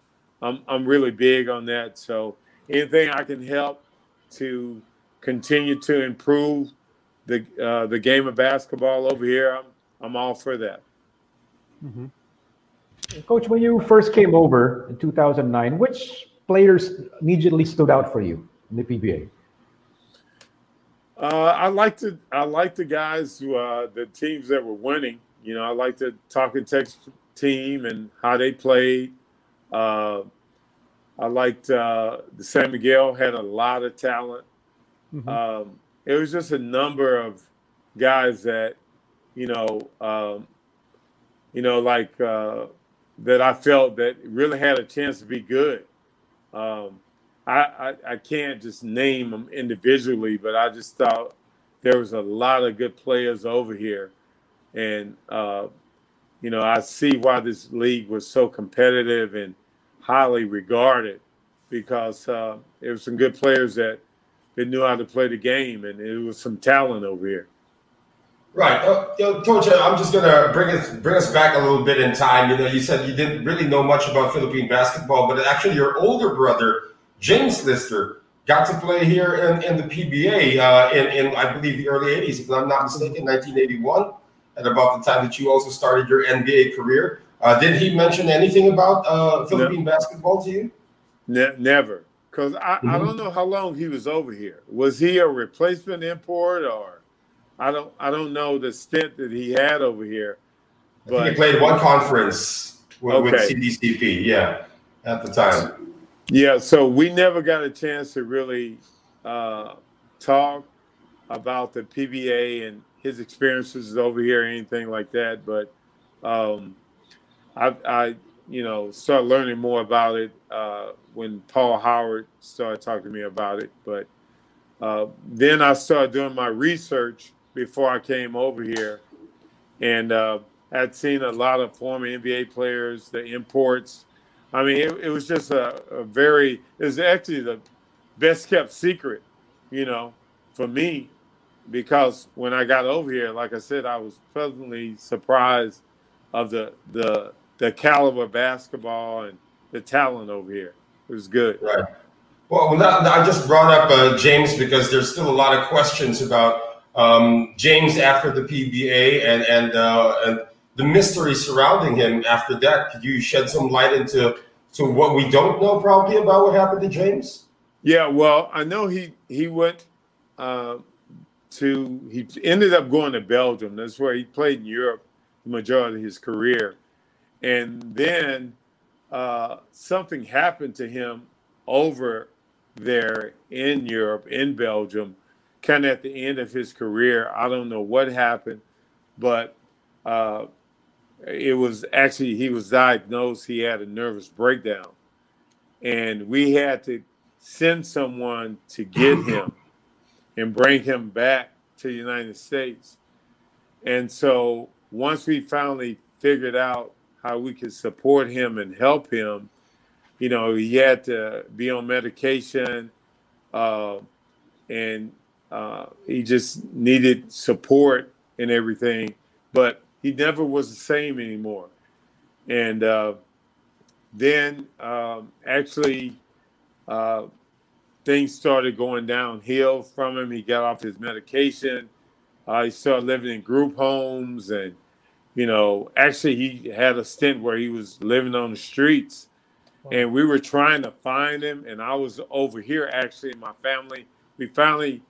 I'm I'm really big on that. So anything I can help to continue to improve the uh, the game of basketball over here, I'm I'm all for that. Mm-hmm. Coach, when you first came over in 2009, which players immediately stood out for you in the PBA? Uh, I like to I like the guys who uh, the teams that were winning. You know, I like the Talk 'N Text team and how they played. Uh, I liked uh, the San Miguel had a lot of talent. Mm-hmm. Um, it was just a number of guys that, you know, um, you know, like uh, that I felt that really had a chance to be good. Um, I, I, I can't just name them individually, but I just thought there was a lot of good players over here, and uh, you know I see why this league was so competitive and highly regarded because uh, there were some good players that that knew how to play the game, and it was some talent over here. Right, uh, you know, I'm just gonna bring us bring us back a little bit in time. You know, you said you didn't really know much about Philippine basketball, but actually, your older brother James Lister got to play here in, in the PBA uh, in, in, I believe, the early 80s, if I'm not mistaken, 1981, at about the time that you also started your NBA career. Uh, did he mention anything about uh, Philippine no. basketball to you? Ne- never. Because I, mm-hmm. I don't know how long he was over here. Was he a replacement import or I don't I don't know the stint that he had over here. But he played one conference with, okay. with CDCP, yeah, at the time. Yeah, so we never got a chance to really uh, talk about the PBA and his experiences over here, or anything like that. But um, I, I, you know, start learning more about it uh, when Paul Howard started talking to me about it. But uh, then I started doing my research before I came over here, and uh, I'd seen a lot of former NBA players, the imports. I mean, it, it was just a, a very, it was actually the best kept secret, you know, for me, because when I got over here, like I said, I was pleasantly surprised of the the the caliber of basketball and the talent over here. It was good. Right. Well, I just brought up uh, James because there's still a lot of questions about um, James after the PBA and and uh, and the mystery surrounding him after that. Could you shed some light into to what we don't know probably about what happened to James? Yeah, well, I know he he went uh, to he ended up going to Belgium. That's where he played in Europe the majority of his career, and then uh, something happened to him over there in Europe, in Belgium, kind of at the end of his career. I don't know what happened, but uh, it was actually he was diagnosed. He had a nervous breakdown, and we had to send someone to get <laughs> him and bring him back to the United States. And so once we finally figured out how we could support him and help him, you know, he had to be on medication, uh, and uh, he just needed support and everything. But he never was the same anymore. And uh, then um, actually, uh, things started going downhill from him. He got off his medication. Uh, he started living in group homes, and you know, actually, he had a stint where he was living on the streets, and we were trying to find him. And I was over here actually, my family. We finally,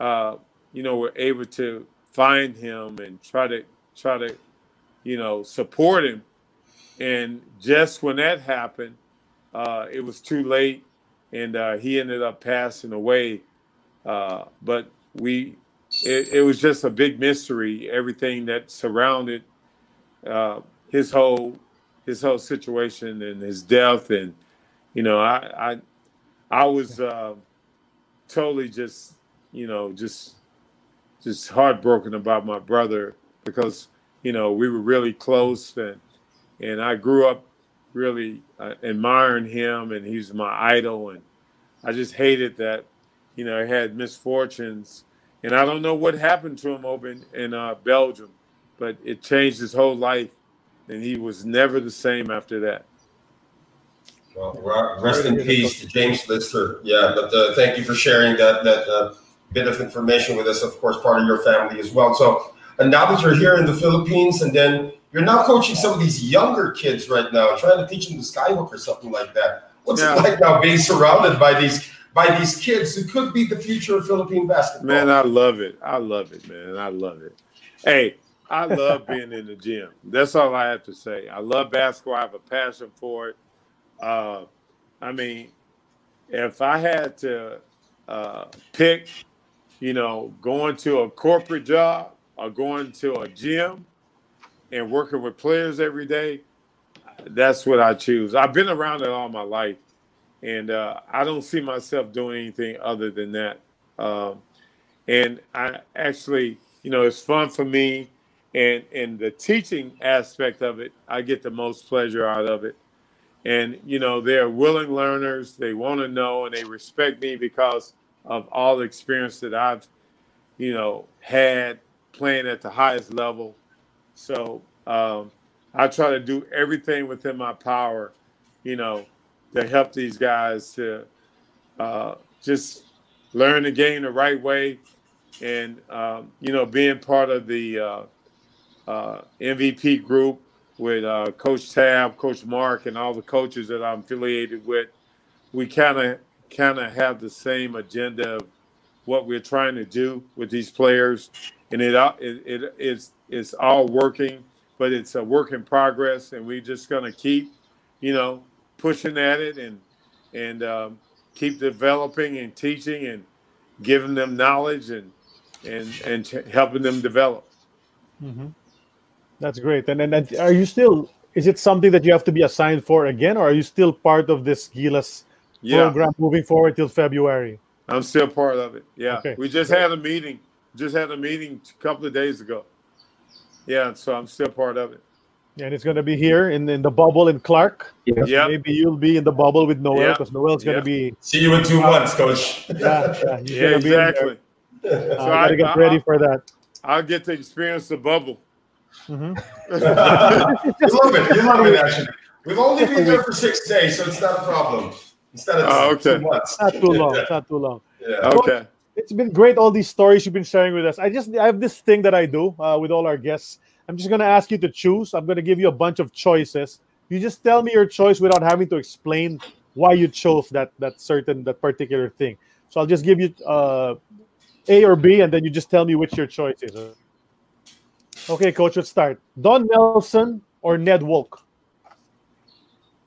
uh, you know, we were able to find him and try to try to, you know, support him. And just when that happened, uh, it was too late, and uh, he ended up passing away. Uh, but we, it, it, was just a big mystery. Everything that surrounded uh, his whole his whole situation and his death, and you know, I I, I was uh, totally just you know just just heartbroken about my brother because you know we were really close and and I grew up really uh, admiring him and he's my idol and I just hated that you know he had misfortunes and I don't know what happened to him over in, in uh, Belgium but it changed his whole life and he was never the same after that. Well rest in peace to James Lister. Yeah but uh, thank you for sharing that that uh, bit of information with us of course part of your family as well so and now that you're here in the Philippines, and then you're now coaching some of these younger kids right now, trying to teach them the skyhook or something like that. What's yeah. it like now being surrounded by these by these kids who could be the future of Philippine basketball? Man, I love it. I love it, man. I love it. Hey, I love <laughs> being in the gym. That's all I have to say. I love basketball. I have a passion for it. Uh, I mean, if I had to uh, pick, you know, going to a corporate job or going to a gym and working with players every day, that's what I choose. I've been around it all my life, and uh, I don't see myself doing anything other than that. Um, and I actually, you know, it's fun for me, and and the teaching aspect of it, I get the most pleasure out of it. And you know, they're willing learners. They want to know, and they respect me because of all the experience that I've, you know, had playing at the highest level. So um, I try to do everything within my power, you know, to help these guys to uh, just learn the game the right way, and um, you know, being part of the uh, uh, MVP group with uh, Coach Tab, Coach Mark, and all the coaches that I'm affiliated with, we kind of kind of have the same agenda of what we're trying to do with these players and it it, it it's it's all working, but it's a work in progress, and we're just gonna keep, you know, pushing at it and and um, keep developing and teaching and giving them knowledge and and and helping them develop. Mm-hmm. That's great. And, and and are you still is it something that you have to be assigned for again, or are you still part of this Gilas Yeah, program moving forward till February? I'm still part of it. Yeah, Okay. we just had a meeting. Just had a meeting a couple of days ago. Yeah, so I'm still part of it. And it's going to be here in, in the bubble in Clark. Yeah. Yeah, Maybe you'll be in the bubble with Noel because because Noel's going Yeah. to be. See you in two months, coach. Yeah, yeah, yeah, gonna be in there. exactly. Uh, So gotta I, get I, ready for that. I'll get to experience the bubble. Mhm. <laughs> <laughs> you love it. You love it, actually. We've only been there for six days, so it's not a problem. Instead of Oh, okay. two months. Not too long. Not too long. Yeah. Okay. It's been great. All these stories you've been sharing with us. I just I have this thing that I do uh, with all our guests. I'm just gonna ask you to choose. I'm gonna give you a bunch of choices. You just tell me your choice without having to explain why you chose that that certain that particular thing. So I'll just give you uh, A or B, and then you just tell me which your choice is. Okay, coach. Let's start. Don Nelson or Ned Wulk.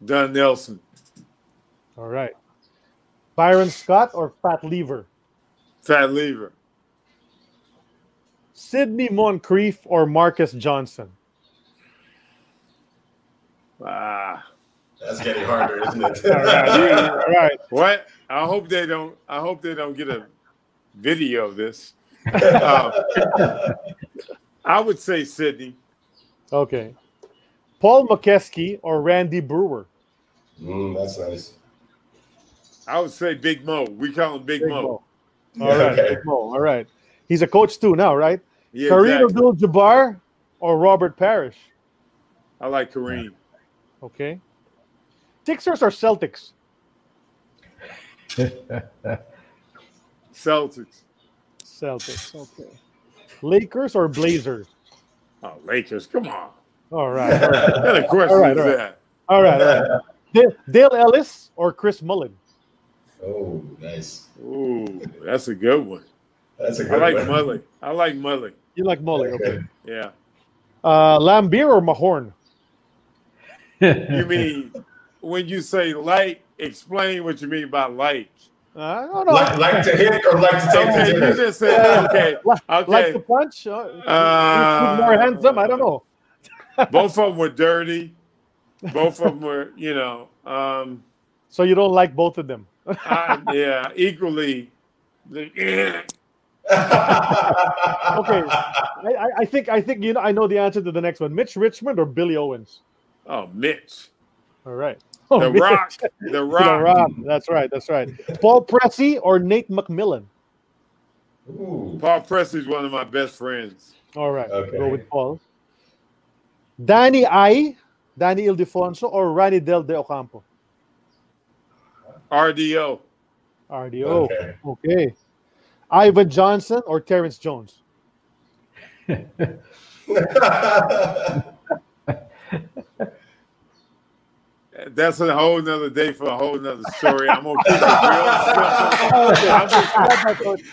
Don Nelson. All right. Byron Scott or Fat Lever. Fat lever. Sidney Moncrief or Marques Johnson. Ah. That's getting harder, isn't it? <laughs> All right. All right. What? I hope they don't. I hope they don't get a video of this. Uh, <laughs> I would say Sidney. Okay. Paul Mokeski or Randy Breuer? Mm, that's nice. I would say Big Mo. We call him Big, Big Mo. Mo. All right. Okay. Big Mo. All right. He's a coach too now, right? Yeah, Kareem exactly. Abdul-Jabbar or Robert Parish? I like Kareem. Okay. Sixers or Celtics? Celtics. Celtics. Okay. Lakers or Blazers? Oh, Lakers. Come on. All right. All right. <laughs> What kind of question All right, is all right. that? All right. All right. Dale, Dale Ellis or Chris Mullin? Oh, nice. Ooh, that's a good one. That's a good one. I like one. Mully. I like Mully. You like Mullin? Okay. Yeah. Uh, Laimbeer or Mahorn? You mean when you say like, explain what you mean by like. Uh, no, no. Like, like to hit or like to take Okay, to you just said okay. <laughs> Like, like Okay. punch? Uh, Uh, more handsome? I don't know. <laughs> Both of them were dirty. Both of them were, you know, um, So you don't like both of them? I, yeah, equally. <laughs> Okay, I, I- I think I think you know I know the answer to the next one. Mitch Richmond or Billy Owens? oh, Mitch, All right. Oh, the Mitch. Rock, the <laughs> The Rock. Rock. That's right. That's right. Paul Pressey or Nate McMillan? Ooh. Paul Pressey's one of my best friends. All right. Okay. Go with Paul. Danny I, Danny Ildefonso or Ranidel De Ocampo? RDO. RDO. Okay. Okay. Ivan Johnson or Terrence Jones? <laughs> That's a whole nother day for a whole nother story. I'm gonna keep it real simple. I'm just,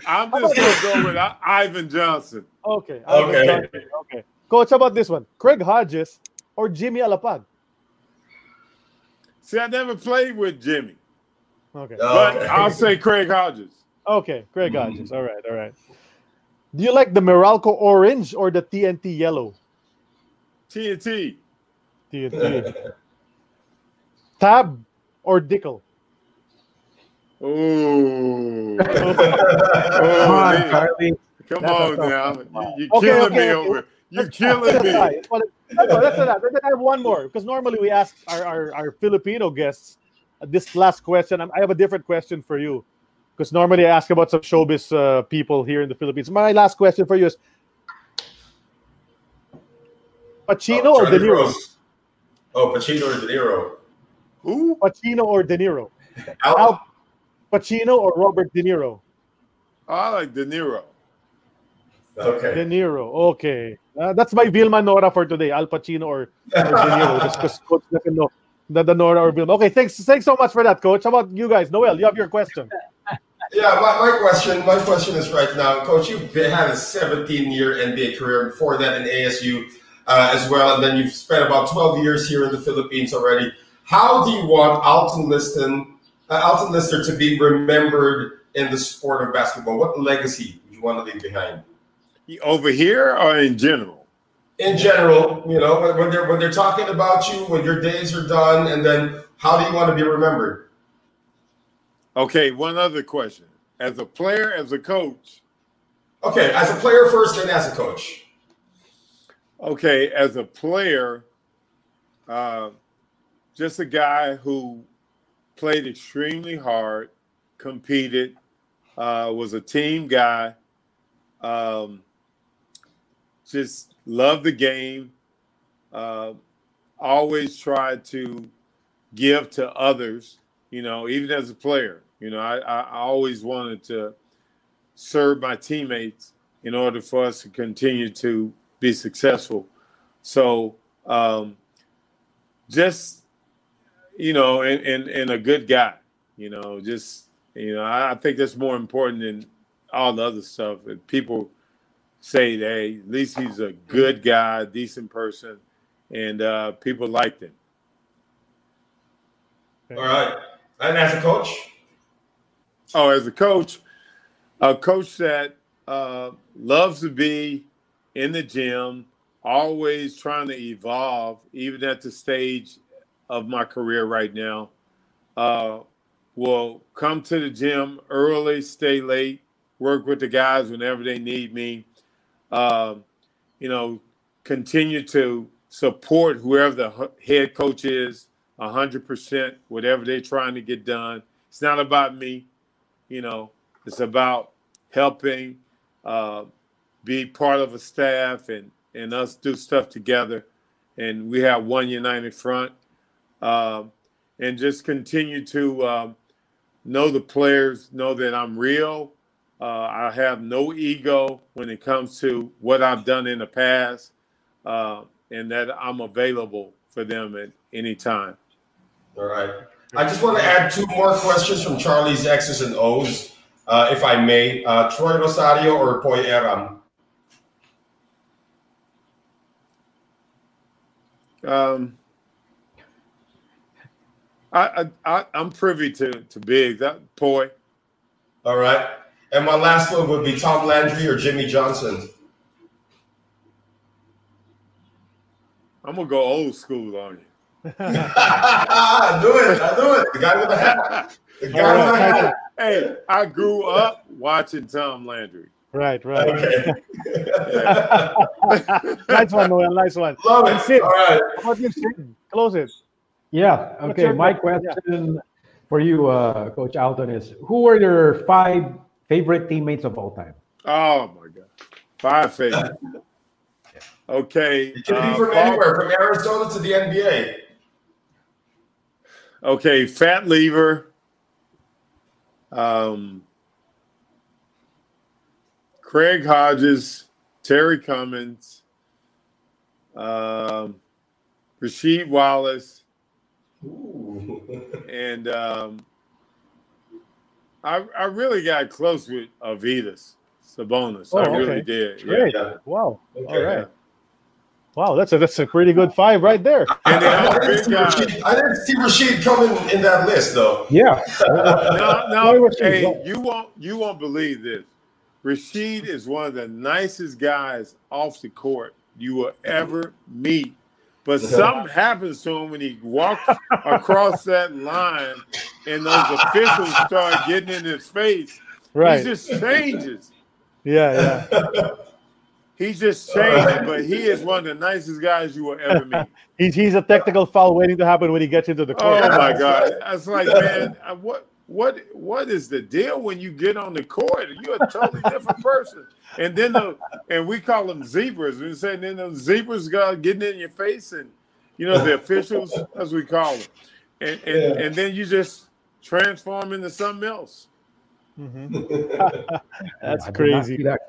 I'm just gonna go with Ivan Johnson. Okay. Ivan Okay. Johnson. Okay. Coach, how about this one? Craig Hodges or Jimmy Alapag? See, I never played with Jimmy, Okay. but Okay. I'll say Craig Hodges. Okay, Craig hmm. Hodges. All right, all right. Do you like the Meralco orange or the TNT yellow? TNT. TNT. <laughs> Tab or Dickel? Ooh. <laughs> Come oh, on, man. Carly. Come That's on now. You, you're Okay, killing okay, me okay. over. You're That's killing fine. me. That's what- that's what- that's enough. Then I have one more because normally we ask our, our, our Filipino guests this last question. I'm- have a different question for you because normally I ask about some showbiz uh, people here in the Philippines. My last question for you is Pacino Oh, or De Niro? Rose. Oh, Pacino or De Niro? Who? Pacino or De Niro? <laughs> Al- Al Pacino or Robert De Niro? I like De Niro. Okay. De. Niro. Okay. Uh, that's my Vilma Nora for today. Al Pacino or, or De Niro. <laughs> Just because Coach doesn't know the, the Nora or Vilma. Okay, thanks, thanks so much for that, Coach. How about you guys? Noel, you have your question. <laughs> Yeah, my, my question, my question is right now, Coach. You've had a 17-year NBA career. Before that, in ASU uh, as well, and then you've spent about 12 years here in the Philippines already. How do you want Alton Liston, uh, Alton Lister, to be remembered in the sport of basketball? What legacy do you want to leave behind? Over here or in general? In general, you know, when, when they're when they're talking about you, when your days are done, and then how do you want to be remembered? Okay, one other question. As a player, as a coach. Okay, as a player first, then as a coach. Okay, as a player, uh, just a guy who played extremely hard, competed, uh, was a team guy, um, just loved the game, uh, always tried to give to others, you know, even as a player. You know, I, I always wanted to serve my teammates in order for us to continue to be successful. So, um, just, you know, and, and, and a good guy, you know, just, you know, I, I think that's more important than all the other stuff. That people say, hey, at least he's a good guy, decent person, and uh, people liked him. All right. And as a coach? Oh, as a coach, a coach that uh, loves to be in the gym, always trying to evolve, even at the stage of my career right now. Uh, will come to the gym early, stay late, work with the guys whenever they need me. Um, you know, continue to support whoever the head coach is 100%, whatever they're trying to get done. It's not about me, you know, it's about helping uh, be part of a staff and, and us do stuff together. And we have one united front. Um, and just continue to um, know the players, know that I'm real. Uh, I have no ego when it comes to what I've done in the past, uh, and that I'm available for them at any time. All right. I just want to add two more questions from Charlie's X's and O's, uh, if I may. Uh, Troy Rosario or Poy Erram? Um, I, I, I am privy to to big that Poy. All right. And my last one would be Tom Landry or Jimmy Johnson. I'm gonna go old school on you. I <laughs> do it. I do it. The guy with the hat. The guy with the hat. Hey, I grew up watching Tom Landry. Right, right. Okay. <laughs> <laughs> nice one, Noel. Nice one. Love And it. Sid, All right. how about you, Sid? Close it. Yeah. Okay. My question? question for you, uh, Coach Alton, is who are your five favorite teammates of all time? Oh my God, five <laughs> favorites. Okay. It can uh, be from Paul- anywhere, from Arizona to the NBA. Okay, Fat Lever. Um, Craig Hodges, Terry Cummings, um, Rasheed Wallace, <laughs> and um, I, I really got close with Arvydas Sabonis. Oh, I Oh, really did. Yeah. Great. Yeah. Wow. Okay. right. Wow, that's a that's a pretty good five right there. And then I I'm didn't, see. Rasheed, I didn't see Rasheed coming in that list, though. Yeah. no, no. Hey, you won't you won't believe this. Rasheed is one of the nicest guys off the court you will ever meet. But something happens to him when he walks across that line and those officials start getting in his face. Right. He just changes. Yeah, yeah. He just changes, but he is one of the nicest guys you will ever meet. <laughs> He's he's a technical foul waiting to happen when he gets into the court. Oh my God! That's like, man, I- what what what is the deal when you get on the court? You're a totally different person. And then the and we call them zebras. We say then the zebras got getting in your face, and you know the officials, as we call them, and and, and then you just transform into something else. <laughs> That's I did not crazy. that.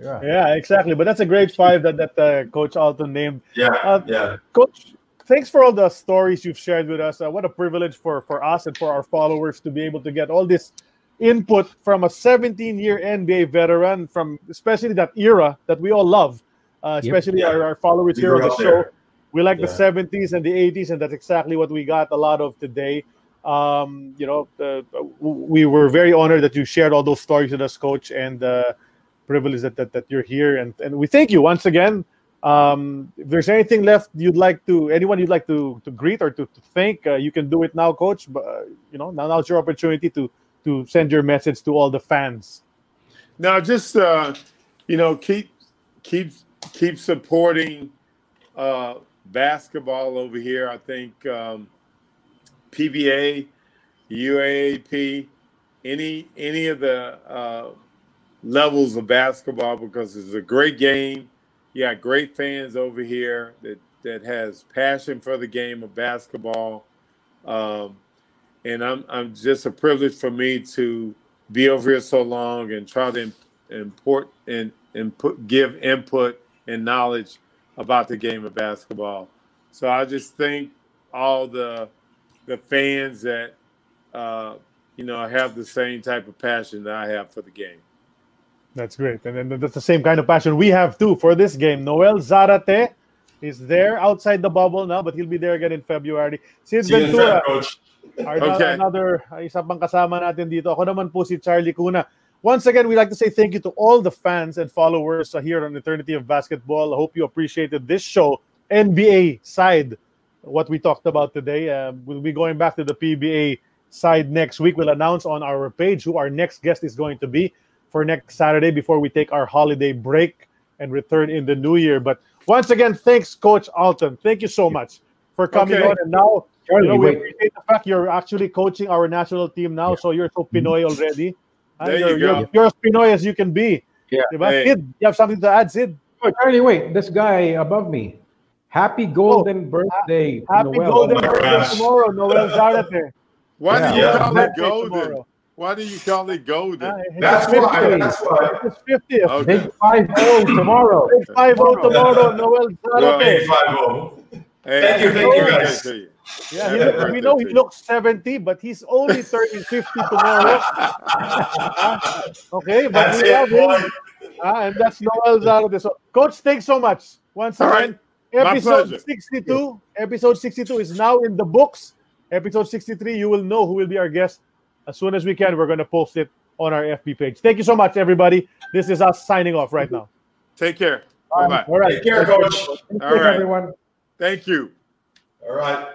Yeah. Yeah, exactly. But that's a great five that that uh, Coach Alton named. Yeah, Uh, yeah. Coach, thanks for all the stories you've shared with us. Uh, what a privilege for for us and for our followers to be able to get all this input from a 17-year NBA veteran, from especially that era that we all love, uh, Yep. especially Yeah. our, our followers We here on the show. there. We like the 70s and the 80s, and that's exactly what we got a lot of today. Um, you know, uh, we were very honored that you shared all those stories with us, Coach, and uh, privileged that, that that you're here. And and we thank you once again Um, if there's anything left you'd like to, anyone you'd like to, to greet or to, to thank, uh, you can do it now, Coach. But uh, you know, now now's your opportunity to to send your message to all the fans. Now, just uh, you know, keep keep keep supporting uh, basketball over here. I think um, PBA, UAAP, any any of the uh, levels of basketball because it's a great game. Got great fans over here that that has passion for the game of basketball. Um, and I'm I'm just a privilege for me to be over here so long and try to import and input give input and knowledge about the game of basketball. So I just thank all the the fans that uh, you know have the same type of passion that I have for the game. That's great, and then that's the same kind of passion we have too for this game. Noel Zarate is there outside the bubble now, but he'll be there again in February. Sid See Ventura, our Okay. another uh, isa pang kasama natin dito. Ako naman po si Charlie Cuna. Once again, we'd like to say thank you to all the fans and followers uh, here on Eternity of Basketball. I hope you appreciated this show, NBA side, what we talked about today. Uh, we'll be going back to the PBA side next week. We'll announce on our page who our next guest is going to be for next Saturday before we take our holiday break and return in the new year. But once again, thanks, Coach Alton. Thank you so much for coming Okay. on. And now, Charlie, you know, we wait. appreciate the fact you're actually coaching our national team now, so you're so Pinoy already. There you you're, go. You're, you're as Pinoy as you can be. Yeah. Diba? Hey. Sid, you have something to add, Sid? Oh, Charlie, wait. This guy above me. Happy oh. golden birthday, to Oh, Happy Noel. Golden Oh Birthday gosh. tomorrow, Noel Zarate. Why do you Yeah. call it golden? tomorrow. Why do you call it golden? Uh, That's his why. 50th. That's why. His 50th. Okay. Big 5 0 tomorrow. Big 5 tomorrow, Noel Zarate. Big five oh. Thank you, thank you, guys. you. Yeah, Happy he look, we know he looks 70, but he's only turning 50 tomorrow. okay, but That's we it, have him. boy. Ah, and that's Noel Zarate. So, Coach, thanks so much. Once All again, right. Episode 62. Episode 62 is now in the books. Episode 63, you will know who will be our guest as soon as we can. We're going to post it on our FB page. Thank you so much, everybody. This is us signing off right now. Take care. Bye bye. All right. Take care, Coach. Thank All you, right. everyone. Thank you. All right.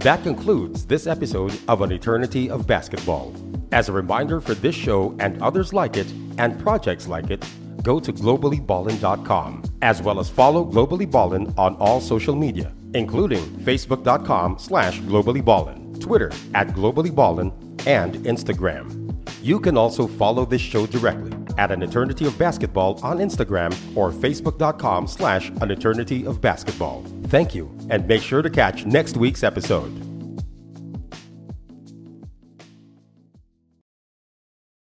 That concludes this episode of An Eternity of Basketball. As a reminder for this show and others like it, and projects like it, go to globallyballin.com, as well as follow Globally Ballin on all social media, including facebook.com slash globallyballin, Twitter at globallyballin, and Instagram. You can also follow this show directly at An Eternity of Basketball on Instagram or facebook.com slash An Eternity of Basketball. Thank you, and make sure to catch next week's episode.